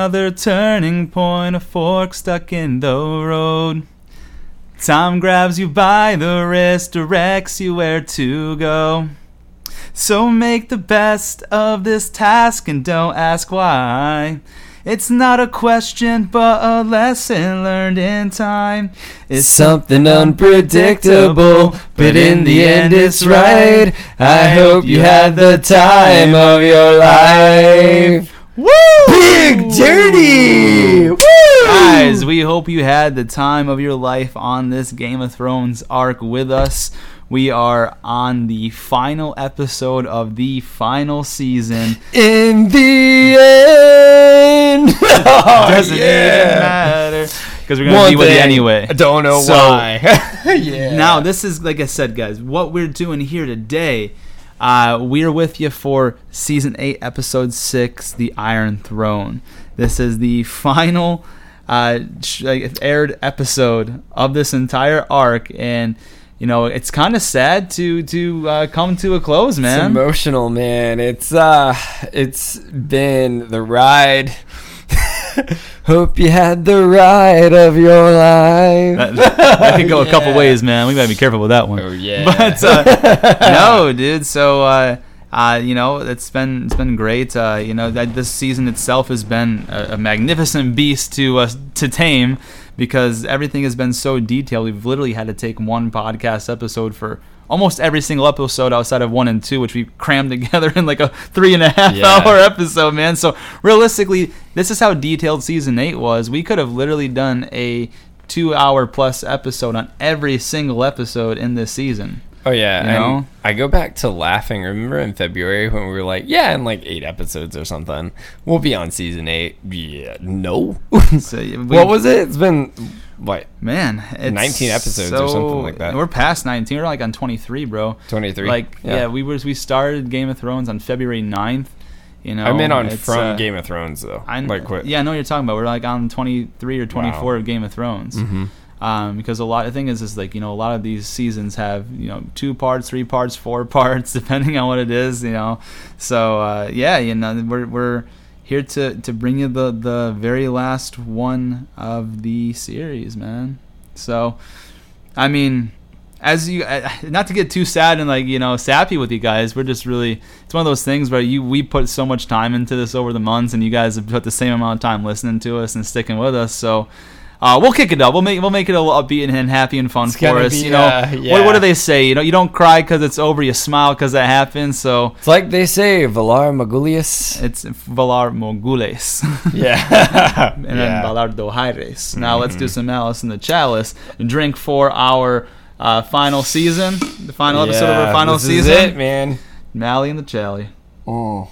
Another turning point, a fork stuck in the road. Time grabs you by the wrist, directs you where to go. So make the best of this task and don't ask why. It's not a question, but a lesson learned in time. It's something unpredictable, but in the end it's right. I hope you had the time of your life. Woo! Big Dirty! Woo! Guys, we hope you had the time of your life on this Game of Thrones arc with us. We are on the final episode of the final season. In the end, oh, Doesn't even matter because we're gonna One be with you anyway. I don't know So- why. yeah. Now, this is like I said, guys. What we're doing here today, uh, we're with you for season eight, episode six, "The Iron Throne." This is the final uh, aired episode of this entire arc, and you know it's kind of sad to to uh, come to a close, It's man. emotional, man. It's uh, it's been the ride. Hope you had the ride of your life. that, that could go a couple ways, man. We gotta be careful with that one. Oh yeah. But uh, no, dude. So uh, uh, you know, it's been it's been great. Uh, you know, that this season itself has been a, a magnificent beast to uh, to tame because everything has been so detailed. We've literally had to take one podcast episode for almost every single episode outside of one and two, which we crammed together in like a three and a half Yeah. hour episode, man. So realistically, this is how detailed season eight was. We could have literally done a two hour plus episode on every single episode in this season. Oh yeah, You know? I go back to laughing. Remember in February when we were like, "Yeah, in like eight episodes or something, we'll be on season eight. Yeah, no. So, we- what was it? It's been what man? It's 19 episodes or something like that. We're past nineteen. We're like on twenty three, bro. twenty three. Like yeah. we were we started Game of Thrones on February 9th. You know, i'm in on it's, from uh, Game of Thrones though. I like what? Yeah, I know what you're talking about. We're like on 23 or 24 Wow. of Game of Thrones. Mhm. Um, because a lot the thing is is like you know a lot of these seasons have you know two parts, three parts, four parts, depending on what it is. You know, so uh, yeah, you know we're we're here to to bring you the the very last one of the series, man. So, I mean, as you not to get too sad and like you know sappy with you guys, we're just really it's one of those things where you we put so much time into this over the months, and you guys have put the same amount of time listening to us and sticking with us. So. Uh, we'll kick it up. We'll make we'll make it a little upbeat and, and happy and fun It's for us. be, you know, uh, what, yeah. what do they say? You know, you don't cry because it's over. You smile because that happens. So It's like they say, Valar Magulius. it's Valar Mogules. yeah. and then Valar Dohaires. Now let's do some Alice in the Chalice and drink for our uh, final season, the final episode of our final season. Is it, man. Mally and the Chally. Oh.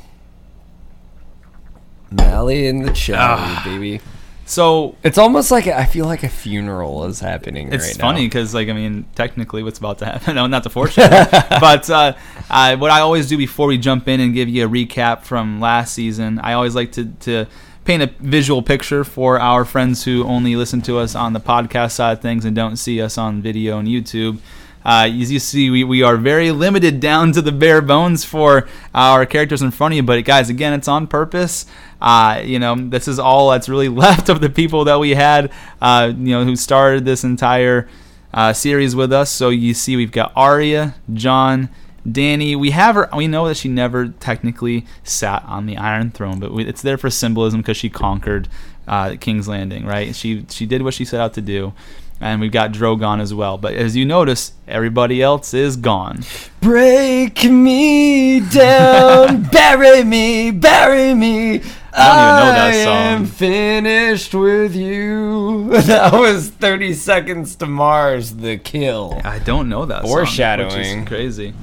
Mally in the Chally, Ah. baby. So It's almost like I feel like a funeral is happening it's right funny because, like, I mean, technically, what's about to happen? no, not the fortune, but uh, uh, what I always do before we jump in and give you a recap from last season, I always like to to paint a visual picture for our friends who only listen to us on the podcast side of things and don't see us on video and YouTube. Uh, as you see, we, we are very limited down to the bare bones for our characters in front of you. But guys, again, it's on purpose. Uh, you know, this is all that's really left of the people that we had, uh, you know, who started this entire uh, series with us. So you see, we've got Arya, Jon, Dany. We have her. We know that she never technically sat on the Iron Throne, but we, it's there for symbolism because she conquered uh, King's Landing, right? She she did what she set out to do. And we've got Drogon as well. But as you notice, everybody else is gone. Break me down, bury me, bury me. I don't even know that I am finished with you. That was 30 Seconds to Mars, the kill. I don't know that song, Foreshadowing. which is crazy.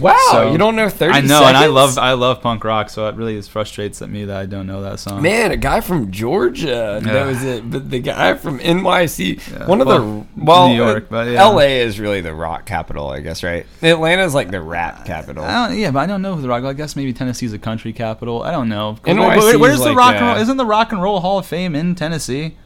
Wow, So- you don't know 30 I know, seconds? and I love I love punk rock, so it really is frustrates at me that I don't know that song. Man, a guy from Georgia Yeah. knows it, but the guy from NYC, Yeah, one of well, the well, New York, uh, but yeah. LA is really the rock capital, I guess, right? Atlanta's like the rap capital. I don't, yeah, but I don't know who the rock. I guess maybe Tennessee's a country capital. I don't know. NYC Where- where's is the rock and uh, roll? Isn't the Rock and Roll Hall of Fame in Tennessee?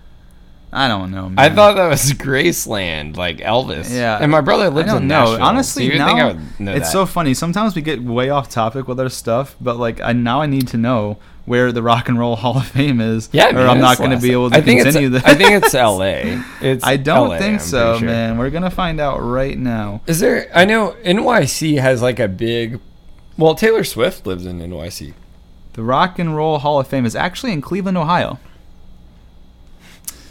I don't know. Man. I thought that was Graceland, like Elvis. Yeah. And my brother lives in know. Nashville. Honestly, so now think I would know it's that. so funny. Sometimes we get way off topic with our stuff, but like I now I need to know where the Rock and Roll Hall of Fame is. yeah, or man, I'm not going to be able to I think continue this. I think it's L.A. It's I don't LA, think so, sure. man. We're gonna find out right now. Is there? I know NYC has like a big. Well, Taylor Swift lives in NYC. The Rock and Roll Hall of Fame is actually in Cleveland, Ohio.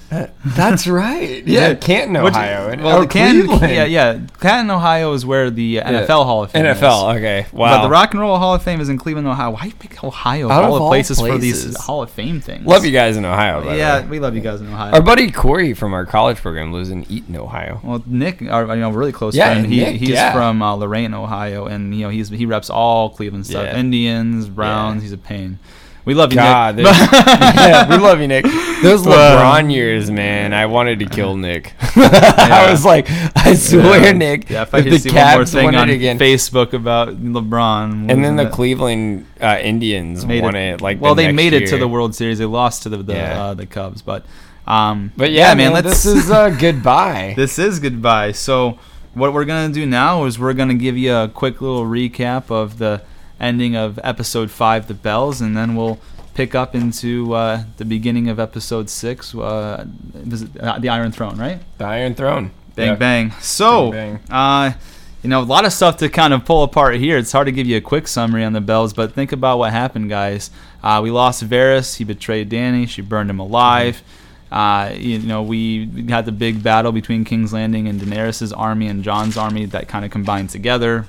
That's right. Yeah, Canton, Ohio. well, oh, Canton, Cleveland. yeah, yeah, Canton, Ohio is where the uh, Yeah. NFL Hall of Fame is. NFL. Okay. Wow. But the Rock and Roll Hall of Fame is in Cleveland, Ohio. Why pick Ohio of all of the all places, for these Hall of Fame things? Love you guys in Ohio. Yeah, we love you guys in Ohio. Our buddy Corey from our college program lives in Eaton, Ohio. Well, Nick, our you know really close Yeah, friend, he, Nick, he's yeah. from uh, Lorain, Ohio, and you know he's he reps all Cleveland stuff, Yeah. Indians, Browns. Yeah. He's a pain. We love you, God, Nick. yeah, we love you, Nick. Those LeBron years, man. I wanted to kill Nick. I was like, I swear, Yeah. Nick. Yeah, if I could the see one more Cavs thing on it again, Facebook about LeBron, and then the it? Cleveland uh, Indians Made won it. Like, well, the they made it to the World Series. They lost to the the, Yeah. uh, the Cubs, but um, But yeah, man, let's this is uh, goodbye. This is goodbye. So what we're gonna do now is we're gonna give you a quick little recap of the ending of episode five, the bells, and then we'll pick up into uh, the beginning of episode six, uh, uh, the Iron Throne, right? the Iron Throne. Bang Yeah. bang. So, Bang, uh, you know, a lot of stuff to kind of pull apart here. It's hard to give you a quick summary on the bells, but think about what happened, guys. Uh, we lost Varys. He betrayed Dany. She burned him alive. Uh, you know, we we had the big battle between King's Landing and Daenerys' army and Jon's army that kind of combined together.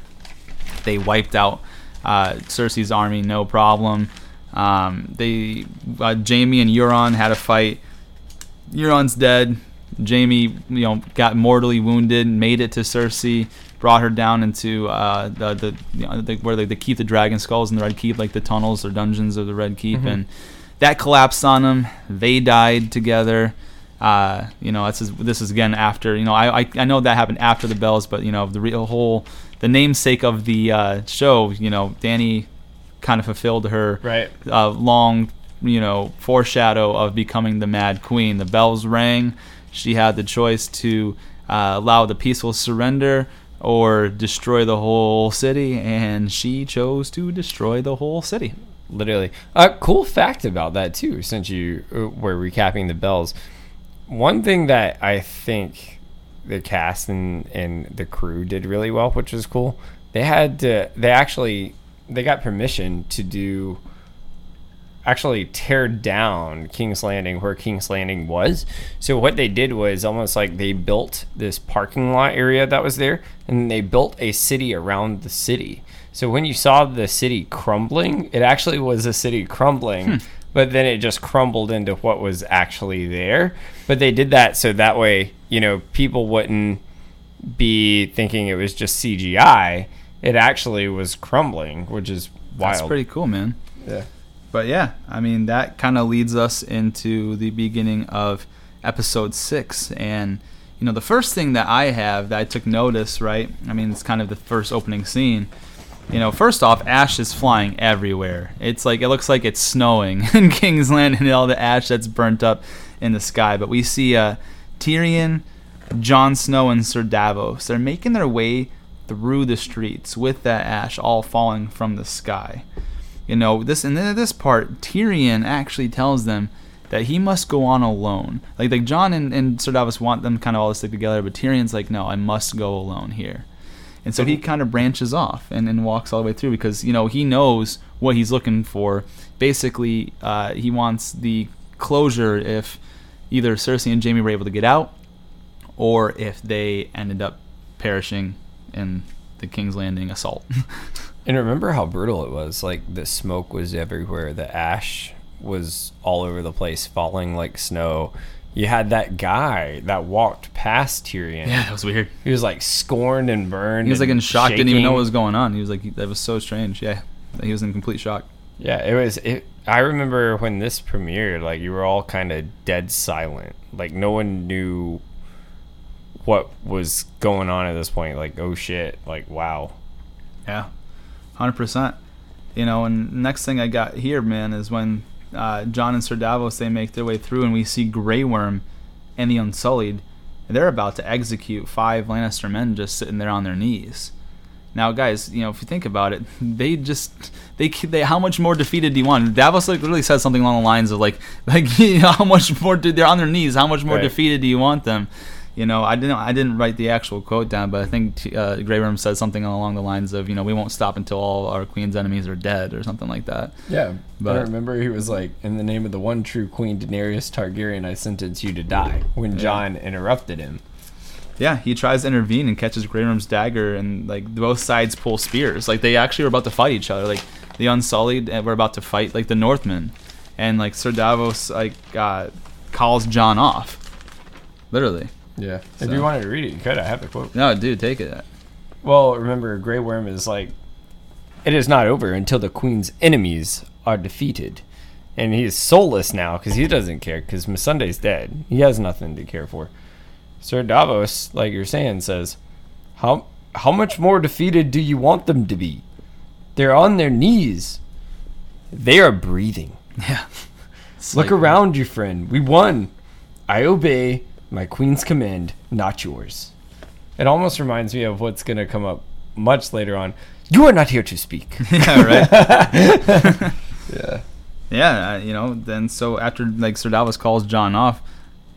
They wiped out uh, Cersei's army, no problem. Um, they, uh, Jaime and Euron had a fight. Euron's dead. Jaime, you know, got mortally wounded, made it to Cersei, brought her down into uh, the, the, you know, the where they, they keep the dragon skulls in the Red Keep, like the tunnels or dungeons of the Red Keep, Mhm. and that collapsed on them. They died together. Uh, you know, this is this is again after you know I, I I know that happened after the bells, but you know the real whole the namesake of the uh, show. You know, Dany kind of fulfilled her Right. uh, long, you know, foreshadow of becoming the Mad Queen. The bells rang. She had the choice to uh, allow the peaceful surrender or destroy the whole city, and she chose to destroy the whole city. literally. A cool fact about that too, since you uh, were recapping the bells. One thing that I think the cast and and the crew did really well, which was cool. They had to. They actually they got permission to do. Actually, tear down King's Landing where King's Landing was. So what they did was almost like they built this parking lot area that was there, and they built a city around the city. So when you saw the city crumbling, it actually was a city crumbling, hmm. But then it just crumbled into what was actually there. But they did that so that way, you know, people wouldn't be thinking it was just CGI. It actually was crumbling, which is wild. That's pretty cool, man. Yeah. But yeah, I mean that kind of leads us into the beginning of episode six, and you know the first thing that I have that I took notice, right? I mean it's kind of the first opening scene. You know, first off, ash is flying everywhere. It's like it looks like it's snowing in King's Landing and all the ash that's burnt up in the sky. But we see uh, Tyrion, Jon Snow, and Sir Davos. They're making their way through the streets with that ash all falling from the sky you know this and then this part tyrion actually tells them that he must go on alone like like jon and, and sir davos want them kind of all to stick together but tyrion's like no i must go alone here and so he kind of branches off and, and walks all the way through because you know he knows what he's looking for basically uh, he wants the closure if either cersei and jaime were able to get out or if they ended up perishing in the king's landing assault And remember how brutal it was? Like the smoke was everywhere, the ash was all over the place, falling like snow. You had that guy that walked past Tyrion. yeah that was weird He was like scorned and burned. He was like in shock, didn't even know what was going on. He was like, that was so strange. Yeah, he was in complete shock. Yeah, it was. It, I remember when this premiered, like you were all kind of dead silent. Like no one knew what was going on at this point. Like oh shit, like wow. Yeah, hundred percent. You know, and next thing I got here, man, is when uh, Jon and Sir Davos they make their way through, and we see Grey Worm and the Unsullied, they're about to execute five Lannister men just sitting there on their knees. Now, guys, you know if you think about it, they just they they how much more defeated do you want? Davos like literally says something along the lines of like like you know, how much more do they're on their knees? How much more Right. defeated do you want them? You know, I didn't I didn't write the actual quote down, but I think uh, Grey Worm says something along the lines of you know we won't stop until all our queen's enemies are dead or something like that. Yeah, But- I remember he was like, "In the name of the one true Queen Daenerys Targaryen, I sentence you to die." When Jon interrupted him, Yeah, he tries to intervene and catches Grey Worm's dagger, and like both sides pull spears. Like they actually were about to fight each other. Like the Unsullied uh, were about to fight like the Northmen, and like Sir Davos like uh, calls Jon off. Literally. Yeah. So- If you wanted to read it, you could. I have the quote. No, dude, take it. Well, remember, Grey Worm is like, "It is not over until the Queen's enemies are defeated." And he is soulless now because he doesn't care because Missandei's dead. He has nothing to care for. Sir Davos, like you're saying, says, "How how much more defeated do you want them to be? They're on their knees. They are breathing. Yeah. Look like- around you, friend. We won. I obey my queen's command, not yours." It almost reminds me of what's going to come up much later on. You are not here to speak. yeah, right. yeah. Yeah, uh, you know. Then so after like Sir Davos calls Jon off,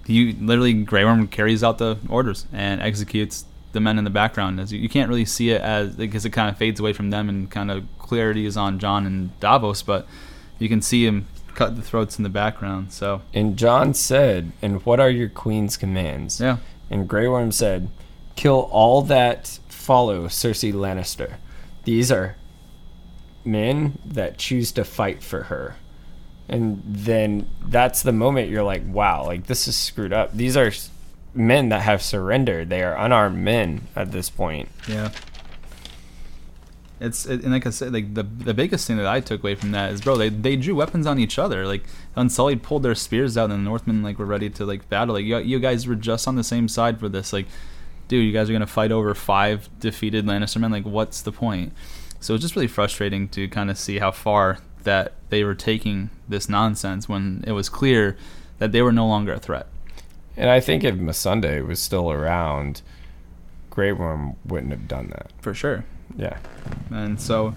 he literally Grey Worm carries out the orders and executes the men in the background. As you, you can't really see it as because it kind of fades away from them and kind of clarity is on Jon and Davos, but you can see him cut the throats in the background. So And Jon said, And what are your queen's commands? yeah, And Grey Worm said, Kill all that follow Cersei Lannister. These are men that choose to fight for her. And then that's the moment you're like, wow, like this is screwed up. These are men that have surrendered. They are unarmed men at this point. yeah. It's it, and like I said, like the the biggest thing that I took away from that is, bro, they they drew weapons on each other. Like Unsullied pulled their spears out, and the Northmen like were ready to like battle. Like you, you guys were just on the same side for this. Like, dude, you guys are gonna fight over five defeated Lannister men. Like, what's the point? So it's just really frustrating to kind of see how far that they were taking this nonsense when it was clear that they were no longer a threat. And I think if Missandei was still around, Grey Worm wouldn't have done that. For sure. Yeah. And so,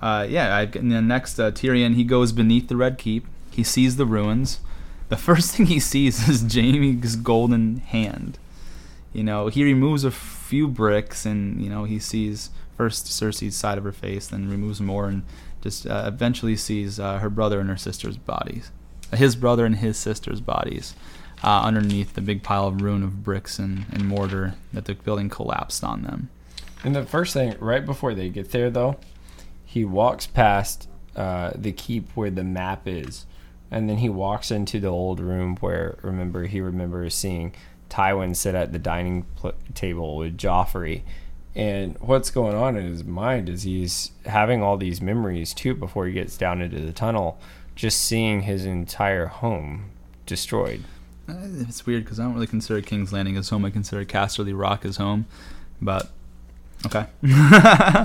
uh, yeah, I, and then next, uh, Tyrion, he goes beneath the Red Keep. He sees the ruins. The first thing he sees is Jaime's golden hand. You know, he removes a few bricks and, you know, he sees first Cersei's side of her face, then removes more and just uh, eventually sees uh, her brother and her sister's bodies. His brother and his sister's bodies uh, underneath the big pile of ruin of bricks and, and mortar that the building collapsed on them. And the first thing, right before they get there, though, he walks past uh, the keep where the map is, and then he walks into the old room where, remember, he remembers seeing Tywin sit at the dining pl- table with Joffrey. And what's going on in his mind is he's having all these memories too before he gets down into the tunnel, just seeing his entire home destroyed. Uh, It's weird because I don't really consider King's Landing as home. I consider Casterly Rock as home, but okay.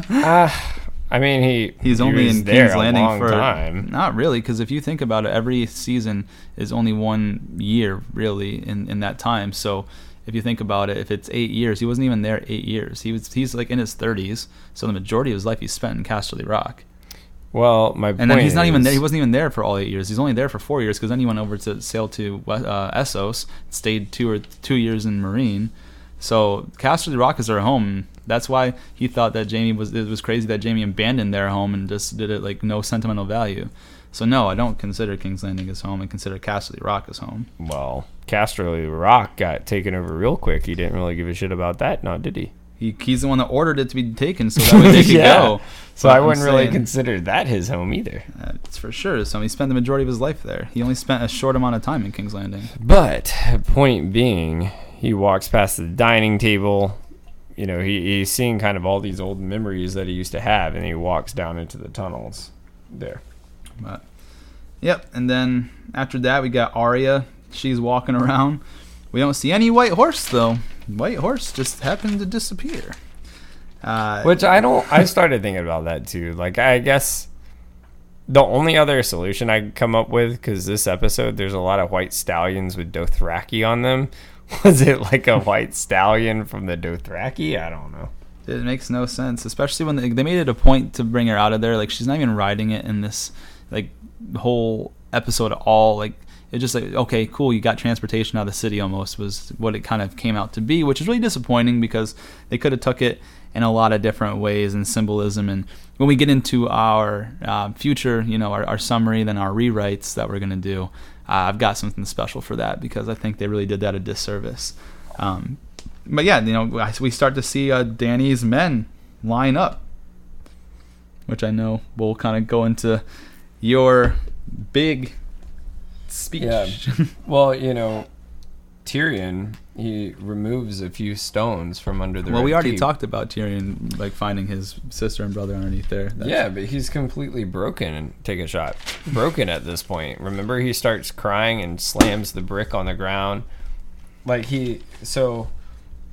Ah, I mean, he He's he only was in there King's a Landing long for time. not really because if you think about it, every season is only one year really in in that time. So if you think about it, if it's eight years, he wasn't even there eight years. He was he's like in his thirties, so the majority of his life he spent in Casterly Rock. Well, my And point then he's not even there. He wasn't even there for all eight years. He's only there for four years because then he went over to sail to uh, Essos, stayed two or two years in Meereen. So Casterly Rock is their home. That's why he thought that Jaime was. It was crazy that Jaime abandoned their home and just did it like no sentimental value. So no, I don't consider King's Landing his home. I consider Casterly Rock his home. Well, Casterly Rock got taken over real quick. He didn't really give a shit about that, now did he? He, he's the one that ordered it to be taken, so that way they could Yeah. go. So But I wouldn't really consider that his home either. That's for sure. So he spent the majority of his life there. He only spent a short amount of time in King's Landing. But point being, he walks past the dining table. You know, he, he's seeing kind of all these old memories that he used to have, and he walks down into the tunnels there. But yep, and then after that we got Arya. She's walking around. We don't see any white horse though. White horse just happened to disappear. Uh, Which I don't. I started thinking about that too. Like, I guess the only other solution I could come up with, because this episode there's a lot of white stallions with Dothraki on them, Was it like a white stallion from the Dothraki? I don't know. It makes no sense, especially when they, they made it a point to bring her out of there. Like she's not even riding it in this like whole episode at all. Like it's just like okay, cool, you got transportation out of the city. Almost was what it kind of came out to be, which is really disappointing because they could have took it in a lot of different ways and symbolism. And when we get into our uh, future, you know, our, our summary, then our rewrites that we're gonna do, uh, I've got something special for that because I think they really did that a disservice. Um, but yeah, you know, we start to see uh, Dany's men line up, which I know we'll kind of go into your big speech. Yeah. well, you know, Tyrion he removes a few stones from under the. well, we already Keep. talked about Tyrion like finding his sister and brother underneath there. That's- Yeah, but he's completely broken and take a shot. Broken at this point. Remember he starts crying and slams the brick on the ground. Like he so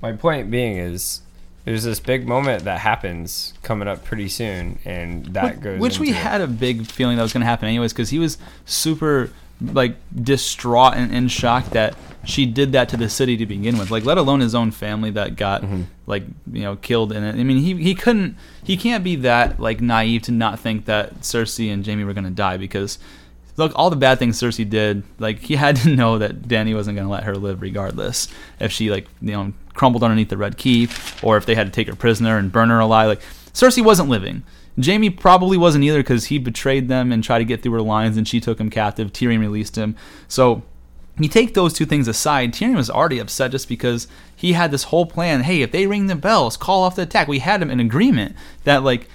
my point being is there's this big moment that happens coming up pretty soon and that Which- goes which we into- had a big feeling that was going to happen anyways because he was super like distraught and in shock that she did that to the city to begin with. Like let alone his own family that got Mm-hmm. like you know killed in it. I mean he, he couldn't he can't be that like naive to not think that cersei and jaime were going to die because look all the bad things cersei did like he had to know that dany wasn't going to let her live regardless. If she like you know crumbled underneath the red keep or if they had to take her prisoner and burn her alive like cersei wasn't living Jaime probably wasn't either because he betrayed them and tried to get through her lines, and she took him captive. Tyrion released him. So you take those two things aside, Tyrion was already upset just because he had this whole plan. Hey, if they ring the bells, call off the attack. We had him in agreement that like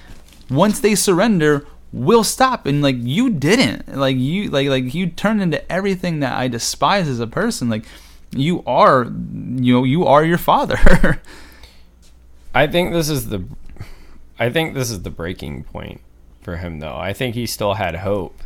once they surrender, we'll stop. And like you didn't. Like you like like you turned into everything that I despise as a person. Like you are you know you are your father. I think this is the I think this is the breaking point for him though. I think he still had hope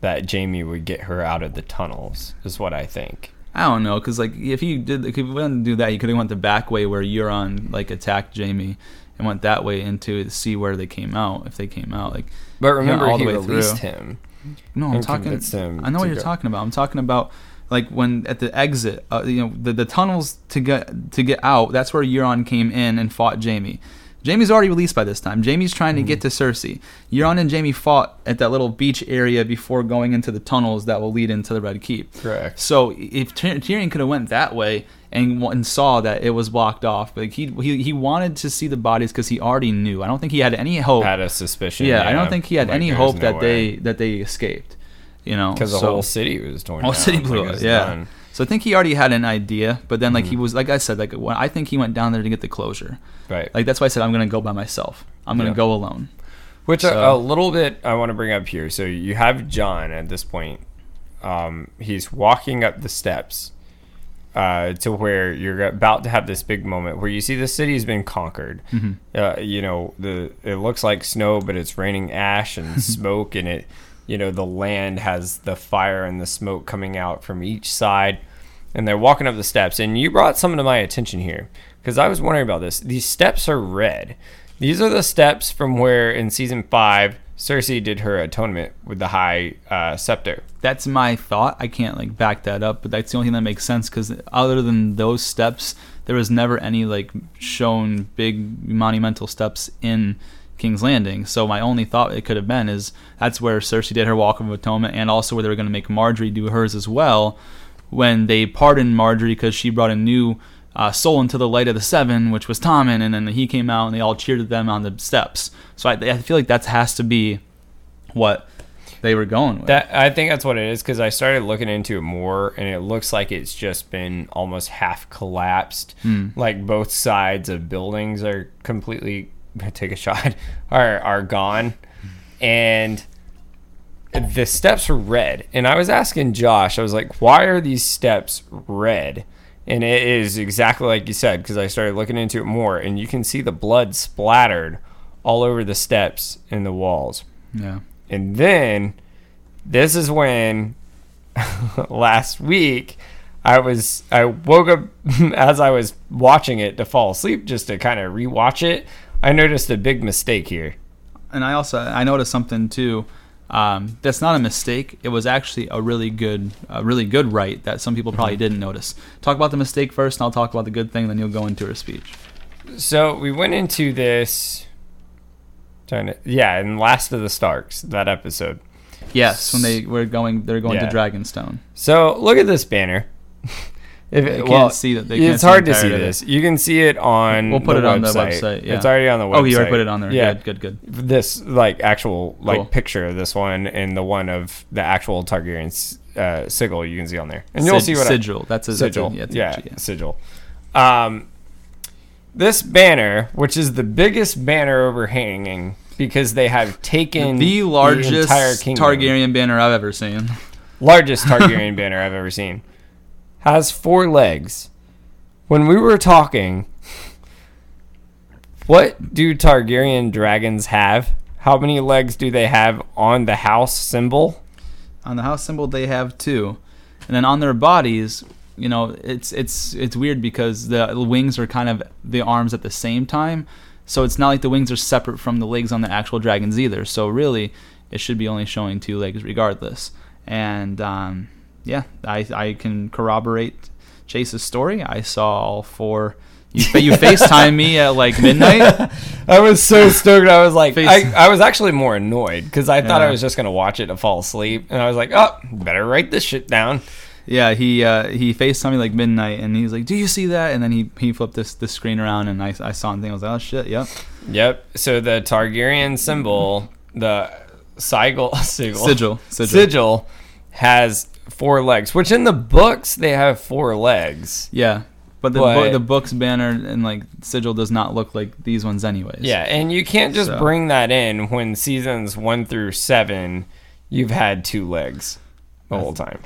that Jaime would get her out of the tunnels. Is what I think. I don't know, cause like if he did, if he wouldn't do that, he could have went the back way where Euron like attacked Jaime and went that way into to see where they came out. If they came out, like But remember, all the he way released through. him. no, I'm talking. I know what you're go. talking about. I'm talking about like when at the exit, uh, you know, the the tunnels to get to get out. That's where Euron came in and fought Jaime. Jaime's already released by this time. Jaime's trying to Mm-hmm. get to Cersei. Euron and Jaime fought at that little beach area before going into the tunnels that will lead into the Red Keep. Correct. So if Tyr- Tyrion could have went that way and, and saw that it was blocked off, but he he, he wanted to see the bodies because he already knew. I don't think he had any hope. Had a suspicion. yeah, I don't think he had like, any hope no that way. they that they escaped. You know, because the So- whole city was torn. whole down, city blew it up. Yeah. done. So I think he already had an idea, but then like Mm-hmm. he was like I said, like when, I think he went down there to get the closure. Right. Like that's why I said I'm gonna go by myself. I'm gonna Yeah. go alone. Which a, So- a little bit I want to bring up here. So you have Jon at this point. Um, he's walking up the steps uh, to where you're about to have this big moment where you see the city has been conquered. Mm-hmm. Uh, you know, the it looks like snow, but it's raining ash and smoke, and it, you know, the land has the fire and the smoke coming out from each side. And they're walking up the steps, and you brought something to my attention here because I was wondering about this. These steps are red. These are the steps from where in season five Cersei did her atonement with the High uh, Septon. That's my thought. I can't like back that up, but that's the only thing that makes sense because other than those steps, there was never any like shown big monumental steps in King's Landing. So my only thought it could have been is that's where Cersei did her walk of atonement, and also where they were going to make Margaery do hers as well. When they pardoned Margaery because she brought a new uh, soul into the light of the seven, which was Tommen, and then he came out and they all cheered at them on the steps. So I, I feel like that has to be what they were going with. That I think that's what it is because I started looking into it more, and it looks like it's just been almost half collapsed. Like both sides of buildings are completely take a shot are are gone, and the steps are red. And I was asking Josh, I was like, why are these steps red? And it is exactly like you said because I started looking into it more, and you can see the blood splattered all over the steps and the walls. yeah. And then this is when last week I was I woke up as I was watching it to fall asleep just to kind of rewatch it. I noticed a big mistake here. and I also I noticed something too Um, that's not a mistake. It was actually a really good, a really good right that some people probably didn't notice. Talk about the mistake first, and I'll talk about the good thing. Then you'll go into her speech. So we went into this. Trying to, yeah, in Last of the Starks, that episode. Yes, when they were going, they're going Yeah. to Dragonstone. So look at this banner. if They it, can't well, see that. They can't it's hard the to see entirety of it. this. You can see it on. We'll put the it on the website. website, yeah. It's already on the website. Oh, you already put it on there. Yeah, Good, good, good. this like actual like Cool. picture of this one and the one of the actual Targaryen uh, sigil you can see on there, and you'll Sig- see what I- sigil. That's a sigil. That's a, yeah, it's a- sigil. Um, this banner, which is the biggest banner overhanging, because they have taken The largest entire Targaryen banner I've ever seen. largest Targaryen banner I've ever seen, has four legs. When we were talking, what do Targaryen dragons have? How many legs do they have on the house symbol? On the house symbol, they have two, and then on their bodies, you know, it's it's it's weird because the wings are kind of the arms at the same time, so it's not like the wings are separate from the legs on the actual dragons either. So really, it should be only showing two legs regardless. And um, yeah, I I can corroborate Chase's story. I saw all four. You, you FaceTime me at like midnight. I was so stoked. I was like, Face- I, I was actually more annoyed because I thought I was just gonna watch it and fall asleep, and I was like, oh, better write this shit down. Yeah, he uh, he FaceTimed me like midnight, and he's like, "Do you see that?" And then he, he flipped this the screen around, and I, I saw him. I was like, "Oh shit, yep." Yep. So the Targaryen symbol, the sigil, sigil, Sigil, sigil. sigil has four legs, which in the books they have four legs. Yeah, but the But- book the book's banner and like sigil does not look like these ones anyways. Yeah, and you can't just So- bring that in when seasons one through seven, you've had two legs the whole time.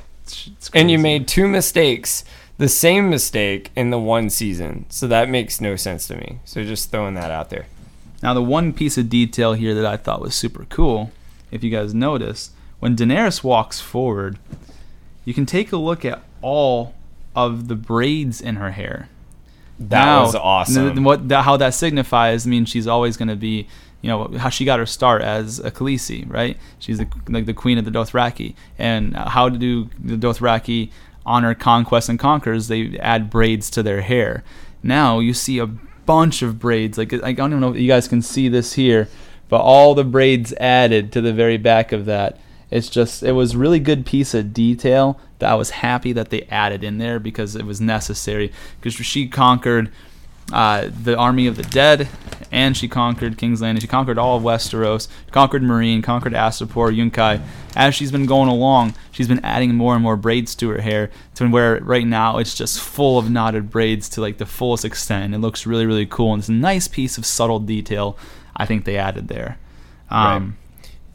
And you made two mistakes, the same mistake in the one season. So that makes no sense to me. So just throwing that out there. Now the one piece of detail here that I thought was super cool, if you guys notice, when Daenerys walks forward, you can take a look at all of the braids in her hair. That Now, was awesome. what that, how that signifies means she's always going to be, you know, how she got her start as a Khaleesi, right? She's the, like the queen of the Dothraki, and how to do the Dothraki honor conquest and conquers? They add braids to their hair. Now you see a bunch of braids. Like I don't even know if you guys can see this here, but all the braids added to the very back of that. It's just it was really good piece of detail that I was happy that they added in there because it was necessary because she conquered uh, the army of the dead and she conquered King's Landing. She conquered all of Westeros, conquered Meereen, conquered Astapor, Yunkai. As she's been going along, she's been adding more and more braids to her hair to where right now it's just full of knotted braids to like the fullest extent. It looks really really cool and it's a nice piece of subtle detail I think they added there. Um,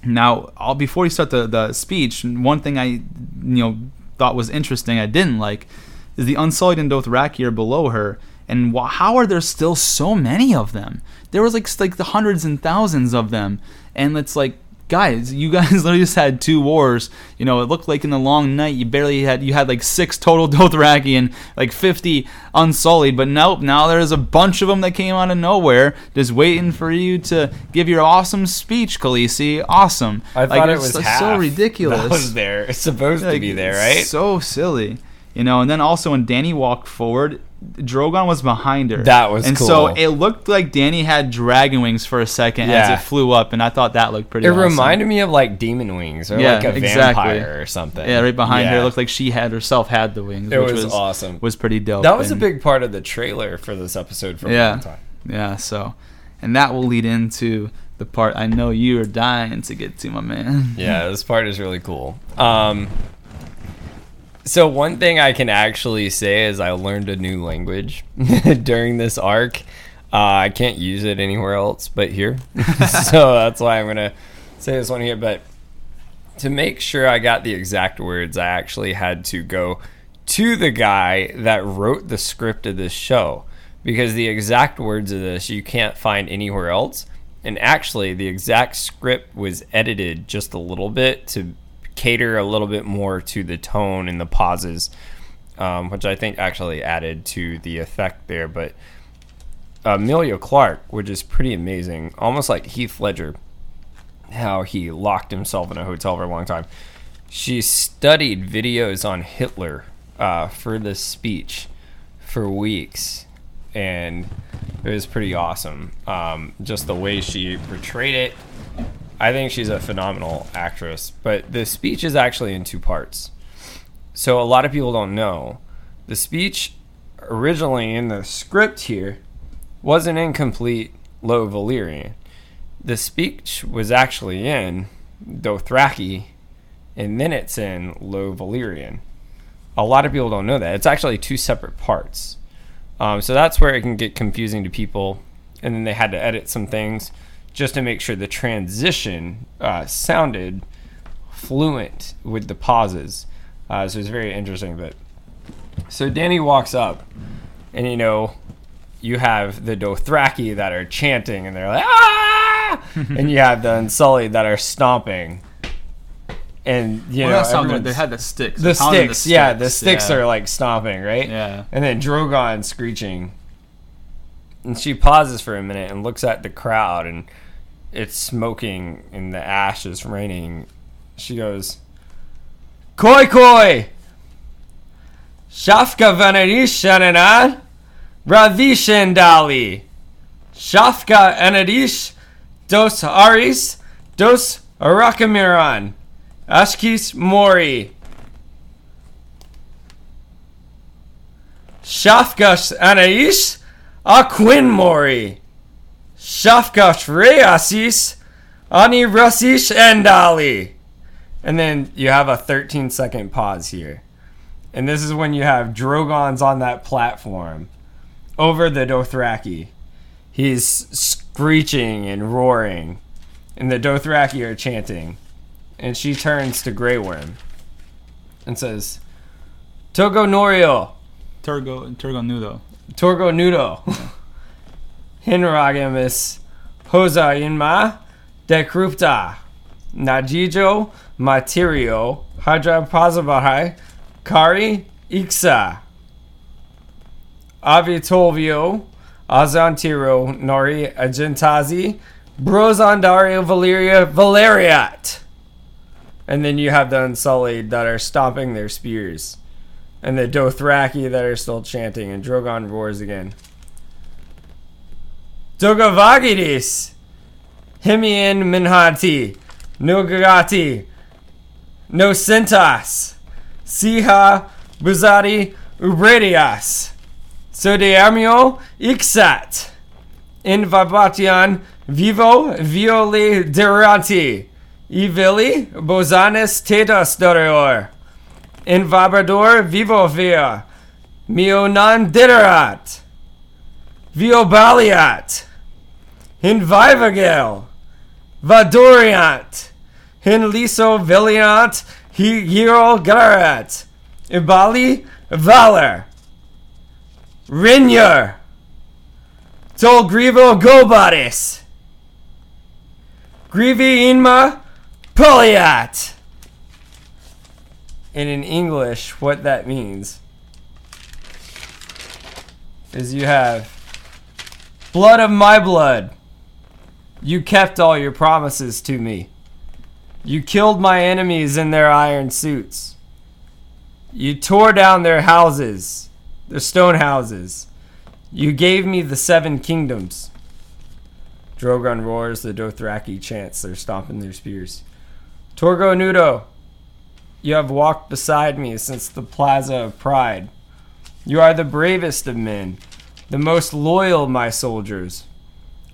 now, before you start the, the speech, one thing I you know thought was interesting, I didn't like, is the Unsullied and Dothraki below her, and wh- how are there still so many of them? There was like like the hundreds and thousands of them, and it's like, guys, you guys literally just had two wars. You know, it looked like in the long night you barely had you had like six total Dothraki and like fifty Unsullied, but nope, now there's a bunch of them that came out of nowhere, just waiting for you to give your awesome speech, Khaleesi. Awesome. I Like, thought it was so half ridiculous. That was there. It's supposed to be there, right? So silly, you know. And then also when Dany walked forward, Drogon was behind her. That was and cool. so it looked like Dany had dragon wings for a second Yeah. as it flew up, and I thought that looked pretty. it awesome. reminded me of like demon wings or Yeah, like a exactly. vampire or something. Yeah, right behind her, it looked like she had herself had the wings. It which was was awesome. Was pretty dope. That was a big part of the trailer for this episode for a Yeah. long time. Yeah. So, and that will lead into the part I know you are dying to get to, my man. Yeah, this part is really cool. Um, so one thing I can actually say is I learned a new language during this arc. Uh, I can't use it anywhere else but here, so that's why I'm gonna say this one here. But to make sure I got the exact words, I actually had to go to the guy that wrote the script of this show because the exact words of this you can't find anywhere else. And actually, the exact script was edited just a little bit to cater a little bit more to the tone and the pauses, um, which I think actually added to the effect there. But Emilia Clarke, which is pretty amazing, almost like Heath Ledger, how he locked himself in a hotel for a long time. She studied videos on Hitler uh, for this speech for weeks, and it was pretty awesome. Um, just the way she portrayed it. I think she's a phenomenal actress. But the speech is actually in two parts. So a lot of people don't know. The speech originally in the script here wasn't incomplete low Valyrian. The speech was actually in Dothraki, and then it's in low Valyrian. A lot of people don't know that. It's actually two separate parts. Um, so that's where it can get confusing to people. And then they had to edit some things just to make sure the transition uh, sounded fluent with the pauses. Uh, so it's very interesting. But so Dany walks up, and you know, you have the Dothraki that are chanting, and they're like ah, and you have the Unsullied that are stomping. And you Well, know, that's not They had the sticks. the They're sticks, yeah, the sticks, sticks yeah. are like stomping, right? Yeah. And then Drogon screeching. And she pauses for a minute and looks at the crowd and it's smoking and the ash is raining. She goes, Koi koi! Shafka vanadishanan Ravishendali! Shafka anadish dos aris dos arakamiran! Ashkis mori! Shafgash Anais Aquin Mori. Shafgash Reasis Ani Rasish Endali. And then you have a 13 second pause here. And this is when you have Drogon's on that platform over the Dothraki. He's screeching and roaring. And the Dothraki are chanting. And she turns to Grey Worm and says, Togo Norio. Turgo Turgo Nudo. Torgo Nudo. Hinragamis Hosa Inma Dekrupta Najijo Materio Hadra Pazabahai Kari Iksa Avitolvio Azantiro Nori Agentazi brozondario Valeria Valeriat. And then you have the Unsullied that are stomping their spears and the Dothraki that are still chanting, and Drogon roars again. Dogavagidis, Himian Minhati, Nogagati, No Sentas, Siha Buzati Ubredias, Sodeamio Ixat, Invabatian Vivo Violi Deranti, Ivili Bozanes Tetas Dorior. Invabrador vivo via. Mio non diderat. Vio baliat. Invivagel. Vadoriant. Hin liso viliant. He hero garat. Ibali valor. Rinyer. Tol grivo gobadis. Grivi inma poliat and in English, what that means is you have blood of my blood. You kept all your promises to me. You killed my enemies in their iron suits. You tore down their houses, their stone houses. You gave me the seven kingdoms. Drogon roars, the Dothraki chants, they're stomping their spears. Torgo Nudo, you have walked beside me since the Plaza of Pride. You are the bravest of men, the most loyal my soldiers.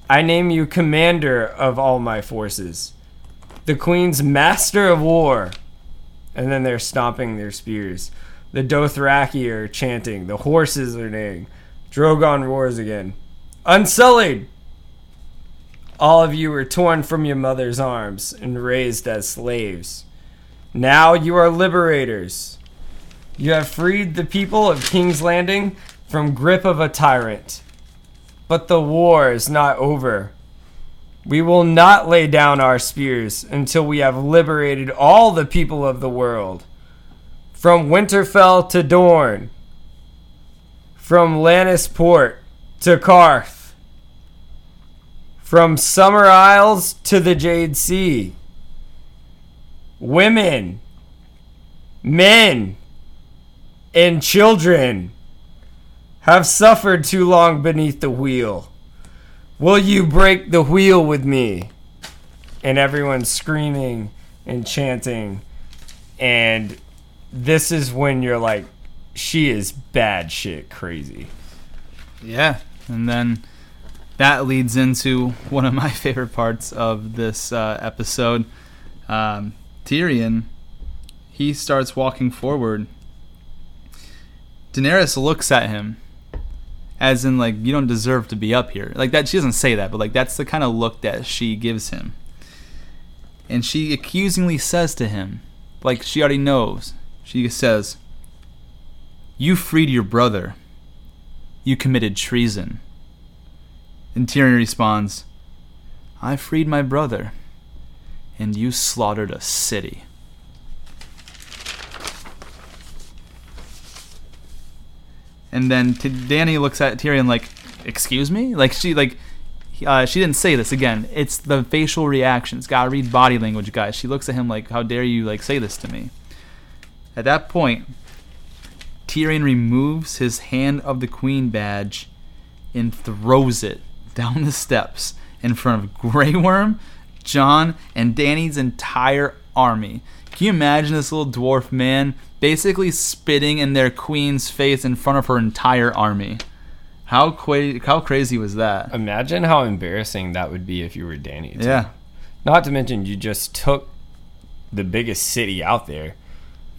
I name you commander of all my forces, the Queen's master of war. And then they're stomping their spears. The Dothraki are chanting, the horses are neighing. Drogon roars again. Unsullied! All of you were torn from your mother's arms and raised as slaves. Now you are liberators. You have freed the people of King's Landing from grip of a tyrant. But the war is not over. We will not lay down our spears until we have liberated all the people of the world. From Winterfell to Dorne. From Lannisport to Qarth. From Summer Isles to the Jade Sea. Women, men, and children have suffered too long beneath the wheel. Will you break the wheel with me? And everyone's screaming and chanting. And this is when you're like, she is bad shit crazy. Yeah, and then that leads into one of my favorite parts of this uh, episode. Um, Tyrion, he starts walking forward. Daenerys looks at him, as in like you don't deserve to be up here. Like that, she doesn't say that, but like that's the kind of look that she gives him. And she accusingly says to him, like she already knows. She says, "You freed your brother." You committed treason. And Tyrion responds, I freed my brother, and you slaughtered a city. And then T- Dany looks at Tyrion like, "Excuse me?" Like she like uh, she didn't say this again. It's the facial reactions. Gotta read body language, guys. She looks at him like, "How dare you like say this to me?" At that point, Tyrion removes his Hand of the Queen badge and throws it down the steps in front of Grey Worm, Jon, and Dany's entire army. Can you imagine this little dwarf man basically spitting in their queen's face in front of her entire army? How qua- how crazy was that? Imagine how embarrassing that would be if you were Dany. too. Yeah. Not to mention, you just took the biggest city out there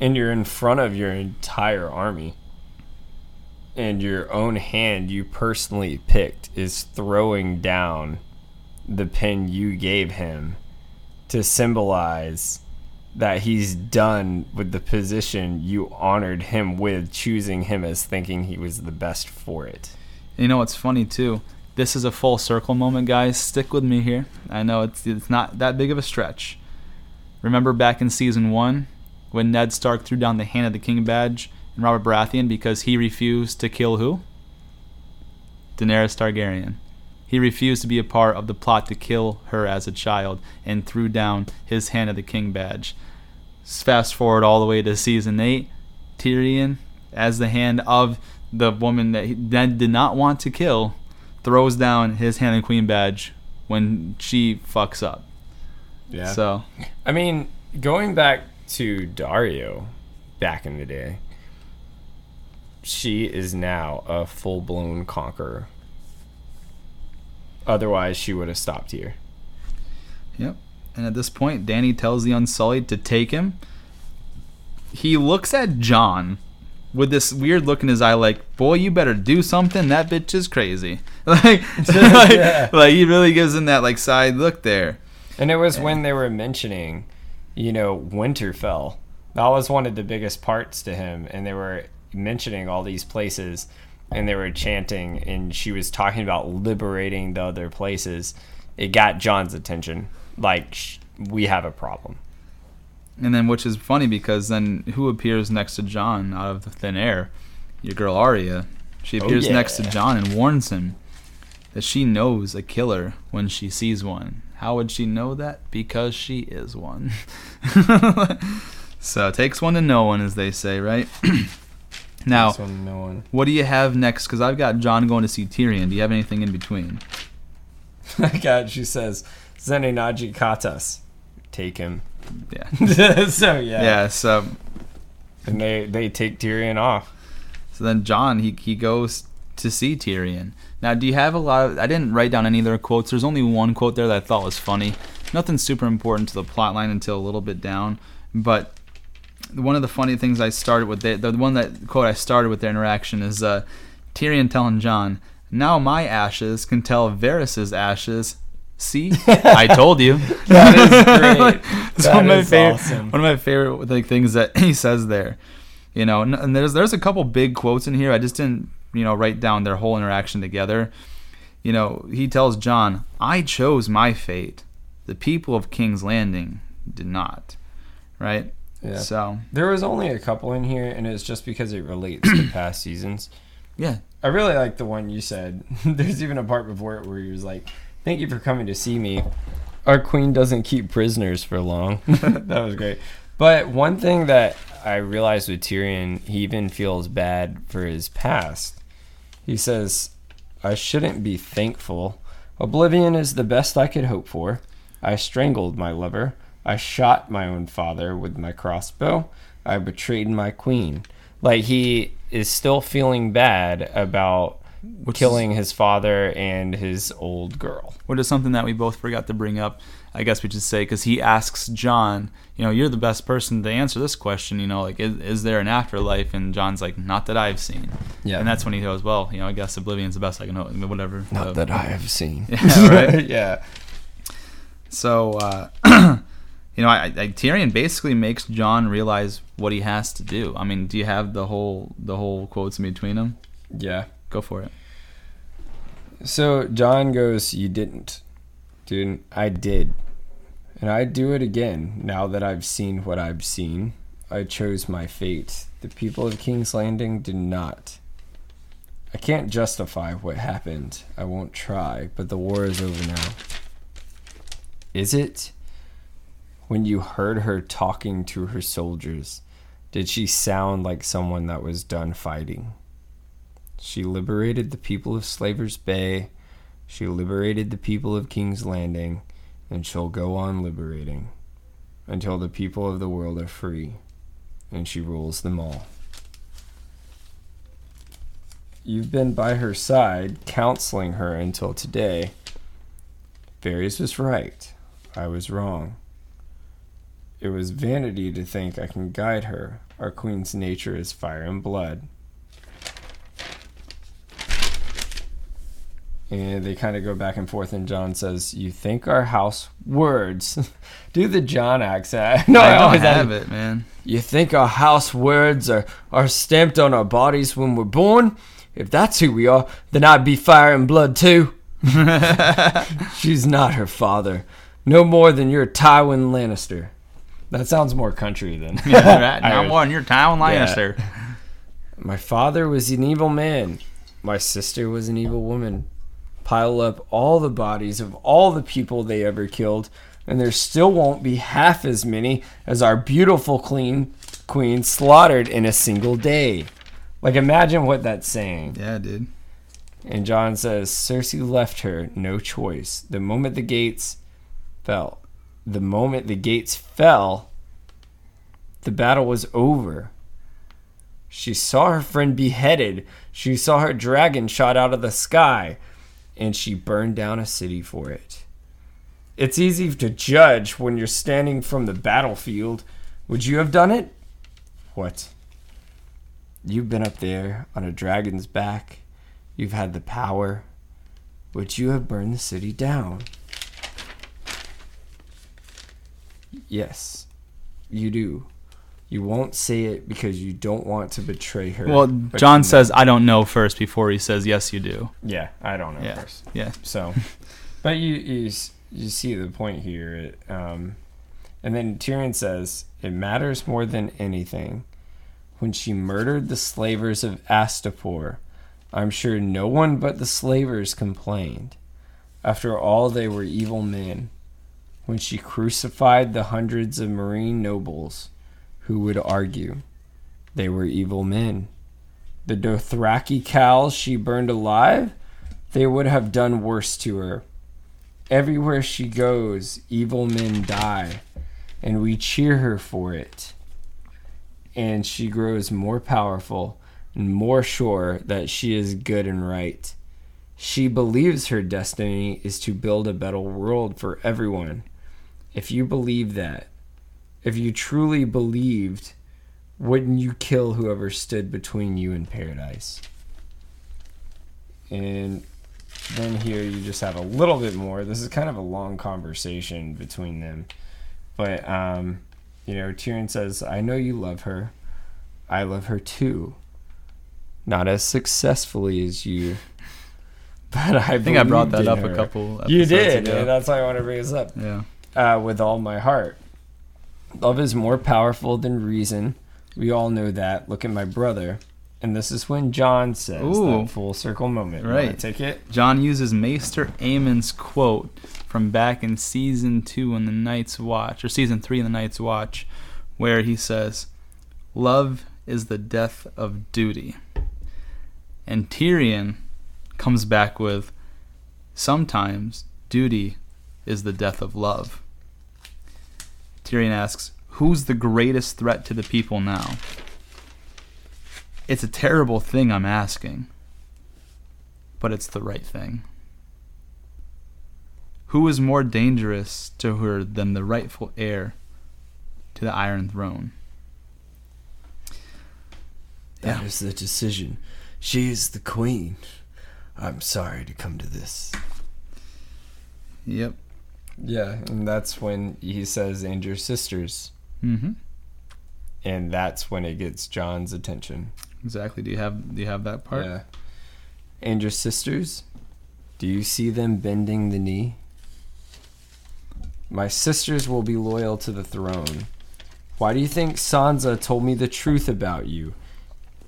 and you're in front of your entire army. And your own hand you personally picked is throwing down the pin you gave him to symbolize that he's done with the position you honored him with, choosing him as thinking he was the best for it. You know what's funny too? This is a full circle moment, guys. Stick with me here. I know it's it's not that big of a stretch. Remember back in season one when Ned Stark threw down the hand of the king badge and Robert Baratheon because he refused to kill who? Daenerys Targaryen. He refused to be a part of the plot to kill her as a child and threw down his hand of the king badge. Fast forward all the way to season eight, Tyrion, as the hand of the woman that he Ned did not want to kill, throws down his hand of queen badge when she fucks up. Yeah. So I mean, going back to Daario back in the day, she is now a full blown conqueror. Otherwise, she would have stopped here. Yep. And at this point, Dany tells the Unsullied to take him. He looks at Jon with this weird look in his eye, like, "Boy, you better do something. That bitch is crazy." Like, like, Yeah. like he really gives him that like side look there. And it was when they were mentioning, you know, Winterfell. That was one of the biggest parts to him. And they were mentioning all these places and they were chanting. And she was talking about liberating the other places. It got Jon's attention. Like, sh- we have a problem. And then, which is funny because then who appears next to Jon out of the thin air? Your girl Arya. She Oh, appears next to. Jon and warns him that she knows a killer when she sees one. How would she know that? Because she is one. so it takes one to know one, as they say, right? now, This one, no one. what do you have next? Because I've got Jon going to see Tyrion. Do you have anything in between? God, she says, Zenenaji Katas. Take him. Yeah. so, yeah. Yeah. So And they, they take Tyrion off. So then Jon he he goes to see Tyrion. Now, do you have a lot of? I didn't write down any of their quotes. There's only one quote there that I thought was funny. Nothing super important to the plot line until a little bit down, but one of the funny things I started with the, the one that quote I started with their interaction is uh, Tyrion telling Jon, "Now my ashes can tell Varys's ashes." See, I told you. That is great. That one of my is favorite, awesome. one of my favorite like things that he says there. You know, and, and there's there's a couple big quotes in here. I just didn't you know write down their whole interaction together. You know, he tells Jon, "I chose my fate. The people of King's Landing did not." Right. Yeah. So There was only a couple in here, and it's just because it relates to past seasons. yeah, I really like the one you said. There's even a part before it where he was like, Thank you for coming to see me. Our queen doesn't keep prisoners for long. that was great. But one thing that I realized with Tyrion, he even feels bad for his past. He says, I shouldn't be thankful. Oblivion is the best I could hope for. I strangled my lover. I shot my own father with my crossbow. I betrayed my queen. Like he is still feeling bad about Which killing his father and his old girl. which is something that we both forgot to bring up. I guess we should say because he asks Jon, you know, you're the best person to answer this question. You know, like, is, is there an afterlife? And Jon's like, not that I've seen. Yeah. And that's when he goes, well, you know, I guess Oblivion's the best I can know. Whatever. Not So- that I have seen. Yeah, right. yeah. So, uh, you know, I, I, Tyrion basically makes Jon realize what he has to do. I mean, do you have the whole the whole quotes in between them? Yeah. Go for it. So Jon goes, You didn't. Dude, I did. And I'd do it again now that I've seen what I've seen. I chose my fate. The people of King's Landing did not. I can't justify what happened. I won't try, but the war is over now. Is it? When you heard her talking to her soldiers, did she sound like someone that was done fighting? She liberated the people of Slavers Bay. She liberated the people of King's Landing, and she'll go on liberating until the people of the world are free, and she rules them all. You've been by her side, counseling her until today. Varys was right. I was wrong. It was vanity to think I can guide her. Our queen's nature is fire and blood. and they kind of go back and forth and jon says you think our house words do the jon accent no I, i, always have it, man. you think our house words are, are stamped on our bodies when we're born if that's who we are then i'd be fire and blood too she's not her father no more than your tywin lannister that sounds more country than Yeah, right. Now Irish. more on your town Yeah. Lannister. My father was an evil man. My sister was an evil woman. Pile up all the bodies of all the people they ever killed, and there still won't be half as many as our beautiful queen queen slaughtered in a single day. Like imagine what that's saying. Yeah, dude. And Jon says Cersei left her no choice. The moment the gates fell, the moment the gates fell, the battle was over. She saw her friend beheaded. She saw her dragon shot out of the sky, and she burned down a city for it. It's easy to judge when you're standing from the battlefield. Would you have done it? What? You've been up there on a dragon's back. You've had the power. Would you have burned the city down? Yes, you do. You won't say it because you don't want to betray her. Well, but Jon you says, "I don't know" first before he says, "Yes, you do." Yeah, I don't know Yeah. first. Yeah. So, but you you you see the point here. It, um, and then Tyrion says it matters more than anything. When she murdered the slavers of Astapor, I'm sure no one but the slavers complained. After all, they were evil men. When she crucified the hundreds of Meereen nobles, who would argue? They were evil men. The Dothraki khals she burned alive, they would have done worse to her. Everywhere she goes, evil men die, and we cheer her for it. And she grows more powerful and more sure that she is good and right. She believes her destiny is to build a better world for everyone. If you believe that, if you truly believed, wouldn't you kill whoever stood between you and paradise? And then here you just have a little bit more. This is kind of a long conversation between them. But, um, you know, Tyrion says, I know you love her. I love her too. Not as successfully as you. But I, I think I brought that up a couple. You did, ago. and that's why I want to bring this up yeah. Uh, with all my heart. Love is more powerful than reason. We all know that. Look at my brother And this is when Jon says Ooh. that full circle moment. Right. Take it. Jon uses Maester Aemon's quote from back in season two in the Night's Watch, or season three in the Night's Watch, where he says, Love is the death of duty. And Tyrion comes back with, Sometimes duty is the death of love. Tyrion asks, Who's the greatest threat to the people now? It's a terrible thing I'm asking but it's the right thing. Who is more dangerous to her than the rightful heir to the Iron Throne? That Yeah. is the decision. She is the queen. I'm sorry to come to this. Yep. Yeah, and that's when he says, "And your sisters," Mm-hmm. and that's when it gets Jon's attention. Exactly. Do you have Do you have that part? Yeah. And your sisters? Do you see them bending the knee? My sisters will be loyal to the throne. Why do you think Sansa told me the truth about you?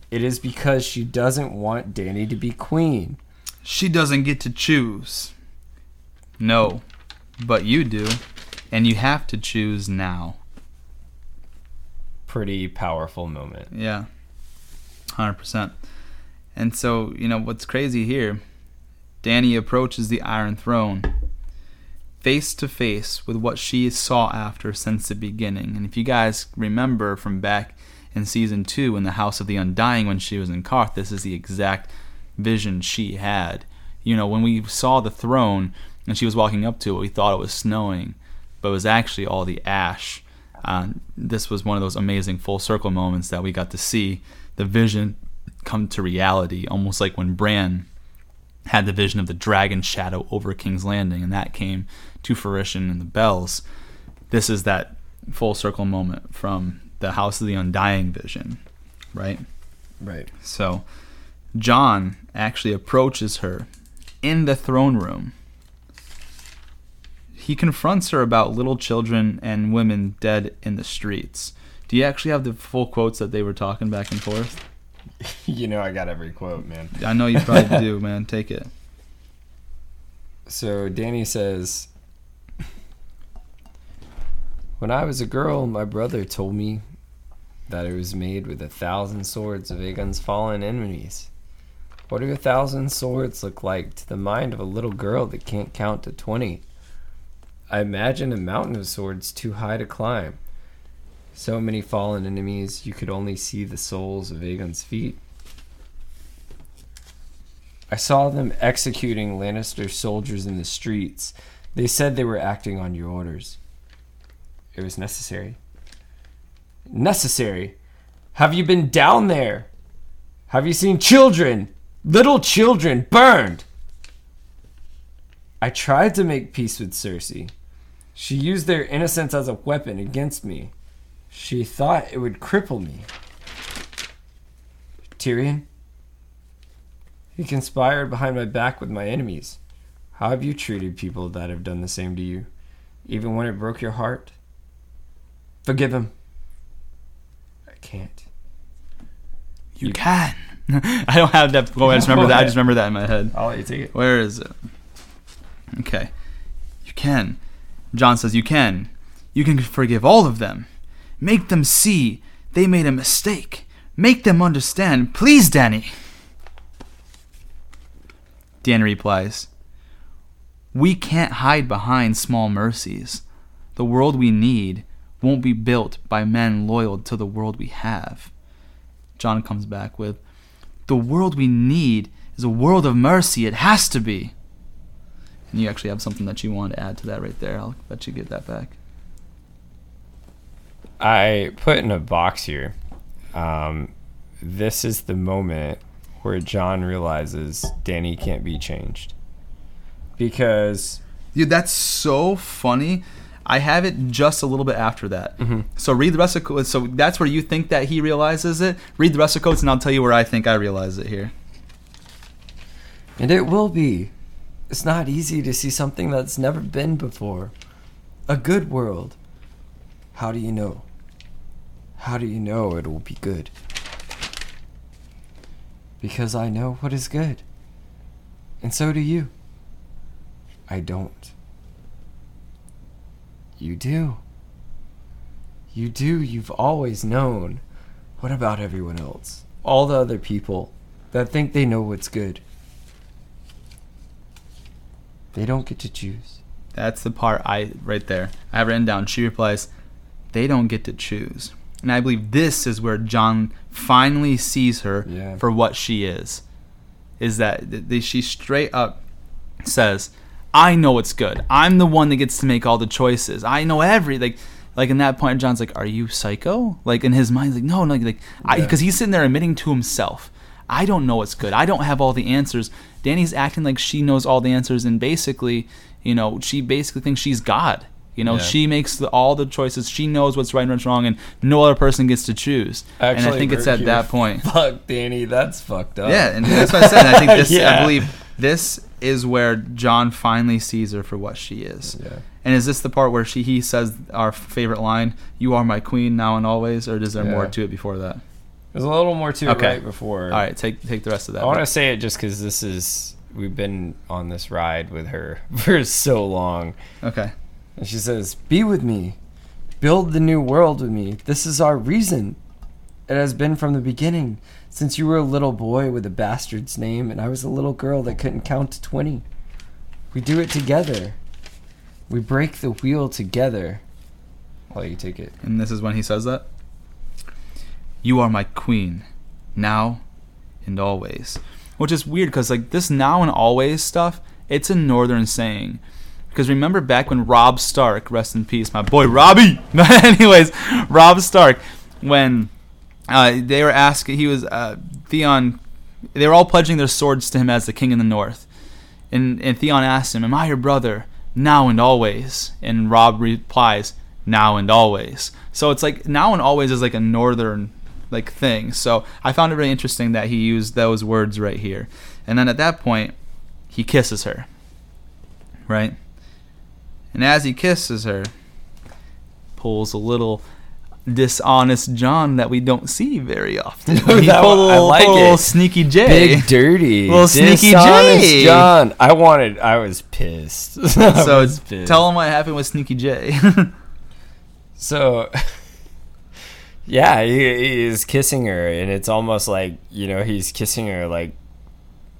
It is because she doesn't want Dany to be queen. She doesn't get to choose. No, but you do, and you have to choose now. Pretty powerful moment. Yeah, hundred percent. And so you know what's crazy here? Dany approaches the Iron Throne, face to face with what she saw after since the beginning. And if you guys remember from back in season two in the House of the Undying when she was in Qarth, this is the exact vision she had. You know, when we saw the throne and she was walking up to it, we thought it was snowing, but it was actually all the ash. Uh, this was one of those amazing full circle moments that we got to see the vision come to reality, almost like when Bran had the vision of the dragon shadow over King's Landing, and that came to fruition in the bells. This is that full circle moment from the House of the Undying vision, right? Right. So Jon actually approaches her in the throne room. He confronts her about little children and women dead in the streets. Do you actually have the full quotes that they were talking back and forth? you know I got every quote, man. I know you probably do, man. Take it. So Dany says, When I was a girl, my brother told me that it was made with a thousand swords of Aegon's fallen enemies. What do a thousand swords look like to the mind of a little girl that can't count to twenty? I imagine a mountain of swords too high to climb. So many fallen enemies, you could only see the soles of Aegon's feet. I saw them executing Lannister soldiers in the streets. They said they were acting on your orders. It was necessary. Necessary? Have you been down there? Have you seen children? Little children burned? I tried to make peace with Cersei. She used their innocence as a weapon against me. She thought it would cripple me. Tyrion? He conspired behind my back with my enemies. How have you treated people that have done the same to you, even when it broke your heart? Forgive him. I can't. You can. I don't have that. quote. I just remember that. I just remember that in my head. I'll let you take it. Where is it? Okay. You can. Jon says, You can. You can forgive all of them. Make them see they made a mistake. Make them understand. Please, Dany. Dany replies, We can't hide behind small mercies. The world we need won't be built by men loyal to the world we have. Jon comes back with, The world we need is a world of mercy. It has to be. And you actually have something that you want to add to that right there. I'll let you get that back. I put in a box here. Um, this is the moment where Jon realizes Dany can't be changed. Because Dude, that's so funny. I have it just a little bit after that. So read the rest of quotes. So that's where you think that he realizes it. Read the rest of the quotes, and I'll tell you where I think I realize it here. And it will be. It's not easy to see something that's never been before. A good world. How do you know? How do you know it will be good? because I know what is good. And so do you. I don't. You do. You do. You've always known. What about everyone else? All the other people that think they know what's good. They don't get to choose. That's the part I right there. I have written down. She replies, "They don't get to choose." And I believe this is where Jon finally sees her Yeah. for what she is. Is that th- th- she straight up says, "I know what's good. I'm the one that gets to make all the choices. I know every like." Like in that point, Jon's like, "Are you psycho?" Like in his mind, like, "No, no, like, Yeah. because he's sitting there admitting to himself, I don't know what's good. I don't have all the answers." Dany's acting like she knows all the answers, and basically, you know, she basically thinks she's God. You know, Yeah. she makes the, all the choices. She knows what's right and what's wrong, and no other person gets to choose. and I think it's at that point. Fuck, Dany, that's fucked up. Yeah, and that's what I said. I think this. I believe this is where Jon finally sees her for what she is. Yeah. And is this the part where she he says our favorite line, "You are my queen now and always," or is there more to it before that? There's a little more to it Okay. right before. All right, take take the rest of that. I want to say it just because this is we've been on this ride with her for so long. okay. And she says, Be with me. Build the new world with me. This is our reason. It has been from the beginning, since you were a little boy with a bastard's name, and I was a little girl that couldn't count to 20. We do it together. We break the wheel together. I'll let you take it. And this is when he says that. You are my queen, now and always. Which is weird because like this now and always stuff, it's a northern saying. Because remember back when Robb Stark, rest in peace, my boy Robbie. Anyways, Robb Stark, when uh, they were asking, he was uh, Theon. They were all pledging their swords to him as the king in the north, and and Theon asked him, "Am I your brother now and always?" And Robb replies, "Now and always." So it's like now and always is like a northern like thing. So I found it really interesting that he used those words right here. And then at that point, he kisses her. Right? And as he kisses her, pulls a little dishonest Jon that we don't see very often. he pulled a little, like little it. sneaky J. Big dirty. Little sneaky J. Jon. I wanted. I was pissed. So was pissed. tell him what happened with Sneaky J. So, yeah, he, he is kissing her, and it's almost like you know he's kissing her like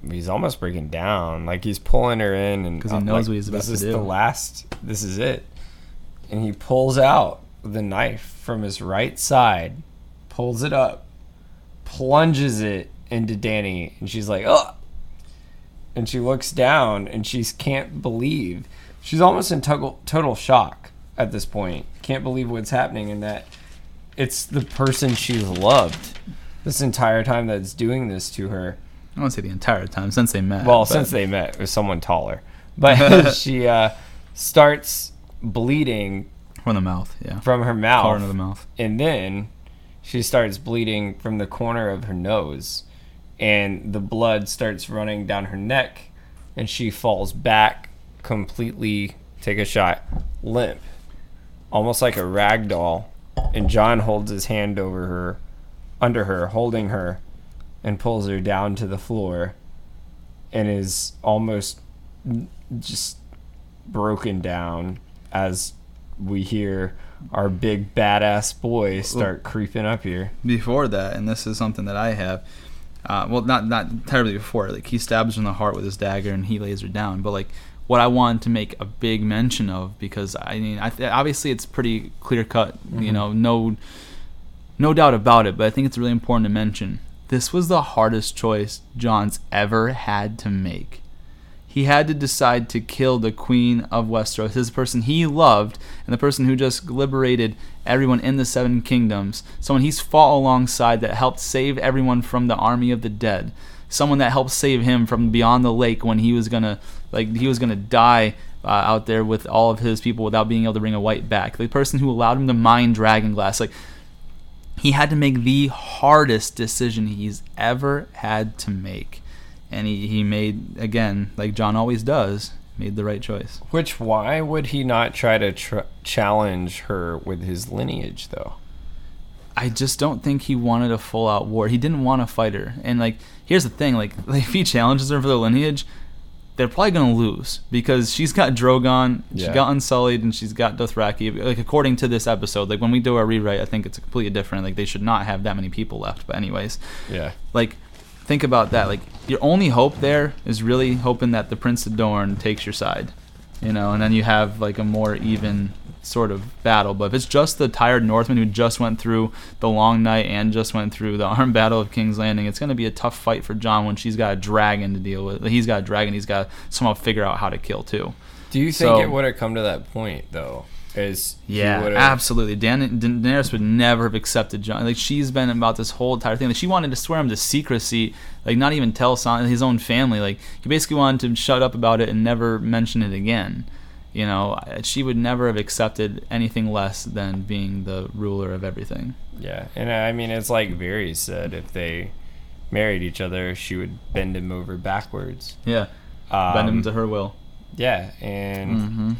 he's almost breaking down, like he's pulling her in, and 'Cause he knows like, what he's about to do. this is the last. This is it, and he pulls out the knife from his right side, pulls it up, plunges it into Dany, and she's like, "Oh!" And she looks down, and she can't believe. She's almost in total, total shock at this point. Can't believe what's happening, and that it's the person she's loved this entire time that's doing this to her. I won't say the entire time since they met. Well, but- since they met, it was someone taller, but she uh, starts bleeding from the mouth, yeah, from her mouth, corner of the mouth. and then she starts bleeding from the corner of her nose, and the blood starts running down her neck, and she falls back completely. Take a shot, limp, almost like a rag doll. And Jon holds his hand over her, under her, holding her, and pulls her down to the floor, and is almost just broken down as we hear our big badass boy start creeping up here. Before that, and this is something that I have. Uh, well, not not terribly before. Like he stabs her in the heart with his dagger, and he lays her down. But like what I wanted to make a big mention of because I mean, I th- obviously it's pretty clear cut. You know, no no doubt about it. But I think it's really important to mention this was the hardest choice Jon's ever had to make. He had to decide to kill the queen of Westeros, his person he loved, and the person who just liberated everyone in the Seven Kingdoms. Someone he's fought alongside that helped save everyone from the army of the dead. Someone that helped save him from beyond the lake when he was gonna, like, he was gonna die uh, out there with all of his people without being able to bring a wight back. The person who allowed him to mine Dragonglass, like, he had to make the hardest decision he's ever had to make and he, he made again like jon always does made the right choice Which why would he not try to tr- challenge her with his lineage though? I just don't think he wanted a full out war. He didn't want to fight her. And like, here's the thing: like, if he challenges her for the lineage, they're probably gonna lose because she's got Drogon, she Yeah. got Unsullied, and she's got Dothraki. Like according to this episode, like when we do our rewrite, I think it's completely different. Like they should not have that many people left. But anyways, Yeah. like think about that. Like your only hope there is really hoping that the Prince of Dorne takes your side, you know, and then you have like a more even sort of battle. But if it's just the tired Northmen who just went through the long night and just went through the armed battle of King's Landing, it's going to be a tough fight for Jon when she's got a dragon to deal with. He's got a dragon. He's got to somehow figure out how to kill too. Do you think So- it would have come to that point though? He Yeah, absolutely. Dan- Daenerys would never have accepted Jon. Like she's been about this whole entire thing. Like she wanted to swear him to secrecy, like not even tell Son- his own family. Like he basically wanted to shut up about it and never mention it again. You know, she would never have accepted anything less than being the ruler of everything. Yeah, and I mean it's like Varys said, if they married each other, she would bend him over backwards. Yeah, Um, bend him to her will. Yeah, and hmm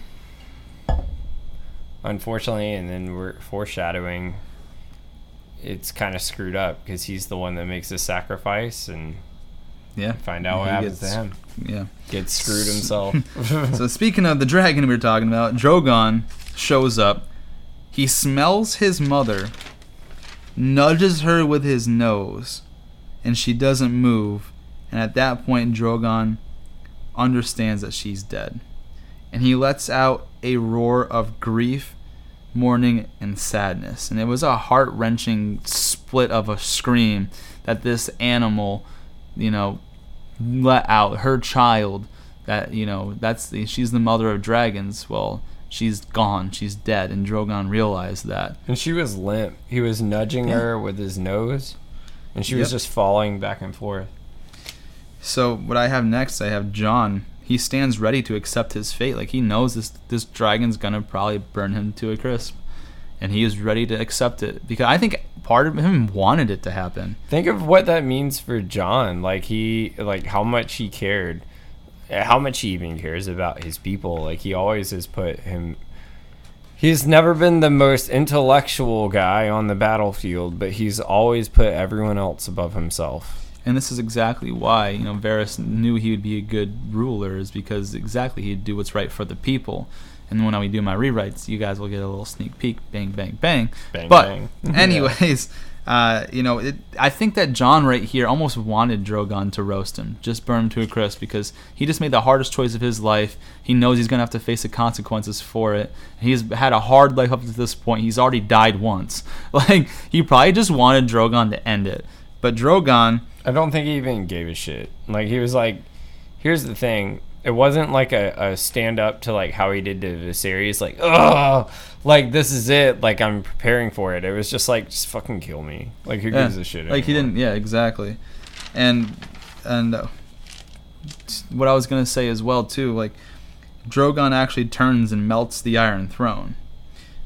unfortunately, and then we're foreshadowing. It's kind of screwed up because he's the one that makes the sacrifice, and Yeah, find out what He happens gets- to him. Yeah. Gets screwed himself. So speaking of the dragon we were talking about, Drogon shows up. He smells his mother, nudges her with his nose, and she doesn't move. And at that point, Drogon understands that she's dead. And he lets out a roar of grief, mourning, and sadness. And it was a heart wrenching split of a scream that this animal, you know, let out her child that you know that's the she's the mother of dragons well she's gone she's dead and drogon realized that and she was limp. He was nudging Yeah. her with his nose, and she was just falling back and forth. so what i have next i have jon he stands ready to accept his fate like he knows this this dragon's gonna probably burn him to a crisp and he is ready to accept it because i think part of him wanted it to happen Think of what that means for Jon. Like he, like how much he cared, how much he even cares about his people. Like he always has put him. He's never been the most intellectual guy on the battlefield, but he's always put everyone else above himself. And this is exactly why, you know, Varys knew he would be a good ruler, is because exactly he'd do what's right for the people. And when I do my rewrites, you guys will get a little sneak peek, bang, bang, bang. Bang, but, bang. anyways, uh, you know, it, I think that Jon right here almost wanted Drogon to roast him, just burn him to a crisp, because he just made the hardest choice of his life. He knows he's going to have to face the consequences for it. He's had a hard life up to this point. He's already died once. Like, he probably just wanted Drogon to end it. But Drogon. I don't think he even gave a shit. Like he was like, here's the thing. It wasn't like a, a stand up to like how he did to Viserys, like, oh, like this is it. Like I'm preparing for it. It was just like, just fucking kill me. Like who Yeah, gives a shit? Like he didn't. Yeah, exactly. And and uh, what I was gonna say as well too, like Drogon actually turns and melts the Iron Throne,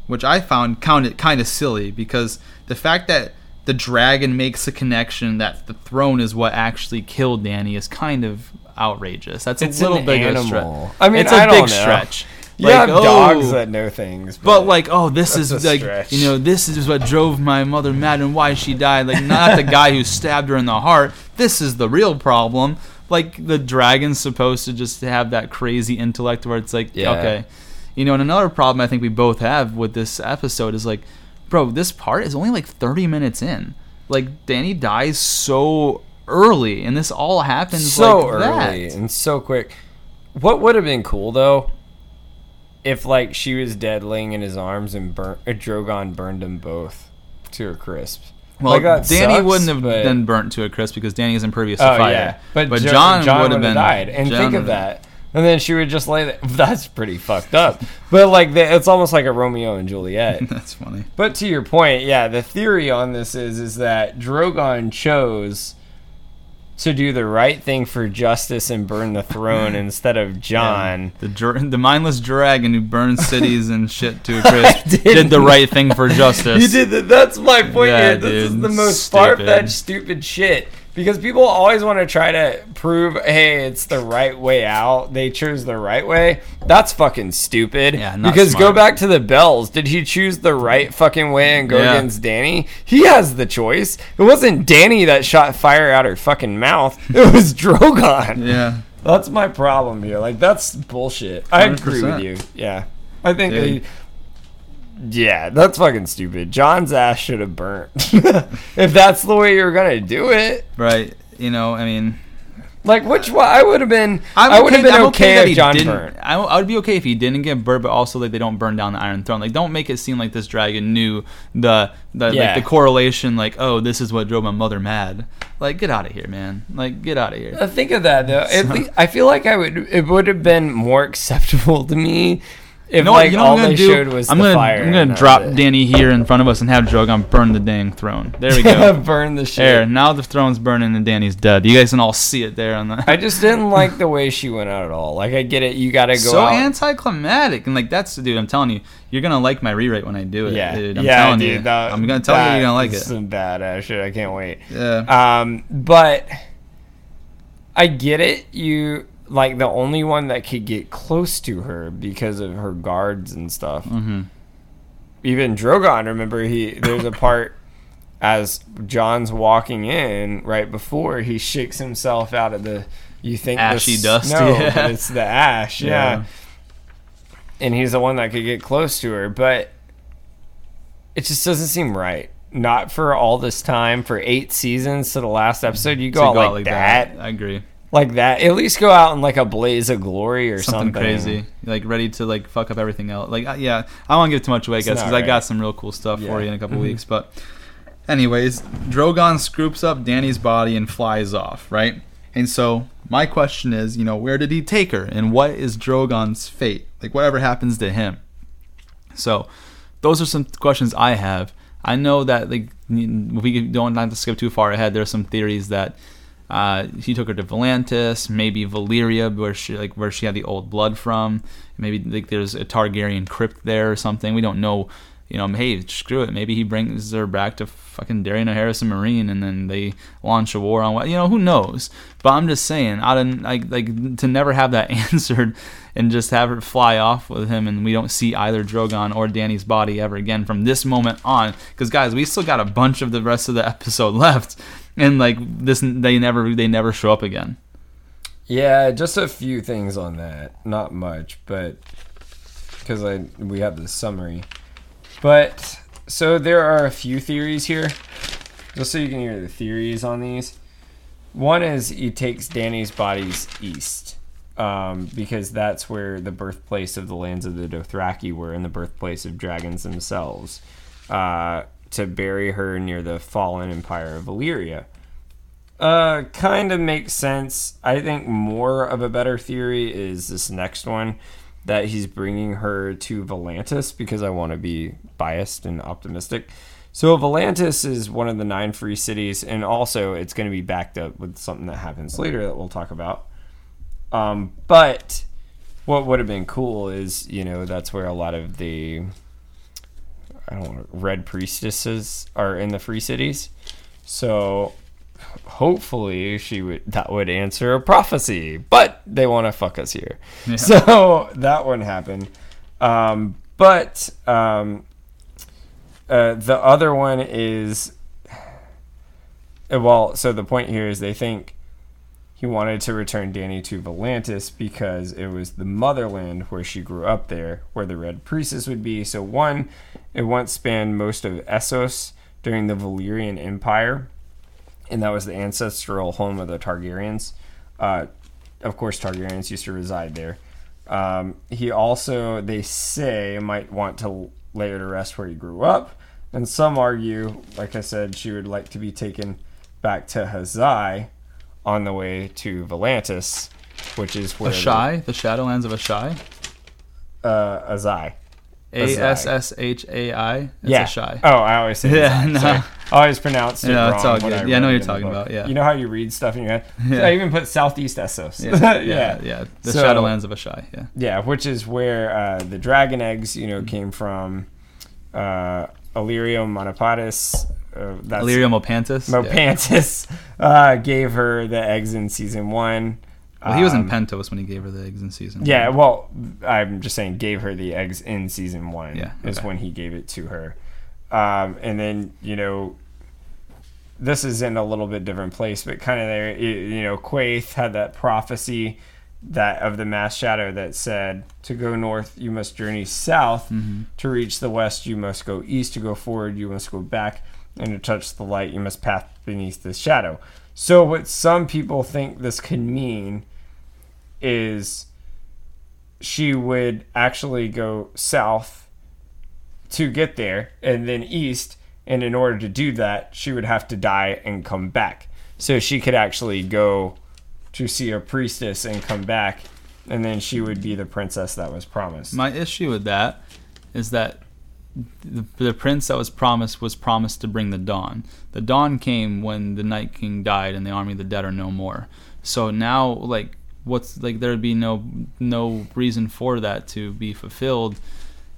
which I found counted kind of silly because the fact that the dragon makes a connection that the throne is what actually killed Dany is kind of outrageous. That's It's a little an big animal. stretch. I mean, it's a I don't big know. stretch. You Like, have oh, dogs that know things, but like, oh, this is like, stretch. you know, this is what drove my mother mad and why she died. Like, not the guy who stabbed her in the heart. This is the real problem. Like, the dragon's supposed to just have that crazy intellect where it's like, Yeah. okay, you know. And another problem I think we both have with this episode is like, bro, this part is only like 30 minutes in. Like, Dany dies so early, and this all happens so like early that. and so quick. What would have been cool though, if like she was dead, laying in his arms, and burnt, uh, Drogon burned them both to a crisp. Well, Like, Dany sucks, wouldn't have but- been burnt to a crisp because Dany is impervious to Oh fire. yeah, but, Jo- Jon, Jon would have been died. And Jon think of that. And then she would just lay there. That's pretty fucked up. But like, the, it's almost like a Romeo and Juliet. That's funny. But to your point, yeah, the theory on this is is that Drogon chose to do the right thing for justice and burn the throne instead of Jon. The dr- the mindless dragon who burns cities and shit to a crisp did. the right thing for justice. You did that. That's my point Yeah, here. This is dude. the most far fetched, stupid shit. Because people always want to try to prove, hey, it's the right way out. They chose the right way. That's fucking stupid. Yeah, not because go back to the bells. Did he choose the right fucking way and go Yeah. against Dany? He has the choice. It wasn't Dany that shot fire out her fucking mouth. It was Drogon. Yeah. That's my problem here. Like that's bullshit. I agree with 100%. you. Yeah. I think they Yeah, that's fucking stupid. Jon's ass should have burnt. if that's the way you're gonna do it. Right. You know, I mean, Like which one I would have been I'm I would have been I'm okay, that if Jon didn't. burnt. I, I would be okay if he didn't get burnt, but also like they don't burn down the Iron Throne. Like, don't make it seem like this dragon knew the the Yeah. like the correlation. Like, oh, this is what drove my mother mad. Like, get out of here, man. Like, get out of here. Uh, Think of that though. At So- least I feel like I would it would have been more acceptable to me if You know what? like You know all I'm they gonna showed do? was I'm the gonna fire. I'm gonna drop it. Dany here in front of us and have Drogon burn the dang throne. There we go. burn the shit. there. Now the throne's burning and Dany's dead. You guys can all see it there on the. I just didn't like the way she went out at all. Like I get it, you gotta go so out. anticlimactic and like that's dude. I'm telling you, you're gonna like my rewrite when I do it. Yeah, dude. I'm yeah, telling dude. you. that- I'm gonna tell you you're gonna like is it. Some badass shit. I can't wait. Yeah. Um, but I get it. You like the only one that could get close to her because of her guards and stuff. mm-hmm. Even Drogon, remember he there's a part as Jon's walking in right before he shakes himself out of the you think the Ashy dust, No, yeah. but it's the ash. yeah. Yeah. and he's the one that could get close to her, but it just doesn't seem right. Not for all this time, for eight seasons to the last episode, you go out go like, out that, I agree. Like that. At least go out in like a blaze of glory or Something, something, crazy, like ready to like fuck up everything else. Like, yeah, I to give too much away, guys, not because I got some real cool stuff for you in a couple Mhm. weeks. But, anyways, Drogon scoops up Dany's body and flies off, right? And so my question is, you know, where did he take her, and what is Drogon's fate? Like, whatever happens to him. So, those are some questions I have. I know that like we don't have to skip too far ahead. There are some theories that uh, he took her to Volantis, maybe Valyria, where she like where she had the old blood from. Maybe like there's a Targaryen crypt there or something. We don't know. You know, hey, screw it. Maybe he brings her back to fucking Darien or Harrison Marine, and then they launch a war on what you know. Who knows? But I'm just saying, out of like like to never have that answered, and just have her fly off with him, and we don't see either Drogon or Dany's body ever again from this moment on. Because guys, we still got a bunch of the rest of the episode left, and like this, they never they never show up again. Yeah, just a few things on that. Not much, but because I we have the summary. But so there are a few theories here, just so you can hear the theories on these. One is he takes Dany's bodies east, um, because that's where the birthplace of the lands of the Dothraki were, and the birthplace of dragons themselves. Uh, to bury her near the fallen empire of Valyria. Uh, kind of makes sense. I think more of a better theory is this next one that he's bringing her to Volantis because I want to be biased and optimistic. So Volantis is one of the nine free cities, and also it's going to be backed up with something that happens later that we'll talk about. Um, but what would have been cool is you know that's where a lot of the I don't know red priestesses are in the free cities. So hopefully she would that would answer a prophecy but they want to fuck us here Yeah. so that one happened um, but um, uh, the other one is uh, well so the point here is they think he wanted to return Dany to Volantis because it was the motherland where she grew up there, where the Red Priestess would be. So, one, it once spanned most of Essos during the Valyrian Empire, and that was the ancestral home of the Targaryens. Uh, of course, Targaryens used to reside there. Um, he also, they say, might want to lay her to rest where he grew up. And some argue, like I said, she would like to be taken back to Hazai on the way to Volantis, which is where Asshai, the Shadowlands of Asshai. the, uh, Azai. A S S H A I. Yeah. Asshai. Oh, I always say Yeah, no. sorry. I always pronounced it Yeah, wrong. it's all good. I Yeah, I know what you're talking about, yeah. You know how you read stuff in your head? Yeah. I even put Southeast Essos. Yeah, yeah. yeah, The So- Shadowlands of Asshai. Yeah. Yeah, which is where uh, the dragon eggs, you Mm-hmm. know, came from. Uh, Illyrio monopotis. Uh, that's Illyrio Mopantis. yeah. Mopantis uh, gave her the eggs in season one. Well, he was in Um, Pentos when he gave her the eggs in season. Yeah, one. well, I'm just saying, gave her the eggs in season one. Yeah, is when he gave it to her, um, and then you know, this is in a little bit different place, but kind of there. You know, Quaithe had that prophecy that of the mass shadow that said, "To go north, you must journey south. Mm-hmm. To reach the west, you must go east. To go forward, you must go back. And to touch the light, you must pass beneath the shadow." So, what some people think this could mean is she would actually go south to get there and then east and in order to do that she would have to die and come back so she could actually go to see a priestess and come back and then she would be the princess that was promised My issue with that is that the, the prince that was promised was promised to bring the dawn. The dawn came when the Night King died and the army of the dead are no more. So now, like, what's like there'd be no no reason for that to be fulfilled.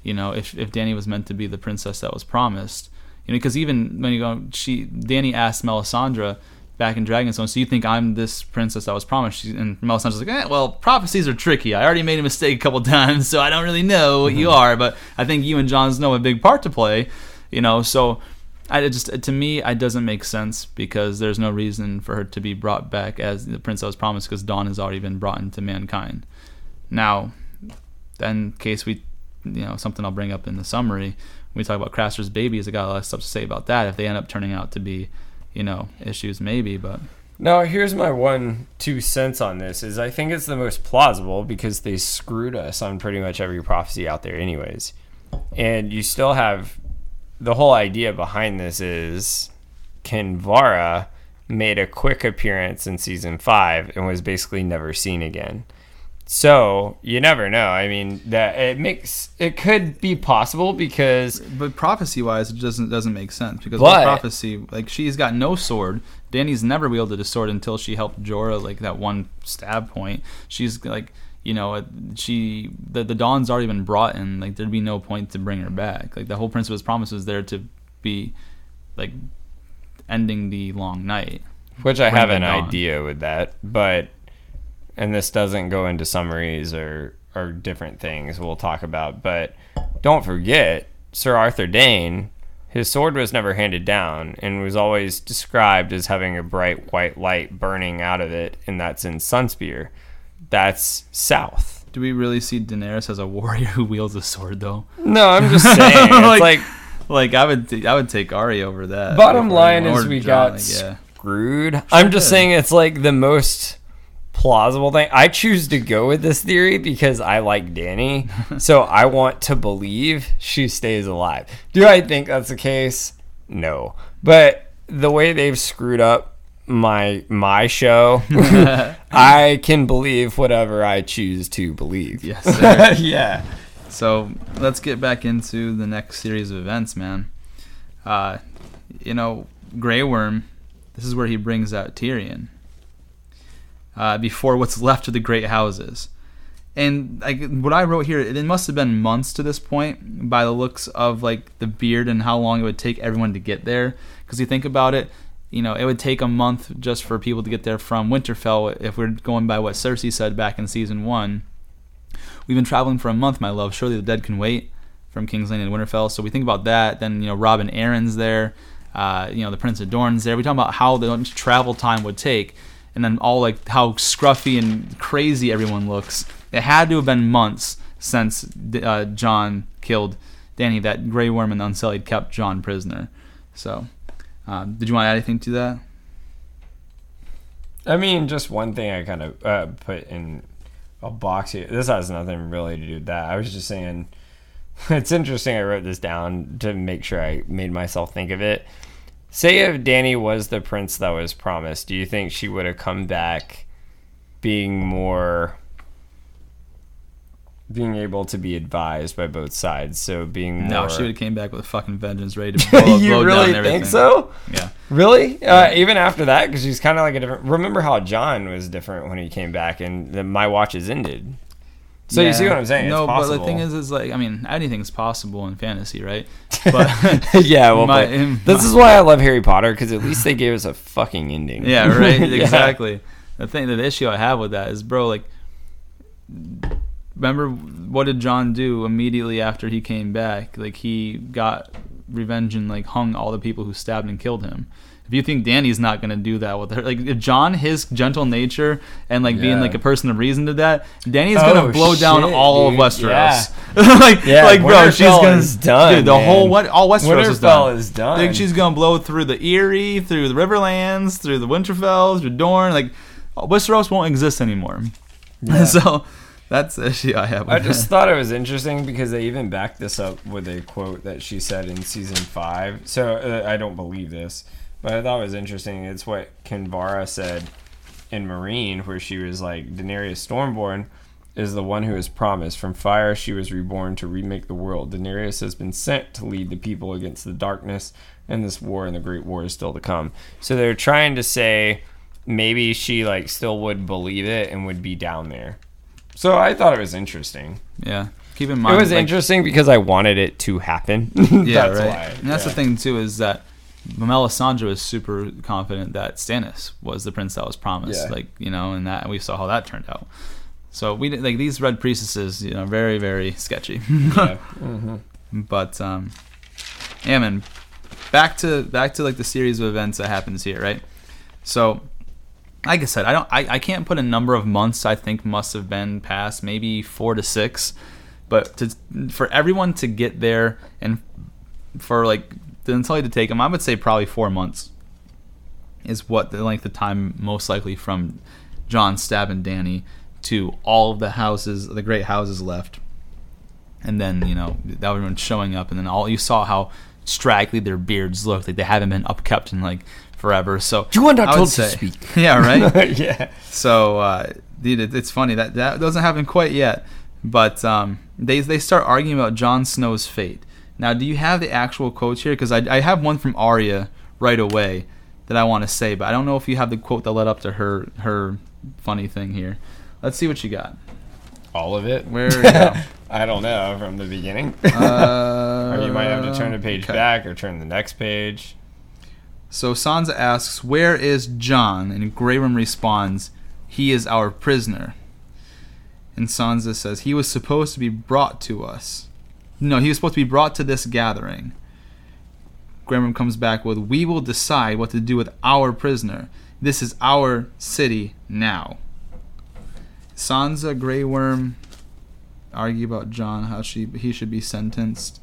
You know, if if Dany was meant to be the princess that was promised. You know, because even when you go, she Dany asked Melisandre back in Dragonstone, so you think I'm this princess that was promised? She, and Melisandre's like, eh, well, prophecies are tricky. I already made a mistake a couple times, so I don't really know what you are. But I think you and Jon Snow have a big part to play. You know, so I just to me it doesn't make sense because there's no reason for her to be brought back as the prince princess was promised because Dawn has already been brought into mankind. Now, in case we, you know, something I'll bring up in the summary we talk about Craster's babies, I got a lot of stuff to say about that. If they end up turning out to be, you know, issues, maybe, but now here's my one two cents on this is i think it's the most plausible because they screwed us on pretty much every prophecy out there anyways and you still have the whole idea behind this is Kinvara made a quick appearance in season five and was basically never seen again. So you never know. I mean, that it makes it could be possible because but prophecy wise, it doesn't doesn't make sense because But- prophecy, like she's got no sword. Dany's never wielded a sword until she helped Jorah like that one stab point. She's like. You know, uh, she the the dawn's already been brought in. Like there'd be no point to bring her back. Like the whole Prince of His Promise was there to be, like, ending the long night. which I have an on. idea with that, but and this doesn't go into summaries or or different things we'll talk about, but don't forget Sir Arthur Dayne, his sword was never handed down and was always described as having a bright white light burning out of it, and that's in Sunspear. That's south. Do we really see Daenerys as a warrior who wields a sword, though? No, I'm just saying. Like- like Like I would, t- I would take Arya over that. Bottom Or- line or is we Jon, got like, yeah. screwed. I'm just did. saying it's like the most plausible thing. I choose to go with this theory because I like Dany. so I want to believe she stays alive. Do I think that's the case? No. But the way they've screwed up my my show, I can believe whatever I choose to believe. Yes. sir. yeah. So let's get back into the next series of events, man. Uh, you know, Grey Worm. This is where he brings out Tyrion. Uh, before what's left of the Great Houses, and like what I wrote here, it must have been months to this point by the looks of like the beard and how long it would take everyone to get there. Because you think about it, you know, it would take a month just for people to get there from Winterfell if we're going by what Cersei said back in season one. We've been traveling for a month, my love. Surely the dead can wait from King's Landing to Winterfell. So we think about that. Then you know, Robin Arryn's there. Uh, you know, the Prince of Dorne's there. We talk about how the travel time would take, and then all like how scruffy and crazy everyone looks. It had to have been months since uh, Jon killed Dany. That Grey Worm and the Unsullied kept Jon prisoner. So, um, did you want to add anything to that? I mean, just one thing I kind of uh, put in a box here. This has nothing really to do with that. I was just saying, it's interesting. I wrote this down to make sure I made myself think of it. Say if Dany was the prince that was promised, do you think she would have come back being more being able to be advised by both sides. So being more. No, she would have came back with a fucking vengeance, ready to blow, you blow really down everything. think so? Yeah. Really? Uh, even after that, because she's kind of like a different. Remember how Jon was different when he came back, and then my watches ended. So you see what I'm saying? No, it's possible. but the thing is, is like, I mean, anything's possible in fantasy, right? But yeah, well, My- but this my- is why I love Harry Potter because at least they gave us a fucking ending. yeah, right, Yeah. exactly. The thing, the issue I have with that is, bro, like, remember what did Jon do immediately after he came back? Like, he got revenge and like hung all the people who stabbed and killed him. If you think Dany's not gonna do that with her, like if Jon, his gentle nature and like being like a person of reason to that, Dany's Oh, gonna blow down all dude. of Westeros. Yeah. like, Yeah, like bro, she's gonna is done, Dude, the whole what all Westeros is Winterfell done. is done. Like, she's gonna blow through the Eyrie, through the Riverlands, through the Winterfells, through Dorne. Like Westeros won't exist anymore. so that's the issue I have. I just thought it was interesting because they even backed this up with a quote that she said in season five. So uh, I don't believe this, but I thought it was interesting. It's what Kinvara said in Meereen, where she was like, Daenerys Stormborn is the one who is promised. From fire she was reborn to remake the world. Daenerys has been sent to lead the people against the darkness, and this war and the Great War is still to come. So they're trying to say maybe she like still would believe it and would be down there. So I thought it was interesting. yeah. Keep in mind, It was like, interesting because I wanted it to happen. Yeah, That's right. why. and that's the thing too is that Melisandre was super confident that Stannis was the prince that was promised. Yeah. Like you know, and that we saw how that turned out. So we did- like these red priestesses, you know, very very sketchy. Yeah. But um, yeah, man. Back to back to like the series of events that happens here, right? So, like I said, I don't, I, I can't put a number of months. I think must have been past, maybe four to six. But to for everyone to get there and for like the Unsullied to take them, I would say probably four months is what the length of time most likely from Jon stabbing Dany to all of the houses, the great houses left and then you know that everyone showing up, and then all you saw how straggly their beards looked, like they haven't been upkept in like forever. So You are not I would told to speak. Yeah, right. yeah. so uh, dude, it, it's funny that that doesn't happen quite yet, but um, they they start arguing about Jon Snow's fate. Now, do you have the actual quotes here? Because I, I have one from Arya right away that I want to say, but I don't know if you have the quote that led up to her her funny thing here. Let's see what you got. All of it? Where? I don't know from the beginning. Uh, or you might have to turn the page okay. back or turn the next page. So Sansa asks, "Where is Jon?" And Grey Worm responds, "He is our prisoner." And Sansa says, "He was supposed to be brought to us. No, he was supposed to be brought to this gathering." Grey Worm comes back with, "We will decide what to do with our prisoner. This is our city now." Sansa, Grey Worm argue about Jon, how she he should be sentenced.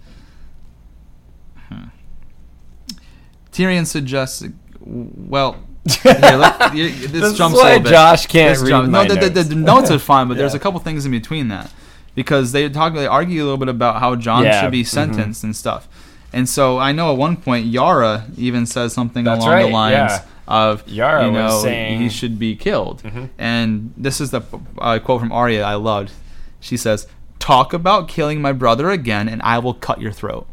Tyrion suggests, well, here, let, you- this, This is jumps why a little bit. Josh can't This read jump- my no, the, the, notes. the notes are fine, but there's a couple things in between that because they talk, they argue a little bit about how Jon Yeah, should be mhm. sentenced and stuff. And so I know at one point Yara even says something That's along the lines yeah. of Yara you know was saying- he should be killed. Mhm. And this is the uh, quote from Arya I loved. She says, "Talk about killing my brother again, and I will cut your throat."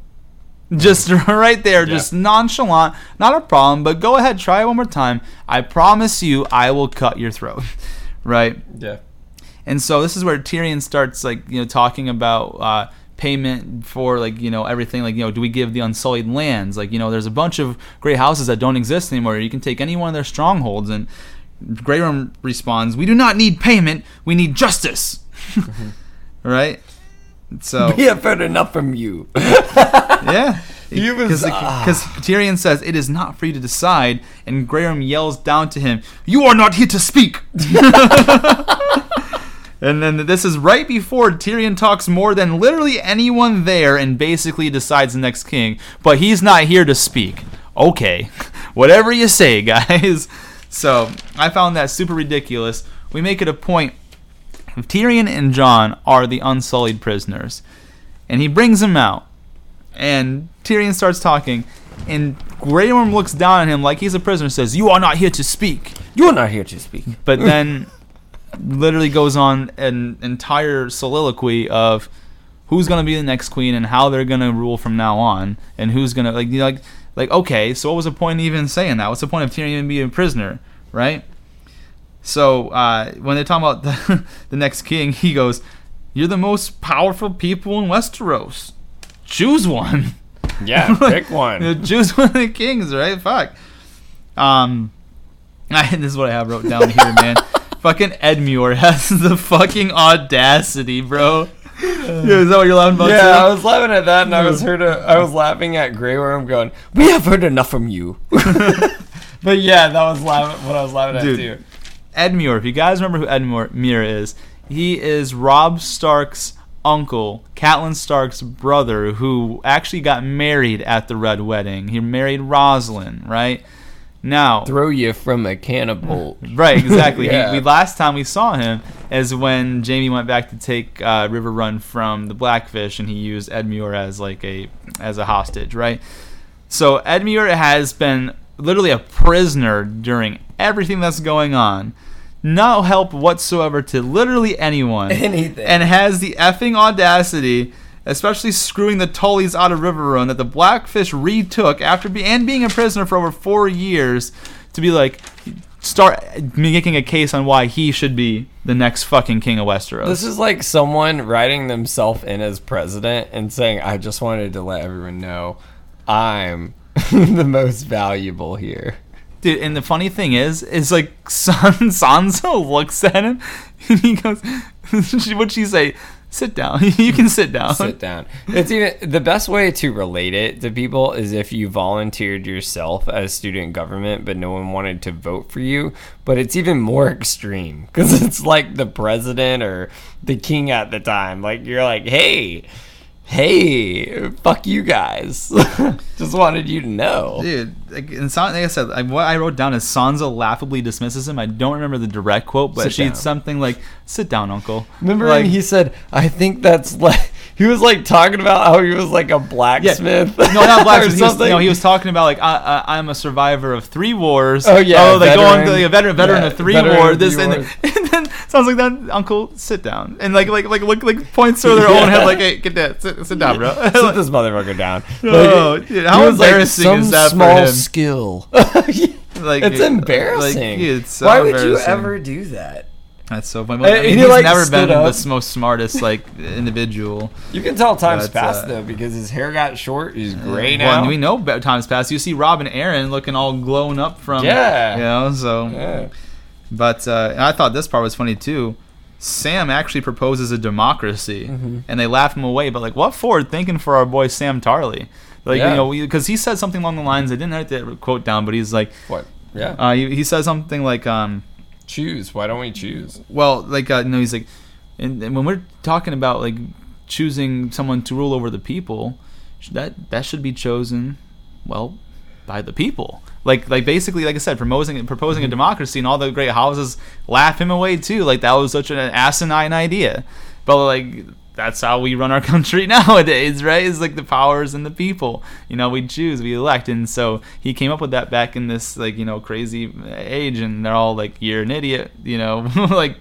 Just right there, Yeah. just nonchalant, not a problem. But go ahead, try it one more time. I promise you, I will cut your throat. right. Yeah. And so this is where Tyrion starts like you know talking about uh, payment for like you know everything like you know do we give the unsullied lands like you know there's a bunch of great houses that don't exist anymore you can take any one of their strongholds and Grey Worm responds we do not need payment we need justice right so We have heard enough from you. yeah. Because ah. Tyrion says, It is not for you to decide, and Grey Worm yells down to him, You are not here to speak! and then this is right before Tyrion talks more than literally anyone there and basically decides the next king, but he's not here to speak. Okay. Whatever you say, guys. So I found that super ridiculous. We make it a point Tyrion and Jon are the unsullied prisoners. And he brings them out. And Tyrion starts talking. And Grey Worm looks down at him like he's a prisoner and says, You are not here to speak. You're not here to speak. But then literally goes on an entire soliloquy of who's gonna be the next queen and how they're gonna rule from now on, and who's gonna like you know, like like okay, so what was the point of even saying that? What's the point of Tyrion even being a prisoner, right? So uh, when they're talking about the, the next king, he goes, "You're the most powerful people in Westeros. Choose one." Yeah, pick one. Yeah, Choose one of the kings, right? Fuck. Um, I, this is what I have wrote down here, man. fucking Edmure has the fucking audacity, bro. Yeah, is that what you're laughing about? Yeah, too? I was laughing at that, and I was heard. A, I was laughing at Grey Worm going, "We have heard enough from you." but yeah, that was laugh- what I was laughing at Dude. Too. Edmure. If you guys remember who Edmure Muir is, he is Robb Stark's uncle, Catelyn Stark's brother, who actually got married at the Red Wedding. He married Rosalind, right? Now, Throw you from a cannibal. Right, exactly. Yeah. he, we last time we saw him is when Jaime went back to take uh, Riverrun from the Blackfish, and he used Edmure as like a as a hostage, right? So Edmure has been literally a prisoner during everything that's going on. No help whatsoever to literally anyone. Anything. And has the effing audacity, especially screwing the Tullys out of Riverrun, that the Blackfish retook after be- and being a prisoner for over four years, to be like, start making a case on why he should be the next fucking king of Westeros. This is like someone writing themselves in as president and saying, "I just wanted to let everyone know I'm the most valuable here." Dude, and the funny thing is, is like San Sansa looks at him and he goes, "What'd she say? Sit down. you can sit down." Sit down. It's even the best way to relate it to people is if you volunteered yourself as student government, but no one wanted to vote for you. But it's even more extreme because it's like the president or the king at the time. Like you're like, hey, hey, fuck you guys. Just wanted you to know. Dude, like, and San, like I said, like, what I wrote down is Sansa laughably dismisses him. I don't remember the direct quote, but she's something like, "Sit down, Uncle." Remember like, when he said, "I think that's like." He was like talking about how he was like a blacksmith. No, not blacksmith. he, was, no, he was talking about like I, I, I'm a survivor of three wars. Oh, yeah, Oh, like going veteran. like a veteran, veteran Yeah, of three veteran of wars. This three and, wars. and then sounds like that. Uncle, sit down and like like like look like points to their own head like, hey, get that, sit, sit down, bro. Sit this motherfucker down. Oh, dude, how like, embarrassing "Some is that for small him?" skill. like it's embarrassing. Like, it's so Why would you ever do that? That's so funny. I mean, he, he's like, never been up. the most smartest like individual. You can tell times That's, passed uh, though because his hair got short. He's gray Well, now. and we know about times past. You see Robin Arryn looking all glowing up from Yeah. you know. So, Yeah. but uh, I thought this part was funny too. Sam actually proposes a democracy, Mm-hmm. and they laugh him away. But like, what forward thinking for our boy Sam Tarly? Like Yeah. you know, because he said something along the lines. I didn't write the quote down, but he's like, What? Yeah. uh, he, he says something like, um, choose. Why don't we choose? well, like uh, no, he's like, and, and when we're talking about like choosing someone to rule over the people, that that should be chosen, well, by the people. Like like basically, like I said, proposing proposing a democracy, and all the great houses laugh him away too. Like that was such an asinine idea, but like. That's how we run our country nowadays, right? It's like the powers and the people. You know, we choose, we elect, and so he came up with that back in this like you know crazy age, and they're all like, "You're an idiot," you know, like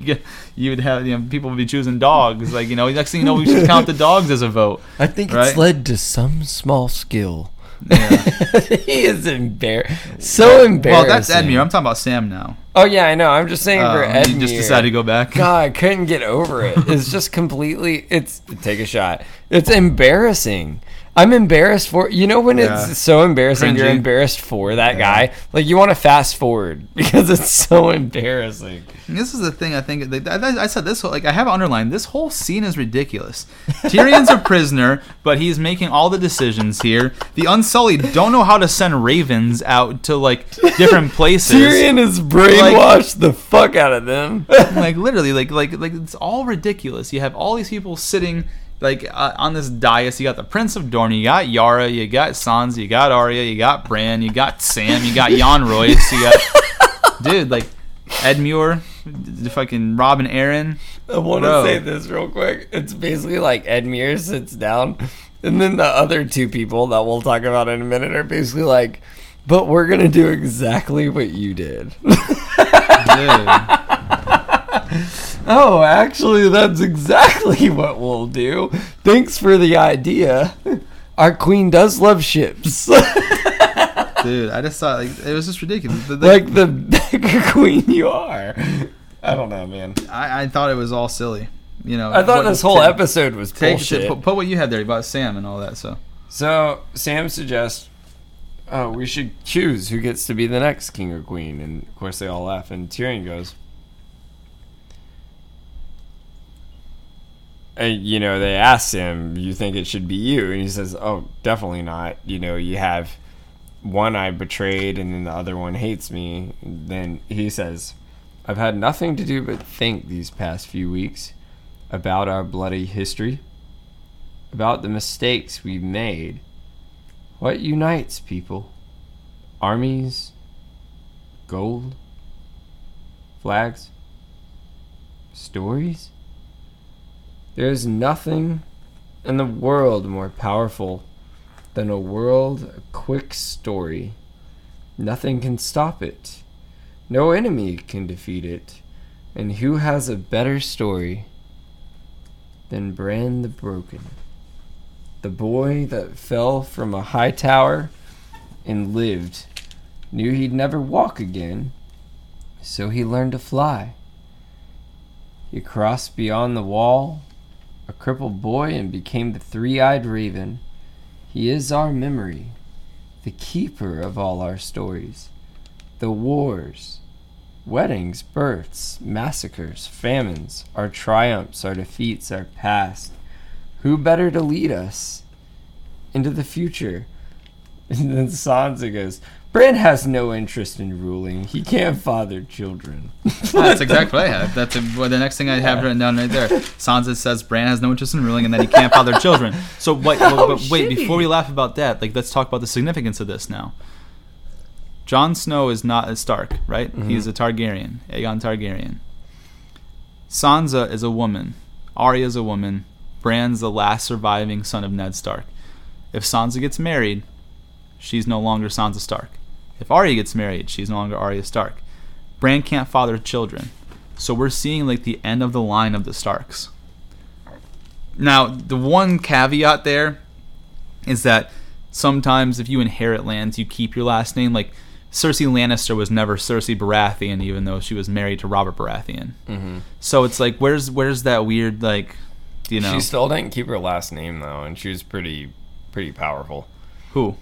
you would have you know people would be choosing dogs, like you know. Next thing you know, we should count the dogs as a vote. I think Right? it's led to some small skill. Yeah. he is embarrassed. So embarrassed. well, that's Edmure. I'm talking about Sam now. Oh yeah, I know. I'm just saying for Uh, Edmure. you just decided to go back. God, I couldn't get over it. It's just completely. It's take a shot. It's embarrassing. I'm embarrassed for you know when Yeah. it's so embarrassing. You're embarrassed for that guy. Like you want to fast forward because it's so embarrassing. And This is the thing I think. I, I said this whole like I have it underlined. This whole scene is ridiculous. Tyrion's a prisoner, but he's making all the decisions here. The Unsullied don't know how to send ravens out to like different places. Tyrion has brainwashed the fuck out of them. like literally, like like like it's all ridiculous. You have all these people sitting like uh, on this dais. You got the Prince of Dorne, you got Yara, you got Sansa, you got Arya, you got Bran, you got Sam, you got Jan Royce, you got dude like Edmure, the fucking Robin Arryn. I want to say this real quick. It's basically like Edmure sits down, and then the other two people that we'll talk about in a minute are basically like, "But we're gonna do exactly what you did." Dude. Oh, actually, that's exactly what we'll do. Thanks for the idea. Our queen does love ships. Dude, I just thought like it was just ridiculous. The- the- like the bigger queen you are. I don't know, man. I, I thought it was all silly. You know, I thought what- this whole take- episode was Take bullshit. shit. Put, put what you had there about Sam and all that. So So Sam suggests, oh, we should choose who gets to be the next king or queen, and of course they all laugh. And Tyrion goes, you know, they asked him, "You think it should be you?" And he says, "Oh, definitely not. You know, you have one I betrayed, and then the other one hates me." And then he says, "I've had nothing to do but think these past few weeks about our bloody history." about the mistakes we've made. What unites people? Armies? Gold? Flags? Stories? There is nothing in the world more powerful than a world, a quick story. Nothing can stop it. No enemy can defeat it. And who has a better story than Bran the Broken? The boy that fell from a high tower and lived knew he'd never walk again, so he learned to fly. He crossed beyond the wall, a crippled boy, and became the three eyed raven. He is our memory, the keeper of all our stories, the wars, weddings, births, massacres, famines, our triumphs, our defeats, our past. Who better to lead us into the future? And then Sansa goes, Bran has no interest in ruling. He can't father children. Ah, that's exactly what I have. That's a, well, the next thing I have written down right there. Sansa says Bran has no interest in ruling and that he can't father children. So what? How but wait, before we laugh about that, like let's talk about the significance of this now. Jon Snow is not a Stark, right? Mm-hmm. He's a Targaryen, Aegon Targaryen. Sansa is a woman. Arya is a woman. Bran's the last surviving son of Ned Stark. If Sansa gets married, she's no longer Sansa Stark. If Arya gets married, she's no longer Arya Stark. Bran can't father children. So we're seeing like the end of the line of the Starks. Now, the one caveat there is that sometimes if you inherit lands, you keep your last name. Like Cersei Lannister was never Cersei Baratheon, even though she was married to Robert Baratheon. Mhm. So it's like, where's where's that weird like, you know, She still didn't keep her last name though, and she was pretty, pretty powerful. who?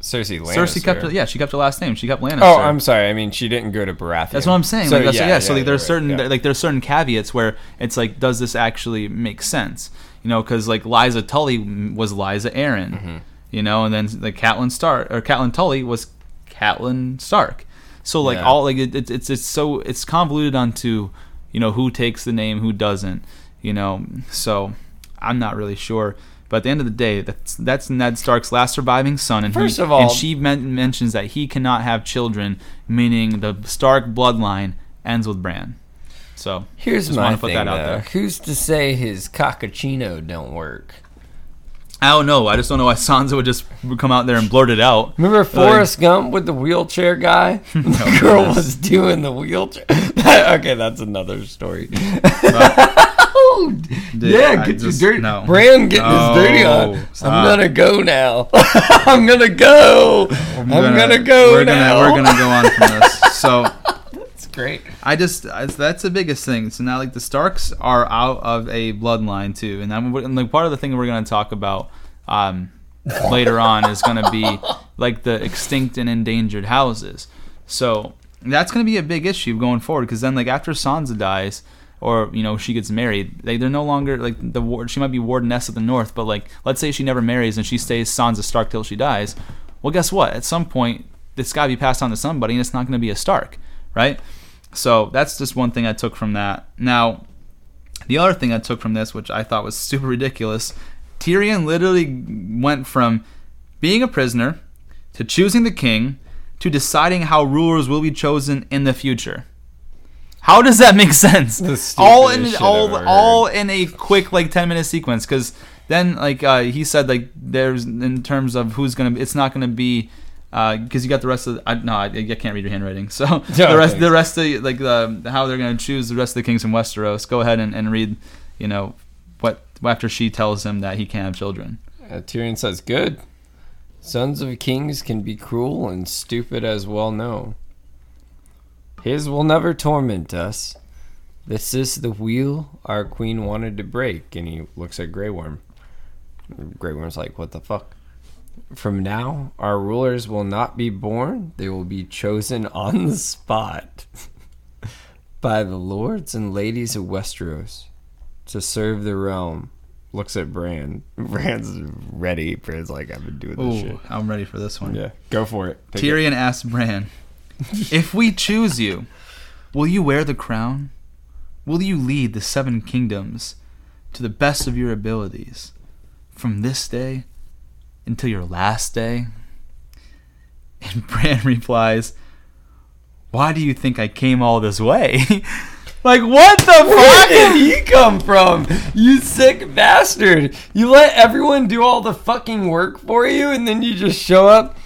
Cersei Lannister. Cersei kept her, yeah, she kept her last name. She kept Lannister. Oh, I'm sorry. I mean, she didn't go to Baratheon. That's what I'm saying. So, like, that's, yeah, so like, there's right, certain yeah. like there's certain caveats where it's like, does this actually make sense? You know, because like Lysa Tully was Lysa Arryn, Mm-hmm. you know, and then like Catelyn Stark or Catelyn Tully was Catelyn Stark. So like Yeah. all like it, it's it's it's so it's convoluted onto you know who takes the name, who doesn't, you know. So I'm not really sure. But at the end of the day, that's that's Ned Stark's last surviving son, and First he, of all- and she men- mentions that he cannot have children, meaning the Stark bloodline ends with Bran. So Here's just my wanna put thing, that out though. there. Who's to say his cockachino don't work? I don't know. I just don't know why Sansa would just come out there and blurt it out. Remember Forrest Gump with the wheelchair guy? the girl was doing the wheelchair. okay, that's another story. Dude, yeah, I get just- your dirty. no. Bran getting No, his dirty on. stop. I'm gonna go now. I'm gonna go. I'm, gonna, go We're now. gonna we're gonna go on from this. So That's great. I just I, that's the biggest thing. So now like the Starks are out of a bloodline too, and I'm and, like part of the thing we're gonna talk about um, later on is gonna be like the extinct and endangered houses. So that's gonna be a big issue going forward because then like after Sansa dies. Or you know she gets married. They they're no longer like the ward. She might be Wardeness of the North, but like let's say she never marries and she stays Sansa Stark till she dies. Well, guess what? At some point, it's got to be passed on to somebody, and it's not going to be a Stark, right? So that's just one thing I took from that. Now, the other thing I took from this, which I thought was super ridiculous, Tyrion literally went from being a prisoner to choosing the king to deciding how rulers will be chosen in the future. How does that make sense? All in all all in a quick like 10 minute sequence cuz then like uh, he said like there's in terms of who's going to it's not going to be because you got the rest of. The, I, no, I, I can't read your handwriting. So Yeah, the rest, thanks. the rest of like the how they're gonna choose the rest of the kings from Westeros. Go ahead and, and read. You know what after she tells him that he can't have children. Uh, Tyrion says, "Good. Sons of kings can be cruel and stupid as well known. His will never torment us. This is the wheel our queen wanted to break." And he looks at Grey Worm. Grey Worm's like, "What the fuck?" From now, our rulers will not be born; they will be chosen on the spot by the lords and ladies of Westeros to serve the realm. Looks at Bran. Bran's ready. Bran's like, I've been doing this Ooh, shit. I'm ready for this one. Yeah, go for it. Pick it. Tyrion asks Bran, "If we choose you, will you wear the crown? Will you lead the seven kingdoms to the best of your abilities, from this day until your last day?" And Bran replies, "Why do you think I came all this way?" like what the fuck? did he come from? You sick bastard! You let everyone do all the fucking work for you, and then you just show up.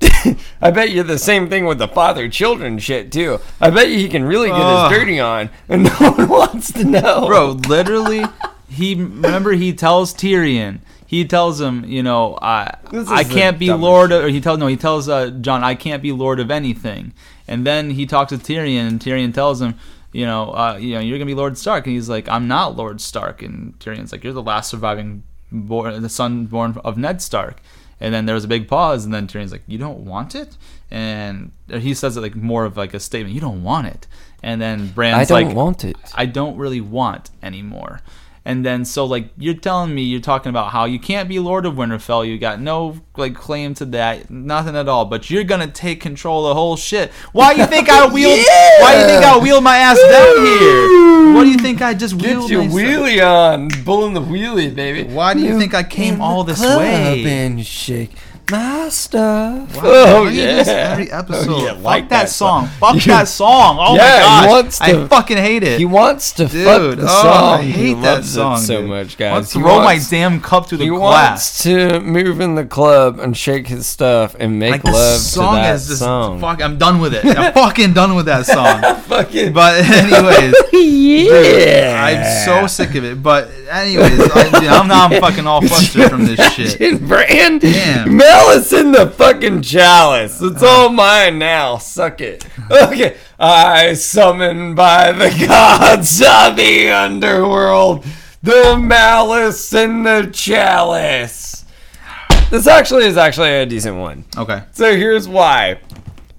I bet you the same thing with the father-children shit too. I bet you he can really get Ugh. his dirty on, and no one wants to know, bro literally he remember he tells tyrion. He tells him you know i i can't be lord of, or he tells no he tells uh, jon i can't be lord of anything. And then he talks to tyrion and tyrion tells him you know uh, you know you're gonna be lord stark. And he's like i'm not lord stark. And tyrion's like you're the last surviving born the son born of ned stark and then there was a big pause and then tyrion's like you don't want it and he says it like more of like a statement you don't want it and then Bran's I don't like want it. I don't really want anymore. And then so like you're telling me you're talking about how you can't be Lord of Winterfell, you got no like claim to that, nothing at all, but you're gonna take control of the whole shit. Why do you think I wheeled why you think I wheeled my ass down here? What do you think I just Get wheeled your myself- wheelie on, pulling the wheelie, baby. Why do you think I came all this way? and shake my stuff. Oh, Why do you do yeah. every episode. Oh, yeah, oh, Fuck like that, that song. song. Fuck You- that song. Oh Yeah, my he god. wants I fucking hate it. He wants to Dude, fuck the oh, song. I hate he that loves song it so dude. much, I guys. want to He throw wants- my damn cup to the He glass. wants to move in the club and shake his stuff and make Like love song to that is just song. fuck. I'm done with it. I'm fucking done with that song. Fucking But anyways, yeah. I'm so sick of it. But anyways, I, I'm now I'm fucking all flustered from this shit. Fucking Bran, Damn. Malice in the fucking chalice. It's all mine now. Suck it. Okay. I summon by the gods of the underworld the malice in the chalice. This actually is actually a decent one. Okay. So here's why.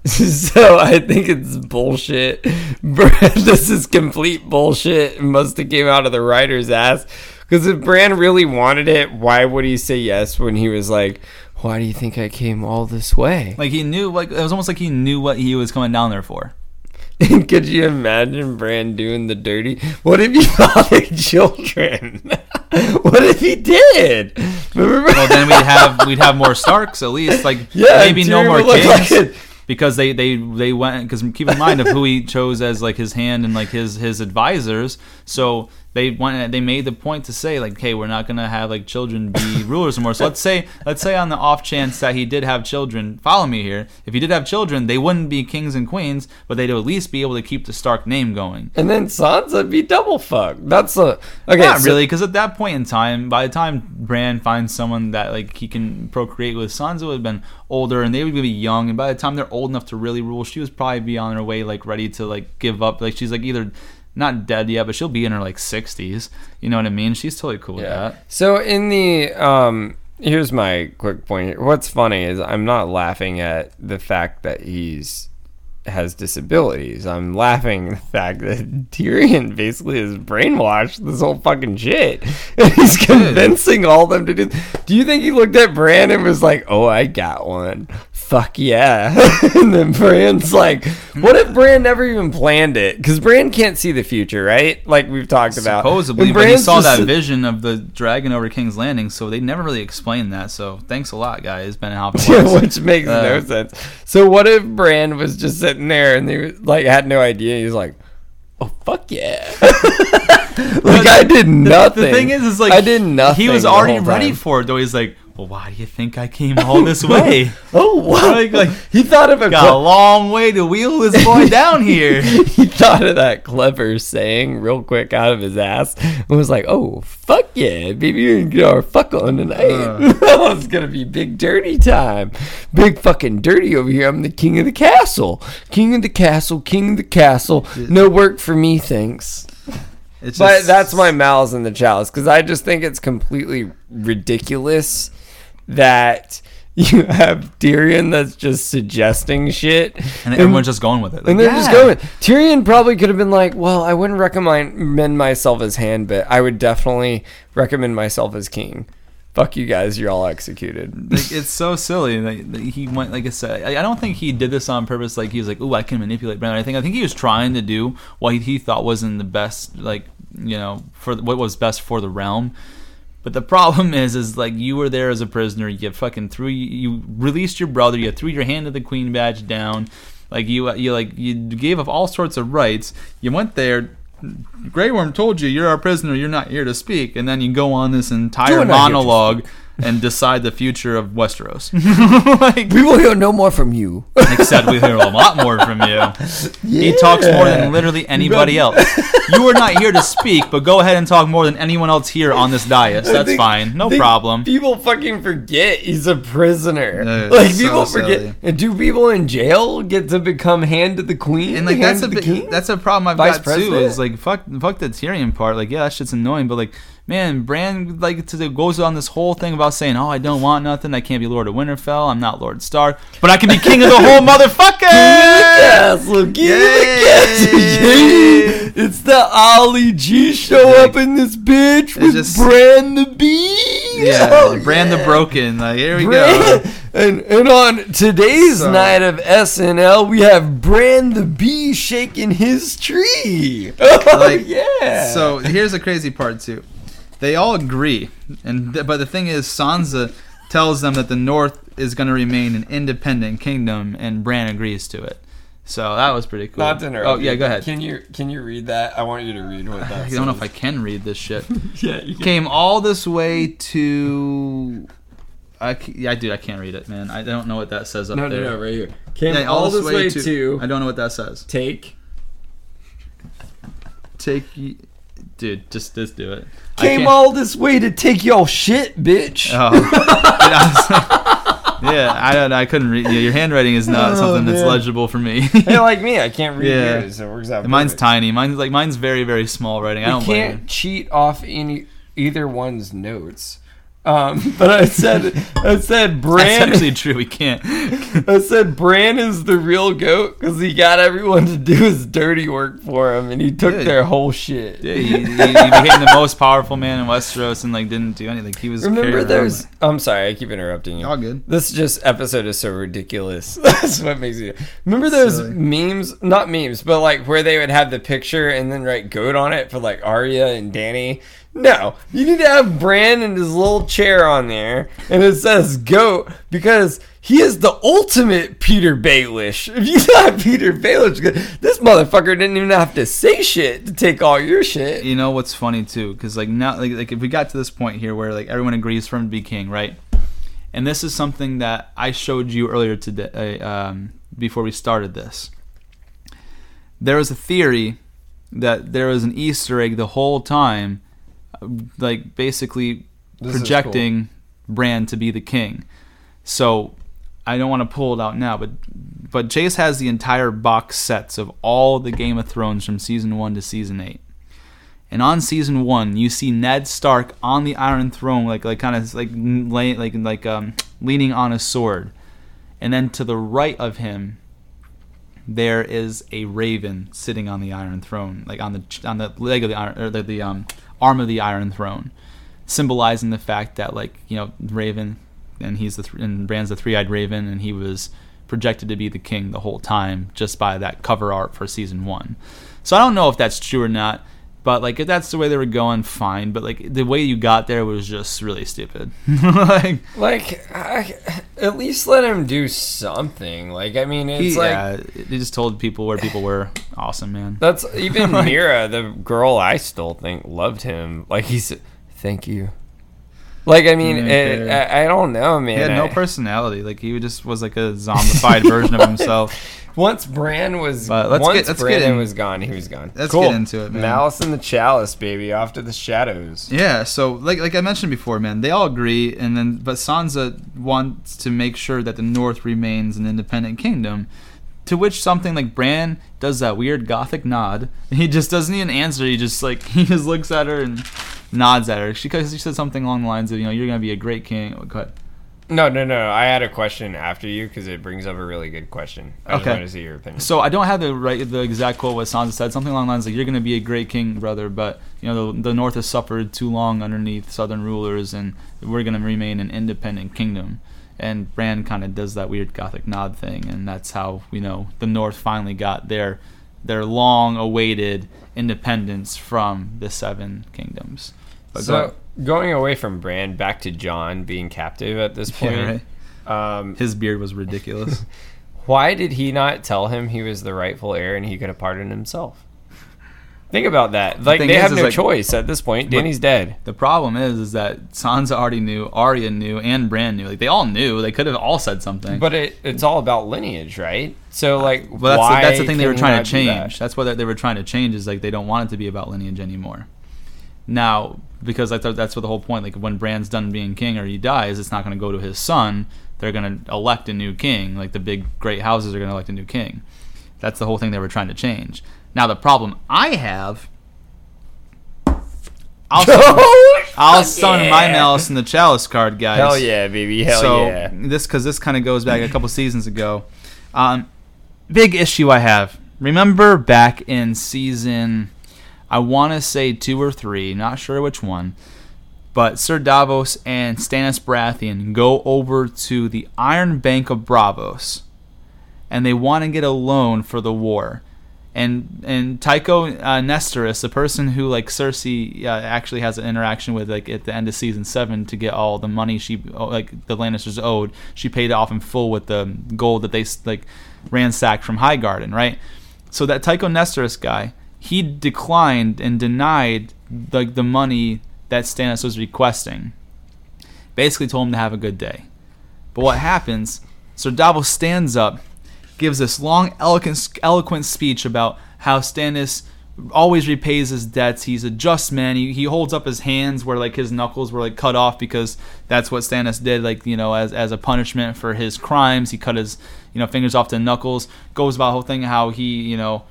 So I think it's bullshit. This is complete bullshit. It must have came out of the writer's ass. Because if Bran really wanted it, why would he say yes when he was like, "Why do you think I came all this way?" Like he knew. Like it was almost like he knew what he was coming down there for. Could you imagine Bran doing the dirty? What if he fathered children? what if he did? Remember? Well, then we'd have we'd have more Starks at least. Like Yeah, maybe no more kings. like because they they they went because keep in mind of who he chose as like his hand and like his his advisors so they went they made the point to say like hey we're not gonna have like children be rulers anymore so let's say let's say on the off chance that he did have children follow me here if he did have children they wouldn't be kings and queens but they'd at least be able to keep the stark name going And then Sansa would be double fucked. That's a okay. not so- really, because at that point in time, by the time Bran finds someone that like he can procreate with, Sansa would have been older, and they would be young. And by the time they're old enough to really rule, she was probably be on her way, like ready to like give up. Like she's like either not dead yet, but she'll be in her like sixties. You know what I mean? She's totally cool with that. So in the um here's my quick point. What's funny is I'm not laughing at the fact that he's has disabilities. I'm laughing at the fact that Tyrion basically is brainwashed this whole fucking shit. And he's convincing all them to do Do you think he looked at Bran and was like, Oh, I got one. Fuck yeah. and then Bran's like, What if Bran never even planned it? Because Bran can't see the future, right? Like we've talked about. Supposedly, but he saw that vision of the dragon over King's Landing, so they never really explained that. So thanks a lot, guys. Ben and Hoppin. Yeah, which makes Uh, no sense. So what if Bran was just sitting there and they like had no idea? He's like, "Oh fuck yeah!" like I did nothing. The thing is, is like I did nothing. He was already ready for it, though. He's like, well, why do you think I came all this way? Oh wow! Like- like- he thought of a Got a long way to wheel this boy down here. he thought of that clever saying real quick out of his ass and was like, "Oh fuck yeah, baby, we can get our fuck on tonight. Uh. oh, it's gonna be big dirty time, big fucking dirty over here. I'm the king of the castle, king of the castle, king of the castle. No work for me, thanks." It's But just- that's my malice in the chalice because I just think it's completely ridiculous that you have Tyrion that's just suggesting shit, and everyone's just going with it. Like, and they're just yeah. going. Tyrion probably could have been like, "Well, I wouldn't recommend myself as hand, but I would definitely recommend myself as king." Fuck you guys, you're all executed. like it's so silly. Like that he went, like I said, I, I don't think he did this on purpose. Like he was like, "Oh, I can manipulate Brandon." I think I think he was trying to do what he, he thought wasn't the best, like you know, for what was best for the realm. But the problem is, is like you were there as a prisoner. You fucking threw, you released your brother. You threw your hand of the queen badge down. Like you, you like you gave up all sorts of rights. You went there. Grey Worm told you you're our prisoner. You're not here to speak. And then you go on this entire You're not here to monologue and decide the future of Westeros. like, We will hear no more from you. except we hear a lot more from you. He talks more than literally anybody else. You are not here to speak, but go ahead and talk more than anyone else here on this dais. That's think- fine. No problem. People fucking forget he's a prisoner. Yeah, like people so forget. silly. Do people in jail get to become hand to the queen? And like hand that's a the big, king? that's a problem I've Vice got too. president? Is like fuck fuck the Tyrion part. Like yeah, that shit's annoying, but like man, Bran like to, goes on this whole thing about saying, oh, I don't want nothing. I can't be Lord of Winterfell. I'm not Lord Stark, but I can be king of the whole motherfucker. castle. Give me the castle. Yay! Yay. It's the Ali G show up in this bitch with just- Bran the Bee. Yeah, Oh, Bran the. Broken. Like here we go. And, and on today's So- night of SNL, we have Bran the Bee shaking his tree. Oh, Like, yeah. So here's the crazy part too. They all agree, and th- but the thing is, Sansa tells them that the North is going to remain an independent kingdom, and Bran agrees to it. So that was pretty cool. Not to interrupt Oh yeah, go ahead. Can you can you read that? I want you to read what that I don't know if I can read this shit. Yeah, you can. Came all this way to. I yeah, dude, I can't read it, man. I don't know what that says up there. No, no, no, right here. Came Yeah, all, this way, to, I don't know what that says. take. Take, dude, just just do it. Came all this way to take your shit, bitch. Oh. Dude, I was- yeah, I don't. I couldn't read. Yeah, your handwriting is not Oh, something that's legible for me. hey, like me, I can't read Yeah. yours. It works out. mine's perfect. tiny. Mine's like mine's very very small writing. I don't can't cheat off any either one's notes. Um, but I said, I said, you. That's Bran. actually true. We can't. I said Bran is the real goat because he got everyone to do his dirty work for him, and he took Yeah. their whole shit. Yeah, he, he, he became the most powerful man in Westeros and like didn't do anything. He was Remember, carried there's. I'm sorry, I keep interrupting you. all good. This just episode is so ridiculous. That's what makes you. Remember those Silly. memes? Not memes, but like where they would have the picture and then write goat on it for like Arya and Dany. No, you need to have Bran and his little chair on there, and it says goat because he is the ultimate Petyr Baelish. If you thought Petyr Baelish, this motherfucker didn't even have to say shit to take all your shit. You know what's funny too, because like now, like, like if we got to this point here where like everyone agrees for him to be king, right? And this is something that I showed you earlier today, uh, um, before we started this. There was a theory that there was an Easter egg the whole time, like basically This is projecting Bran to be the king. So I don't want to pull it out now, but but Chase has the entire box sets of all the Game of Thrones from season one to season eight. And on season one, you see Ned Stark on the Iron Throne, like like kind of like lay, like like um, leaning on a sword, and then to the right of him, there is a raven sitting on the Iron Throne, like on the on the leg of the iron or the, the um, arm of the Iron Throne, symbolizing the fact that like you know Raven, and he's the th- and Bran's the three-eyed Raven, and he was projected to be the king the whole time just by that cover art for season one. So I don't know if that's true or not. But like if that's the way they were going, fine. But like the way you got there was just really stupid. like Like, I, at least let him do something. Like, I mean, it's he, like yeah, they just told people where people were. Awesome, man. that's even Meera, the girl I still think loved him. Like he said, "Thank you." Like I mean, it. Eh, I, I don't know, man. He had no I- personality. Like he just was like a zombified version of himself. Once Bran was, But let's once get- let's get in- was gone, he was gone. Let's get into it, man. Malice in the Chalice, baby, off to the shadows. Yeah, so like like I mentioned before, man, they all agree, and then but Sansa wants to make sure that the North remains an independent kingdom. To which something like Bran does that weird gothic nod. He just doesn't even answer. He just like he just looks at her and nods at her. She she said something along the lines of you know you're gonna be a great king. Go ahead. No, no, no. I had a question after you because it brings up a really good question. I just Okay. wanted to see your opinion. So I don't have the right the exact quote what Sansa said. Something along the lines like "You're going to be a great king, brother," but you know the, the North has suffered too long underneath Southern rulers, and we're going to remain an independent kingdom. And Bran kind of does that weird Gothic nod thing, and that's how we know the North finally got their their long-awaited independence from the Seven Kingdoms. But so ahead. going away from Bran back to Jon being captive at this point. Yeah, right. um, his beard was ridiculous. why did he not tell him he was the rightful heir and he could have pardoned himself? Think about that. Like thing they is, have is no like- choice at this point. Dany's dead. The problem is, is that Sansa already knew, Arya knew, and Bran knew. Like they all knew. They could have all said something. But it, it's all about lineage, right? So like, Well, that's why the, that's the thing they were trying to do that? change. That's what they were trying to change. Is like they don't want it to be about lineage anymore. Now, because I thought that's what the whole point. Like when Bran's done being king or he dies, it's not going to go to his son. They're going to elect a new king. Like the big great houses are going to elect a new king. That's the whole thing they were trying to change. Now the problem I have. I'll summon, I'll summon my yeah. Malice in the Chalice card, guys Hell yeah, baby. Hell so yeah. this because this kind of goes back a couple seasons ago. Um, big issue I have. Remember back in season, I want to say two or three, not sure which one, but Sir Davos and Stannis Baratheon go over to the Iron Bank of Braavos, and they want to get a loan for the war. And and Tycho uh, Nestoris, the person who like Cersei uh, actually has an interaction with like at the end of season seven to get all the money she oh, like the Lannisters owed, she paid off in full with the gold that they like ransacked from Highgarden, right? So that Tycho Nestoris guy, he declined and denied like the money that Stannis was requesting. Basically told him to have a good day. But what happens? Sir Davos stands up, gives this long, eloquent, eloquent speech about how Stannis always repays his debts. He's a just man. He, he holds up his hands where like his knuckles were like cut off because that's what Stannis did. Like you know, as as a punishment for his crimes, he cut his you know fingers off to knuckles. Goes about the whole thing how he you know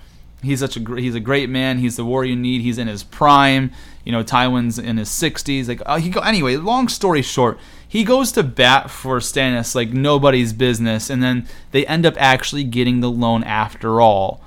he's such a he's a great man. He's the warrior you need. He's in his prime. You know, Tywin's in his 60s. Like uh, he go anyway. Long story short, he goes to bat for Stannis like nobody's business, and then they end up actually getting the loan after all.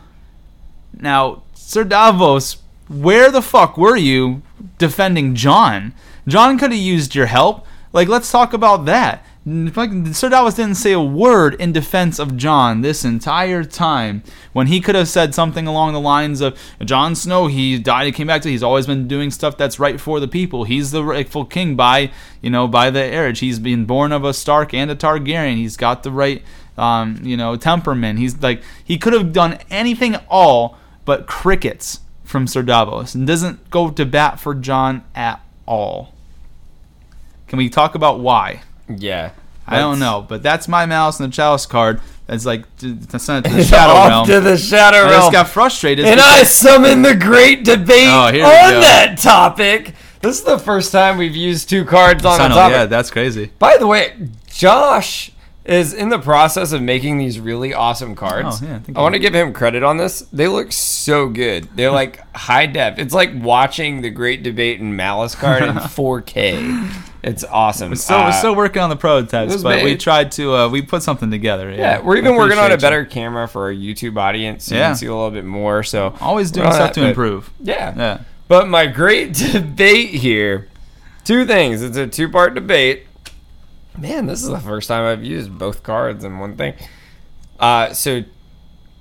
Now, Sir Davos, where the fuck were you defending Jon? Jon could have used your help. Like, let's talk about that. Sir Davos didn't say a word in defense of Jon this entire time when he could have said something along the lines of Jon Snow, he died, he came back to, he's always been doing stuff that's right for the people. He's the rightful king by, you know, by the heritage. He's been born of a Stark and a Targaryen. He's got the right, um, you know, temperament. He's like, he could have done anything at all but crickets from Sir Davos and doesn't go to bat for Jon at all. Can we talk about why? Yeah. I don't know, but that's my Malice in the Chalice card. It's like to, to send it to the Shadow Off Realm. to the Shadow Realm. I just got frustrated. and I summon the great debate Oh, on that topic. This is the first time we've used two cards on I a topic. yeah, that's crazy. By the way, Josh is in the process of making these really awesome cards. Oh, yeah, thank I want to give him credit on this. They look so good. They're like high def. It's like watching the Great Debate and Malice card in 4K. It's awesome. We're still, Uh, we're still working on the prototypes, but we tried to uh, we put something together. Yeah, yeah, we're even working on a appreciate you. better camera for our YouTube audience so you Yeah. can see a little bit more. So Always doing stuff that, to improve. Yeah. Yeah. But my great debate here, two things. It's a two part debate. Man, this is the first time I've used both cards in one thing. Uh, so,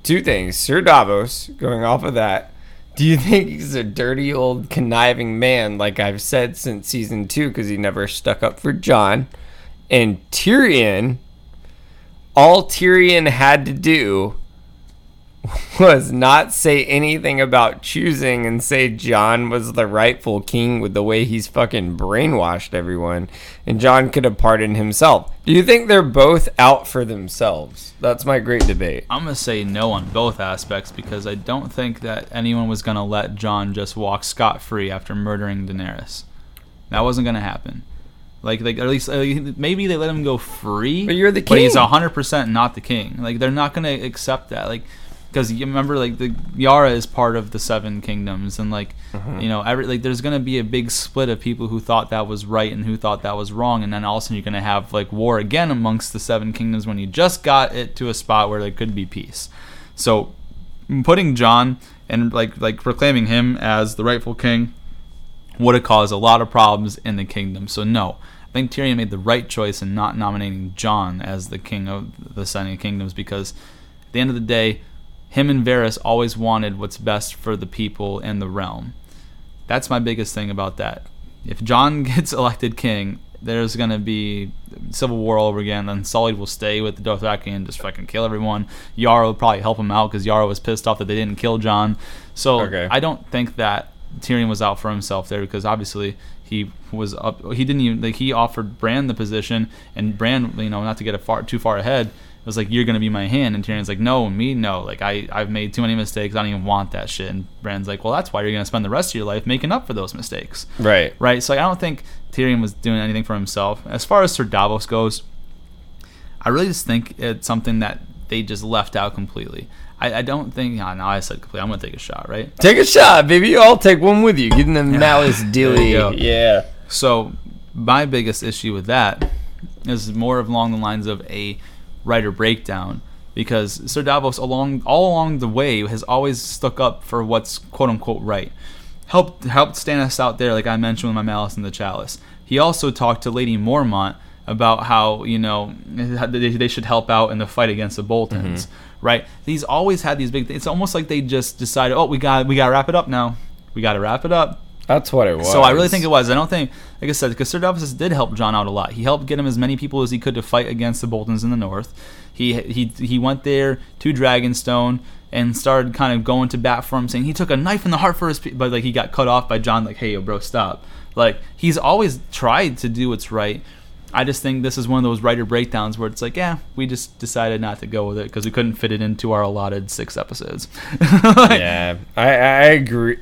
two things. Sir Davos, going off of that, do you think he's a dirty old conniving man, like I've said since season two, because he never stuck up for Jon? And Tyrion, all Tyrion had to do was not say anything about choosing and say Jon was the rightful king with the way he's fucking brainwashed everyone and Jon could have pardoned himself. Do you think they're both out for themselves? That's my great debate. I'm gonna say no on both aspects because I don't think that anyone was gonna let Jon just walk scot free after murdering Daenerys. That wasn't gonna happen. Like, like at least uh, maybe they let him go free. But you're the king. But he's hundred percent not the king. Like they're not gonna accept that. Like because you remember like the Yara is part of the Seven Kingdoms and like Mm-hmm. you know every like there's gonna be a big split of people who thought that was right and who thought that was wrong and then all of a sudden you're gonna have like war again amongst the Seven Kingdoms when you just got it to a spot where there could be peace. So putting Jon and like like proclaiming him as the rightful king would have caused a lot of problems in the kingdom. So no, I think Tyrion made the right choice in not nominating Jon as the king of the Seven Kingdoms because at the end of the day, him and Varys always wanted what's best for the people and the realm. That's my biggest thing about that. If Jon gets elected king, there's gonna be civil war all over again. Then Sully will stay with the Dothraki and just fucking kill everyone. Yara will probably help him out because Yara was pissed off that they didn't kill Jon. So Okay. I don't think that Tyrion was out for himself there because obviously he was up. He didn't even like he offered Bran the position, and Bran, you know, not to get a far too far ahead, was like, "You're gonna be my hand," and Tyrion's like, "No, me, no. Like I, I've made too many mistakes. I don't even want that shit." And Bran's like, "Well, that's why you're gonna spend the rest of your life making up for those mistakes." Right. right? So I don't think Tyrion was doing anything for himself. As far as Sir Davos goes, I really just think it's something that they just left out completely. I, I don't think. Oh, now I said completely. I'm gonna take a shot, right? Take a shot, baby. I'll take one with you. getting them the malice There dilly. Yeah. So my biggest issue with that is more of along the lines of a writer breakdown because Sir Davos along all along the way has always stuck up for what's quote unquote right. Helped helped Stannis out there, like I mentioned with my malice in the chalice. He also talked to Lady Mormont about how you know they should help out in the fight against the Boltons, mm-hmm. right? He's always had these big. It's almost like they just decided, oh, we got we got to wrap it up now. We got to wrap it up. That's what it was. So I really think it was. I don't think, like I said, because Sir Davos did help Jon out a lot. He helped get him as many people as he could to fight against the Boltons in the north. He he he went there to Dragonstone and started kind of going to bat for him, saying he took a knife in the heart for his. Pe-, but like he got cut off by Jon. Like, hey, yo, bro, stop. Like he's always tried to do what's right. I just think this is one of those writer breakdowns where it's like, yeah, we just decided not to go with it because we couldn't fit it into our allotted six episodes. yeah, I, I agree.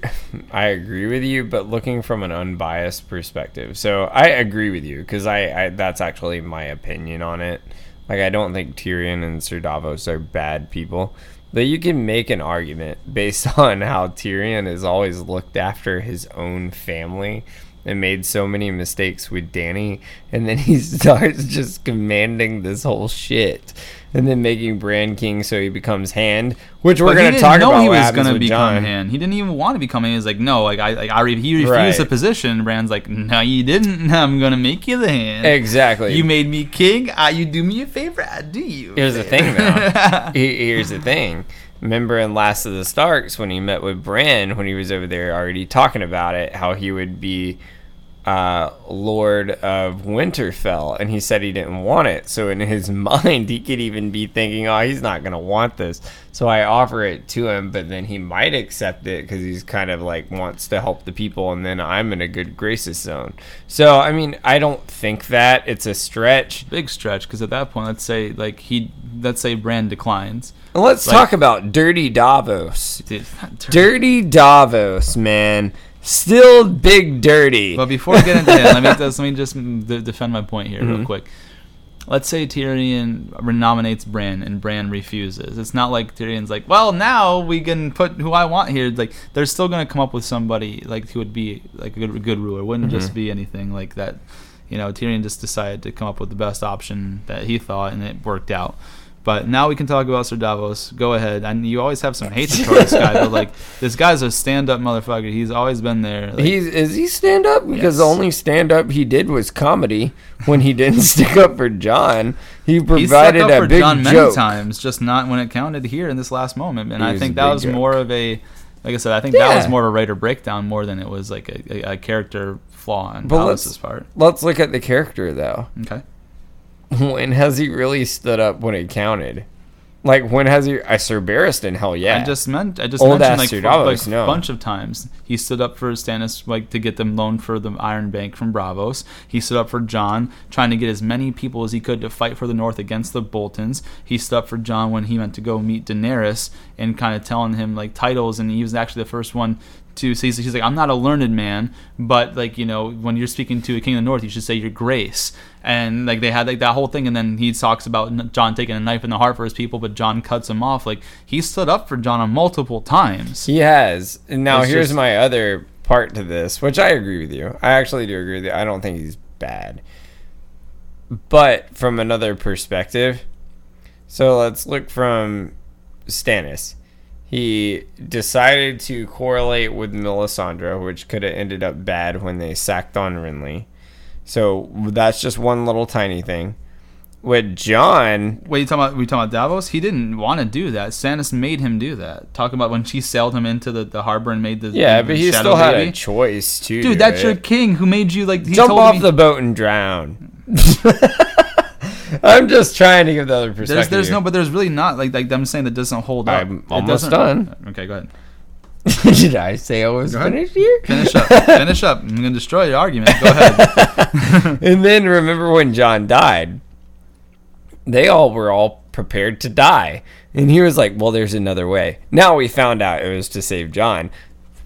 I agree with you, but looking from an unbiased perspective. So I agree with you because I, I that's actually my opinion on it. Like I don't think Tyrion and Ser Davos are bad people, but you can make an argument based on how Tyrion has always looked after his own family and made so many mistakes with Dany, and then he starts just commanding this whole shit, and then making Bran king so he becomes hand, which we're gonna didn't talk know about. he was gonna become Jon. hand. He didn't even want to become hand. He was like, no, like I, like I, re- he refused Right. the position. And Bran's like, no, you didn't. I'm gonna make you the hand. Exactly. You made me king. I, you do me a favor. I do you. Here's the thing, though. Here's the thing. Remember in Last of the Starks when he met with Bran when he was over there already talking about it, how he would be uh, Lord of Winterfell, and he said he didn't want it. So in his mind, he could even be thinking, "Oh, he's not gonna want this." So I offer it to him, but then he might accept it because he's kind of like wants to help the people, and then I'm in a good graces zone. So I mean, I don't think that it's a stretch. Big stretch because at that point, let's say like he, let's say Bran declines. Let's Like- talk about Dirty Davos. Dude, Dirty Davos, man. Still big dirty. But before we get into him, let me just, let me just de- defend my point here real Mhm. quick. Let's say Tyrion nominates Bran and Bran refuses. It's not like Tyrion's like, well, now we can put who I want here. Like they're still gonna come up with somebody like who would be like a good, good ruler. Wouldn't just Mhm. be anything like that. You know, Tyrion just decided to come up with the best option that he thought, and it worked out. But now we can talk about Sir Davos. Go ahead. And you always have some hatred towards this guy, but like this guy's a stand-up motherfucker. He's always been there. Like, He's is he stand up? Because Yes. the only stand up he did was comedy when he didn't stick up for Jon. He stuck provided up a for big Jon many joke. times, just not when it counted here in this last moment. And He I was think a that big was joke. more of a, like I said, I think that was Yeah. more of a writer breakdown more than it was like a, a, a character flaw on But let's- part. Let's look at the character though. Okay. When has he really stood up when it counted? Like when has he? I Sir Barristan, hell yeah. I just meant I just Old mentioned like, Sir for, Davos, like no. a bunch of times he stood up for Stannis like to get them loaned for the Iron Bank from Braavos. He stood up for Jon, trying to get as many people as he could to fight for the North against the Boltons. He stood up for Jon when he went to go meet Daenerys and kind of telling him like titles, and he was actually the first one to say he's, he's like I'm not a learned man, but like you know when you're speaking to a king of the North, you should say your grace. And like they had like that whole thing, and then he talks about Jon taking a knife in the heart for his people, but Jon cuts him off. Like he stood up for Jon on multiple times. He has. And now It's here's just- my other part to this, which I agree with you. I actually do agree with you. I don't think he's bad. But from another perspective, so let's look from Stannis. He decided to correlate with Melisandre, which could have ended up bad when they sacked on Renly. So that's just one little tiny thing. With Jon, Wait, you talking about we talking about Davos? He didn't want to do that. Stannis made him do that. Talking about when she sailed him into the, the harbor and made the yeah, the but he still had baby. a choice too. Dude, that's your king who made you like he jump off me, the boat and drown. I'm just trying to give the other perspective. There's there's here. no, but there's really not like like I'm saying that doesn't hold up. I'm almost done. Okay, go ahead. Did I say I was finished here? Finish up. Finish up. I'm gonna destroy your argument. Go ahead. and then remember when Jon died? They all were all prepared to die, and he was like, "Well, there's another way." Now we found out it was to save Jon.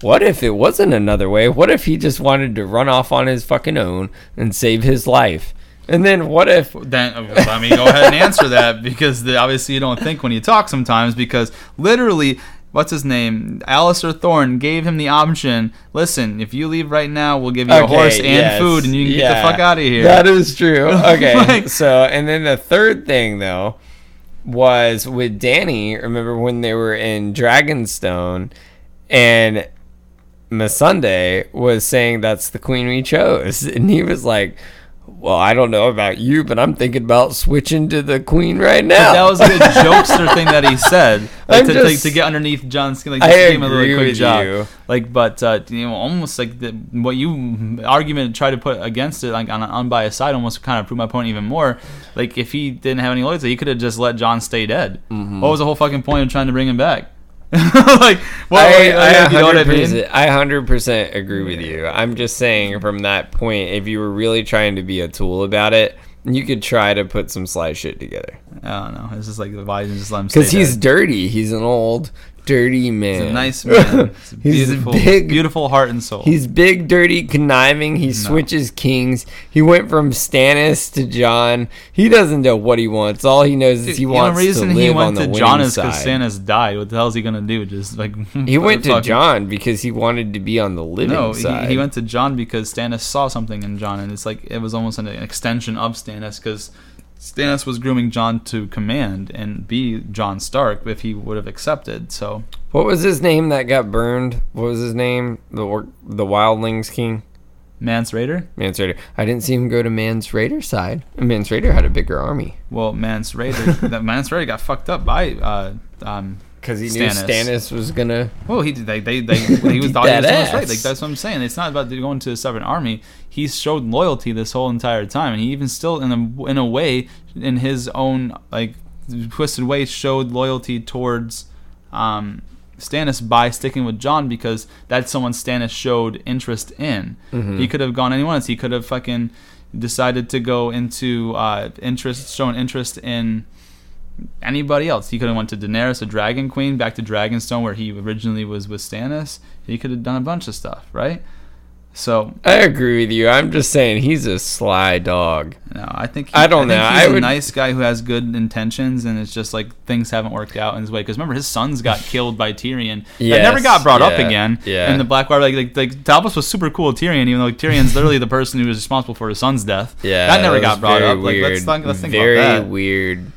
What if it wasn't another way? What if he just wanted to run off on his fucking own and save his life? And then what if then uh, let me go ahead and answer that because the, obviously you don't think when you talk sometimes because literally what's his name Alliser Thorne gave him the option listen if you leave right now we'll give you a horse and yes, food and you can get the fuck out of here That is true. Okay. Like- so, and then the third thing though was with Dany. Remember when they were in Dragonstone, and Missandei was saying that's the queen we chose, and he was like. Well, I don't know about you, but I'm thinking about switching to the queen right now. that was a jokester thing that he said like, I'm to, just- to, to get underneath Jon's skin like I him a agree quick with job you. like but uh, you know almost like the, what you argument tried to put against it like on an unbiased side almost kind of prove my point even more like if he didn't have any loyalty he could have just let Jon stay dead Mm-hmm. what was the whole fucking point of trying to bring him back like what I, like, you know what I 100%, mean I 100% agree with you. I'm just saying from that point, if you were really trying to be a tool about it, you could try to put some sly shit together. I don't know it's just like the didn't just let him Because he's dead? dirty. He's an old, dirty man. He's a nice man a He's a beautiful big- beautiful heart and soul He's big, dirty, conniving. He switches kings. He went from Stannis to Jon. He doesn't know what he wants. All he knows is he wants to live he on went the to Jon is because. Stannis died. What the hell is he gonna do? Just like he went to fucking- Jon because he wanted to be on the living No, he, side. he went to Jon because Stannis saw something in Jon, and it's like it was almost an extension of Stannis because Stannis was grooming Jon to command and be Jon Stark if he would have accepted. So What was his name that got burned? What was his name? The or- the Wildlings King, Mance Rayder. Mance Rayder. I didn't see him go to Mance Rayder's side. Mance Rayder had a bigger army Well, Mance Rayder. that Mance Rayder got fucked up by uh, um, because he knew Stannis. Stannis was gonna. Well, he they they, they he was Beat he was doing what's ass. right. Like that's what I'm saying. It's not about going to the Southern army. He showed loyalty this whole entire time, and he even still in a in a way in his own like twisted way showed loyalty towards um, Stannis by sticking with Jon because that's someone Stannis showed interest in. Mm-hmm. He could have gone anyone else. He could have fucking decided to go into uh, interest, shown interest in anybody else. He could have went to Daenerys, a Dragon Queen, back to Dragonstone where he originally was with Stannis. He could have done a bunch of stuff, right? So I agree with you. I'm just saying he's a sly dog. no, I think he, I don't think know. He's I a would- nice guy who has good intentions, and it's just like things haven't worked out in his way. Because remember, his sons got killed by Tyrion. that never got brought up again. yeah. And the Blackwater, like, like, like Talbot was super cool with Tyrion, even though like, Tyrion's literally the person who was responsible for his son's death. Yeah, that never got brought very up. Like, Weird. let's think, let's think very about that. weird.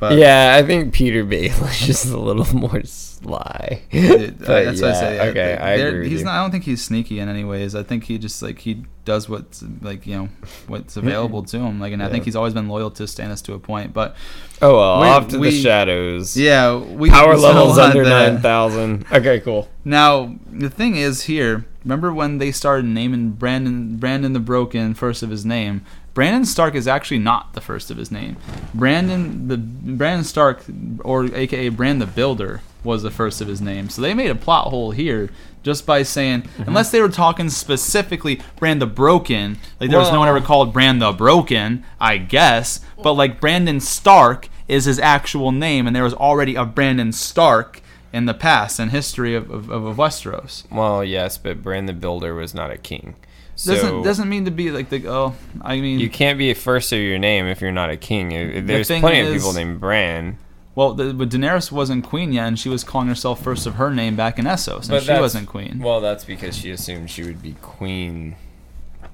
But, yeah, I think Petyr Baelish is just a little more sly. It- that's what I say. yeah, Okay, I agree. He's not. I don't think he's sneaky in any ways. I think he just like he does what's like you know what's available to him. Like, and I think he's always been loyal to Stannis to a point. But Oh well, We- off to we- the shadows. yeah, we Power levels under nine thousand. Okay, cool. Now the thing is here. Remember when they started naming Brandon Brandon the Broken first of his name? Brandon Stark is actually not the first of his name. Brandon the Brandon Stark, or AKA Bran the Builder, was the first of his name. So they made a plot hole here just by saying, Mm-hmm. unless they were talking specifically Bran the Broken, like there was no one ever called Bran the Broken, I guess. But like Brandon Stark is his actual name, and there was already a Brandon Stark in the past and history of, of, of Westeros. Well, yes, but Bran the Builder was not a king. So Doesn't doesn't mean to be like the oh I mean you can't be first of your name if you're not a king. There's thing plenty of people named Bran. well the, but Daenerys wasn't queen yet and she was calling herself first of her name back in Essos and she wasn't queen. Well, that's because she assumed she would be queen.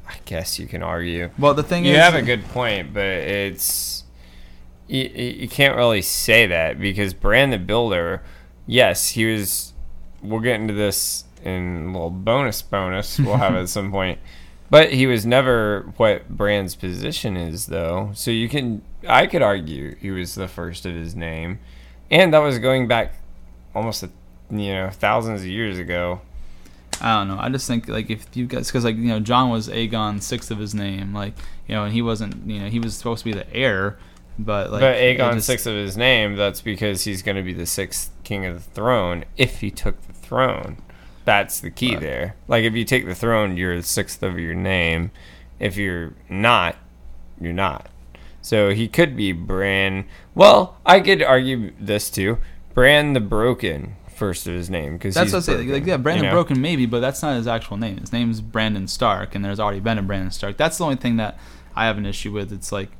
I guess you can argue. Well, the thing You is you have a good point, but it's you, you can't really say that because Bran the Builder, yes, he was. We'll get into this in a little bonus bonus we'll have at some point, but he was never what Bran's position is though. So you can, I could argue he was the first of his name, and that was going back almost a, you know thousands of years ago. I don't know. I just think like if you guys, because like you know, Jon was Aegon sixth of his name, like you know, and he wasn't, you know, he was supposed to be the heir, but like, but Aegon just- sixth of his name, that's because he's going to be the sixth king of the throne if he took the throne. That's the key Right. there. Like if you take the throne, you're the sixth of your name. If you're not, you're not. So he could be Bran. Well, I could argue this too. Bran the Broken, first of his name, because That's what I say. Like, yeah, Brandon you know? Broken maybe, but that's not his actual name. His name's Brandon Stark, and there's already been a Brandon Stark. That's the only thing that I have an issue with. It's like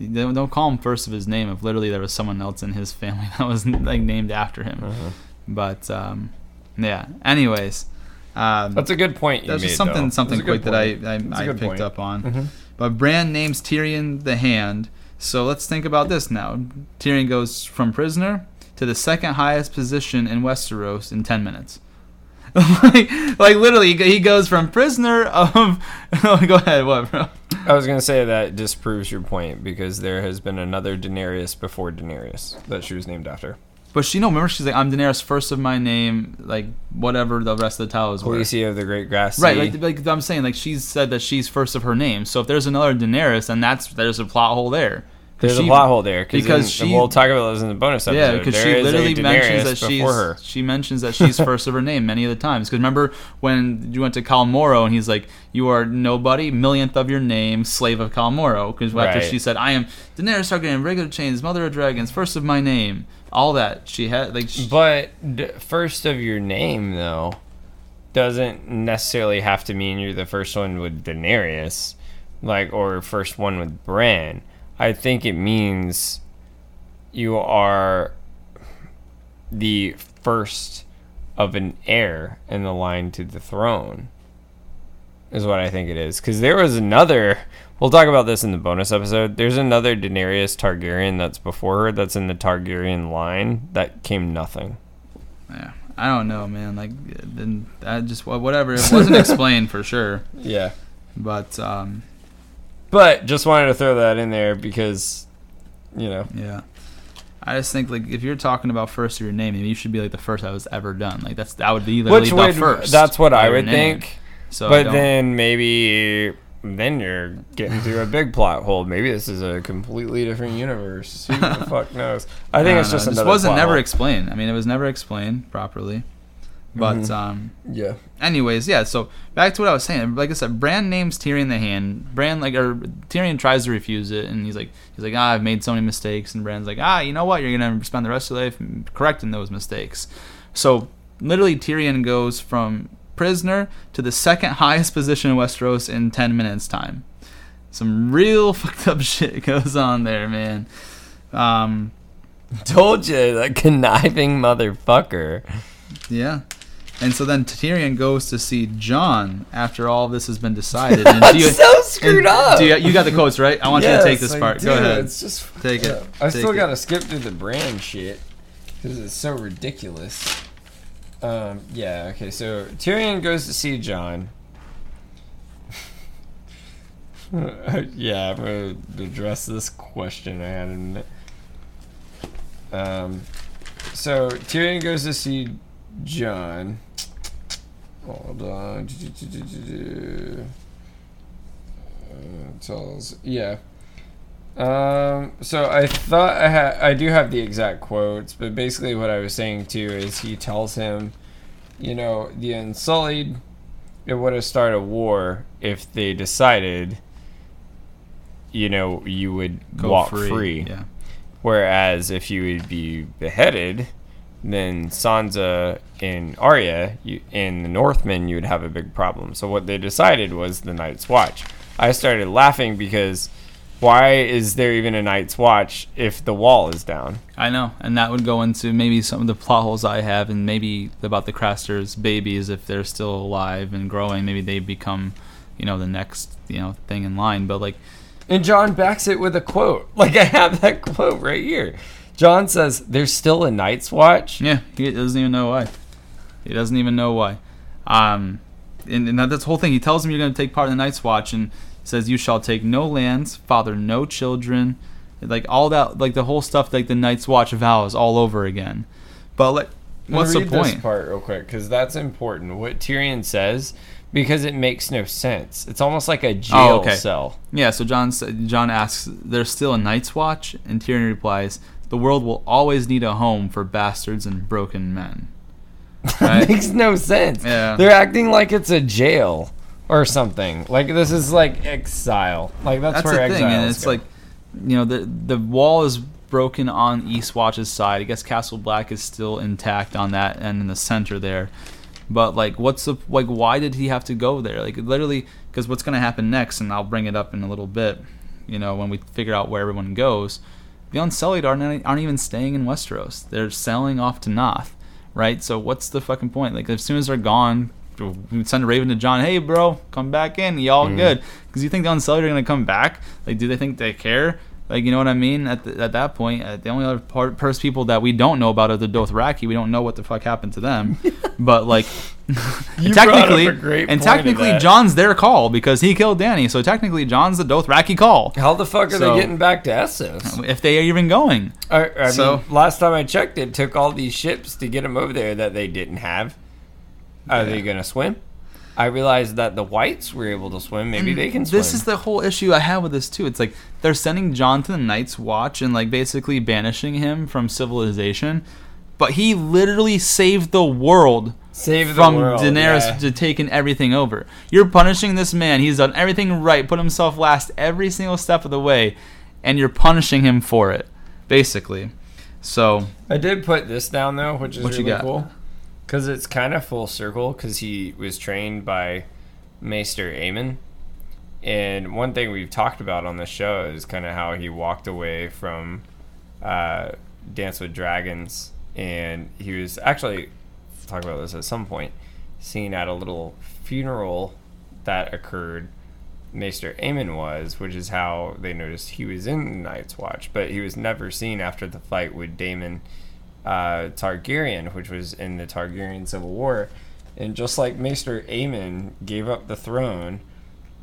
they don't don't call him first of his name if literally there was someone else in his family that was like named after him. Uh-huh. But um, yeah. Anyways, um, That's a good point. You that's made, just something though. something That's a good quick that I. I, I picked point. up on. Mhm. But Bran names Tyrion the Hand. So let's think about this now. Tyrion goes from prisoner to the second highest position in Westeros in 10 minutes. like, like literally, he he goes from prisoner of. go ahead, what, bro? I was gonna say that disproves your point because there has been another Daenerys before Daenerys that she was named after. But she, no, remember, she's like, I'm Daenerys, first of my name, like, whatever the rest of the titles were. Khaleesi of the Great Grass Right, Sea. like, like I'm saying, like she's said that she's first of her name. So if there's another Daenerys, then that's there's a plot hole there. There's she- a plot hole there because because she- we'll talk about this in the bonus episode. Yeah, because she literally mentions that she's her. she mentions that she's first of her name many of the times. Because remember when you went to Khal Moro and he's like, "You are nobody, millionth of your name, slave of Khal Moro." Because after Right. she said, "I am Daenerys Targaryen, regular chains, mother of dragons, first of my name," all that she had like. She, But d- first of your name though doesn't necessarily have to mean you're the first one with Daenerys, like or first one with Bran. I think it means you are the first of an heir in the line to the throne. Is what I think it is. Because there was another. We'll talk about this in the bonus episode. There's another Daenerys Targaryen that's before her that's in the Targaryen line that came nothing. yeah, I don't know, man. Like, then I just whatever. It wasn't explained for sure, Yeah. but um, But just wanted to throw that in there because, you know. Yeah. I just think like if you're talking about first of your name, maybe you should be like the first that was ever done. Like that's that would be literally Which the would, first. that's what I would think. So but then maybe then you're getting to a big plot hole. Maybe this is a completely different universe. Who the fuck knows? I think don't it's just know. This another wasn't plot never hole. explained. I mean, it was never explained properly. But Mhm. um, yeah. anyways, yeah. So back to what I was saying. Like I said, Bran names Tyrion the Hand. Bran like or Tyrion tries to refuse it, and he's like, he's like, ah, I've made so many mistakes, and Bran's like, ah, you know what? You're gonna spend the rest of your life correcting those mistakes. So literally, Tyrion goes from prisoner to the second highest position in Westeros in ten minutes time. Some real fucked up shit goes on there, man. Um, Told you, that conniving motherfucker. Yeah. And so then Tyrion goes to see Jon after all this has been decided. And That's you, so screwed up. Do you, you got the quotes right? I want you to take this Yes, I part. do. Go ahead. It's just Take it. I Take still gotta skip through the Bran shit because it's so ridiculous. Um, yeah. Okay. So Tyrion goes to see Jon. yeah, I'm gonna address this question I had in. Um, so Tyrion goes to see Jon. Hold on. tells yeah. Um, so I thought I had I do have the exact quotes, but basically what I was saying too is he tells him, you know, the Unsullied, it would have started a war if they decided, you know, you would Go walk free. Yeah. Whereas if you would be beheaded, then Sansa and Arya you, and the Northmen, you would have a big problem. So what they decided was the Night's Watch. I started laughing because why is there even a Night's Watch if the wall is down? I know, and that would go into maybe some of the plot holes I have, and maybe about the Crasters' babies if they're still alive and growing. Maybe they become, you know, the next you know thing in line. But like, And Jon backs it with a quote. Like I have that quote right here. Jon says, "There's still a Night's Watch." yeah, he doesn't even know why. He doesn't even know why. Um, and, and that's the whole thing. He tells him you're going to take part in the Night's Watch, and says you shall take no lands, father no children, like all that, like the whole stuff, like the Night's Watch vows all over again. But like, what's gonna the read this point? part real quick because that's important. What Tyrion says because it makes no sense. It's almost like a oh, jail Oh, okay. cell. Yeah, so Jon Jon asks, "There's still a Night's Watch," and Tyrion replies, "The world will always need a home for bastards and broken men." Right? makes no sense. Yeah. They're acting like it's a jail or something. Like this is like exile. Like that's, That's where the thing, and it's go. like, you know, the the wall is broken on Eastwatch's side. I guess Castle Black is still intact on that and in the center there. But like, what's the like? Why did he have to go there? Like, literally, because what's going to happen next, and I'll bring it up in a little bit. You know, when we figure out where everyone goes, the Unsullied aren't aren't even staying in Westeros. They're sailing off to Naath, right? So what's the fucking point? Like, as soon as they're gone, send a Raven to Jon. Hey, bro, come back in. Y'all Mm. good? Because you think the Unsullied are gonna come back? Like, do they think they care? Like, you know what I mean? At, the, at that point, uh, the only other part, first people that we don't know about are the Dothraki. We don't know what the fuck happened to them. but like, You technically, brought up a great and technically. Jon's their call because he killed Dany. So technically, Jon's the Dothraki call. how the fuck are So- they getting back to Essos? If they are even going. I, I So- mean, last time I checked, it took all these ships to get them over there that they didn't have. Are they gonna swim? I realized that the whites were able to swim. Maybe they can swim. This is the whole issue I have with this too. It's like they're sending Jon to the Night's Watch and like basically banishing him from civilization, but he literally saved the world Save the from world, Daenerys yeah. to taking everything over. You're punishing this man. He's done everything right, put himself last every single step of the way, and you're punishing him for it, basically. So I did put this down though, which is What you really got? cool because it's kind of full circle. Because he was trained by Maester Aemon, and one thing we've talked about on the show is kind of how he walked away from uh, Dance with Dragons, and he was actually talk about this at some point seen at a little funeral that occurred. Maester Aemon was, which is how they noticed he was in Night's Watch, but he was never seen after the fight with Daemon uh, Targaryen, which was in the Targaryen Civil War. And just like Maester Aemon gave up the throne,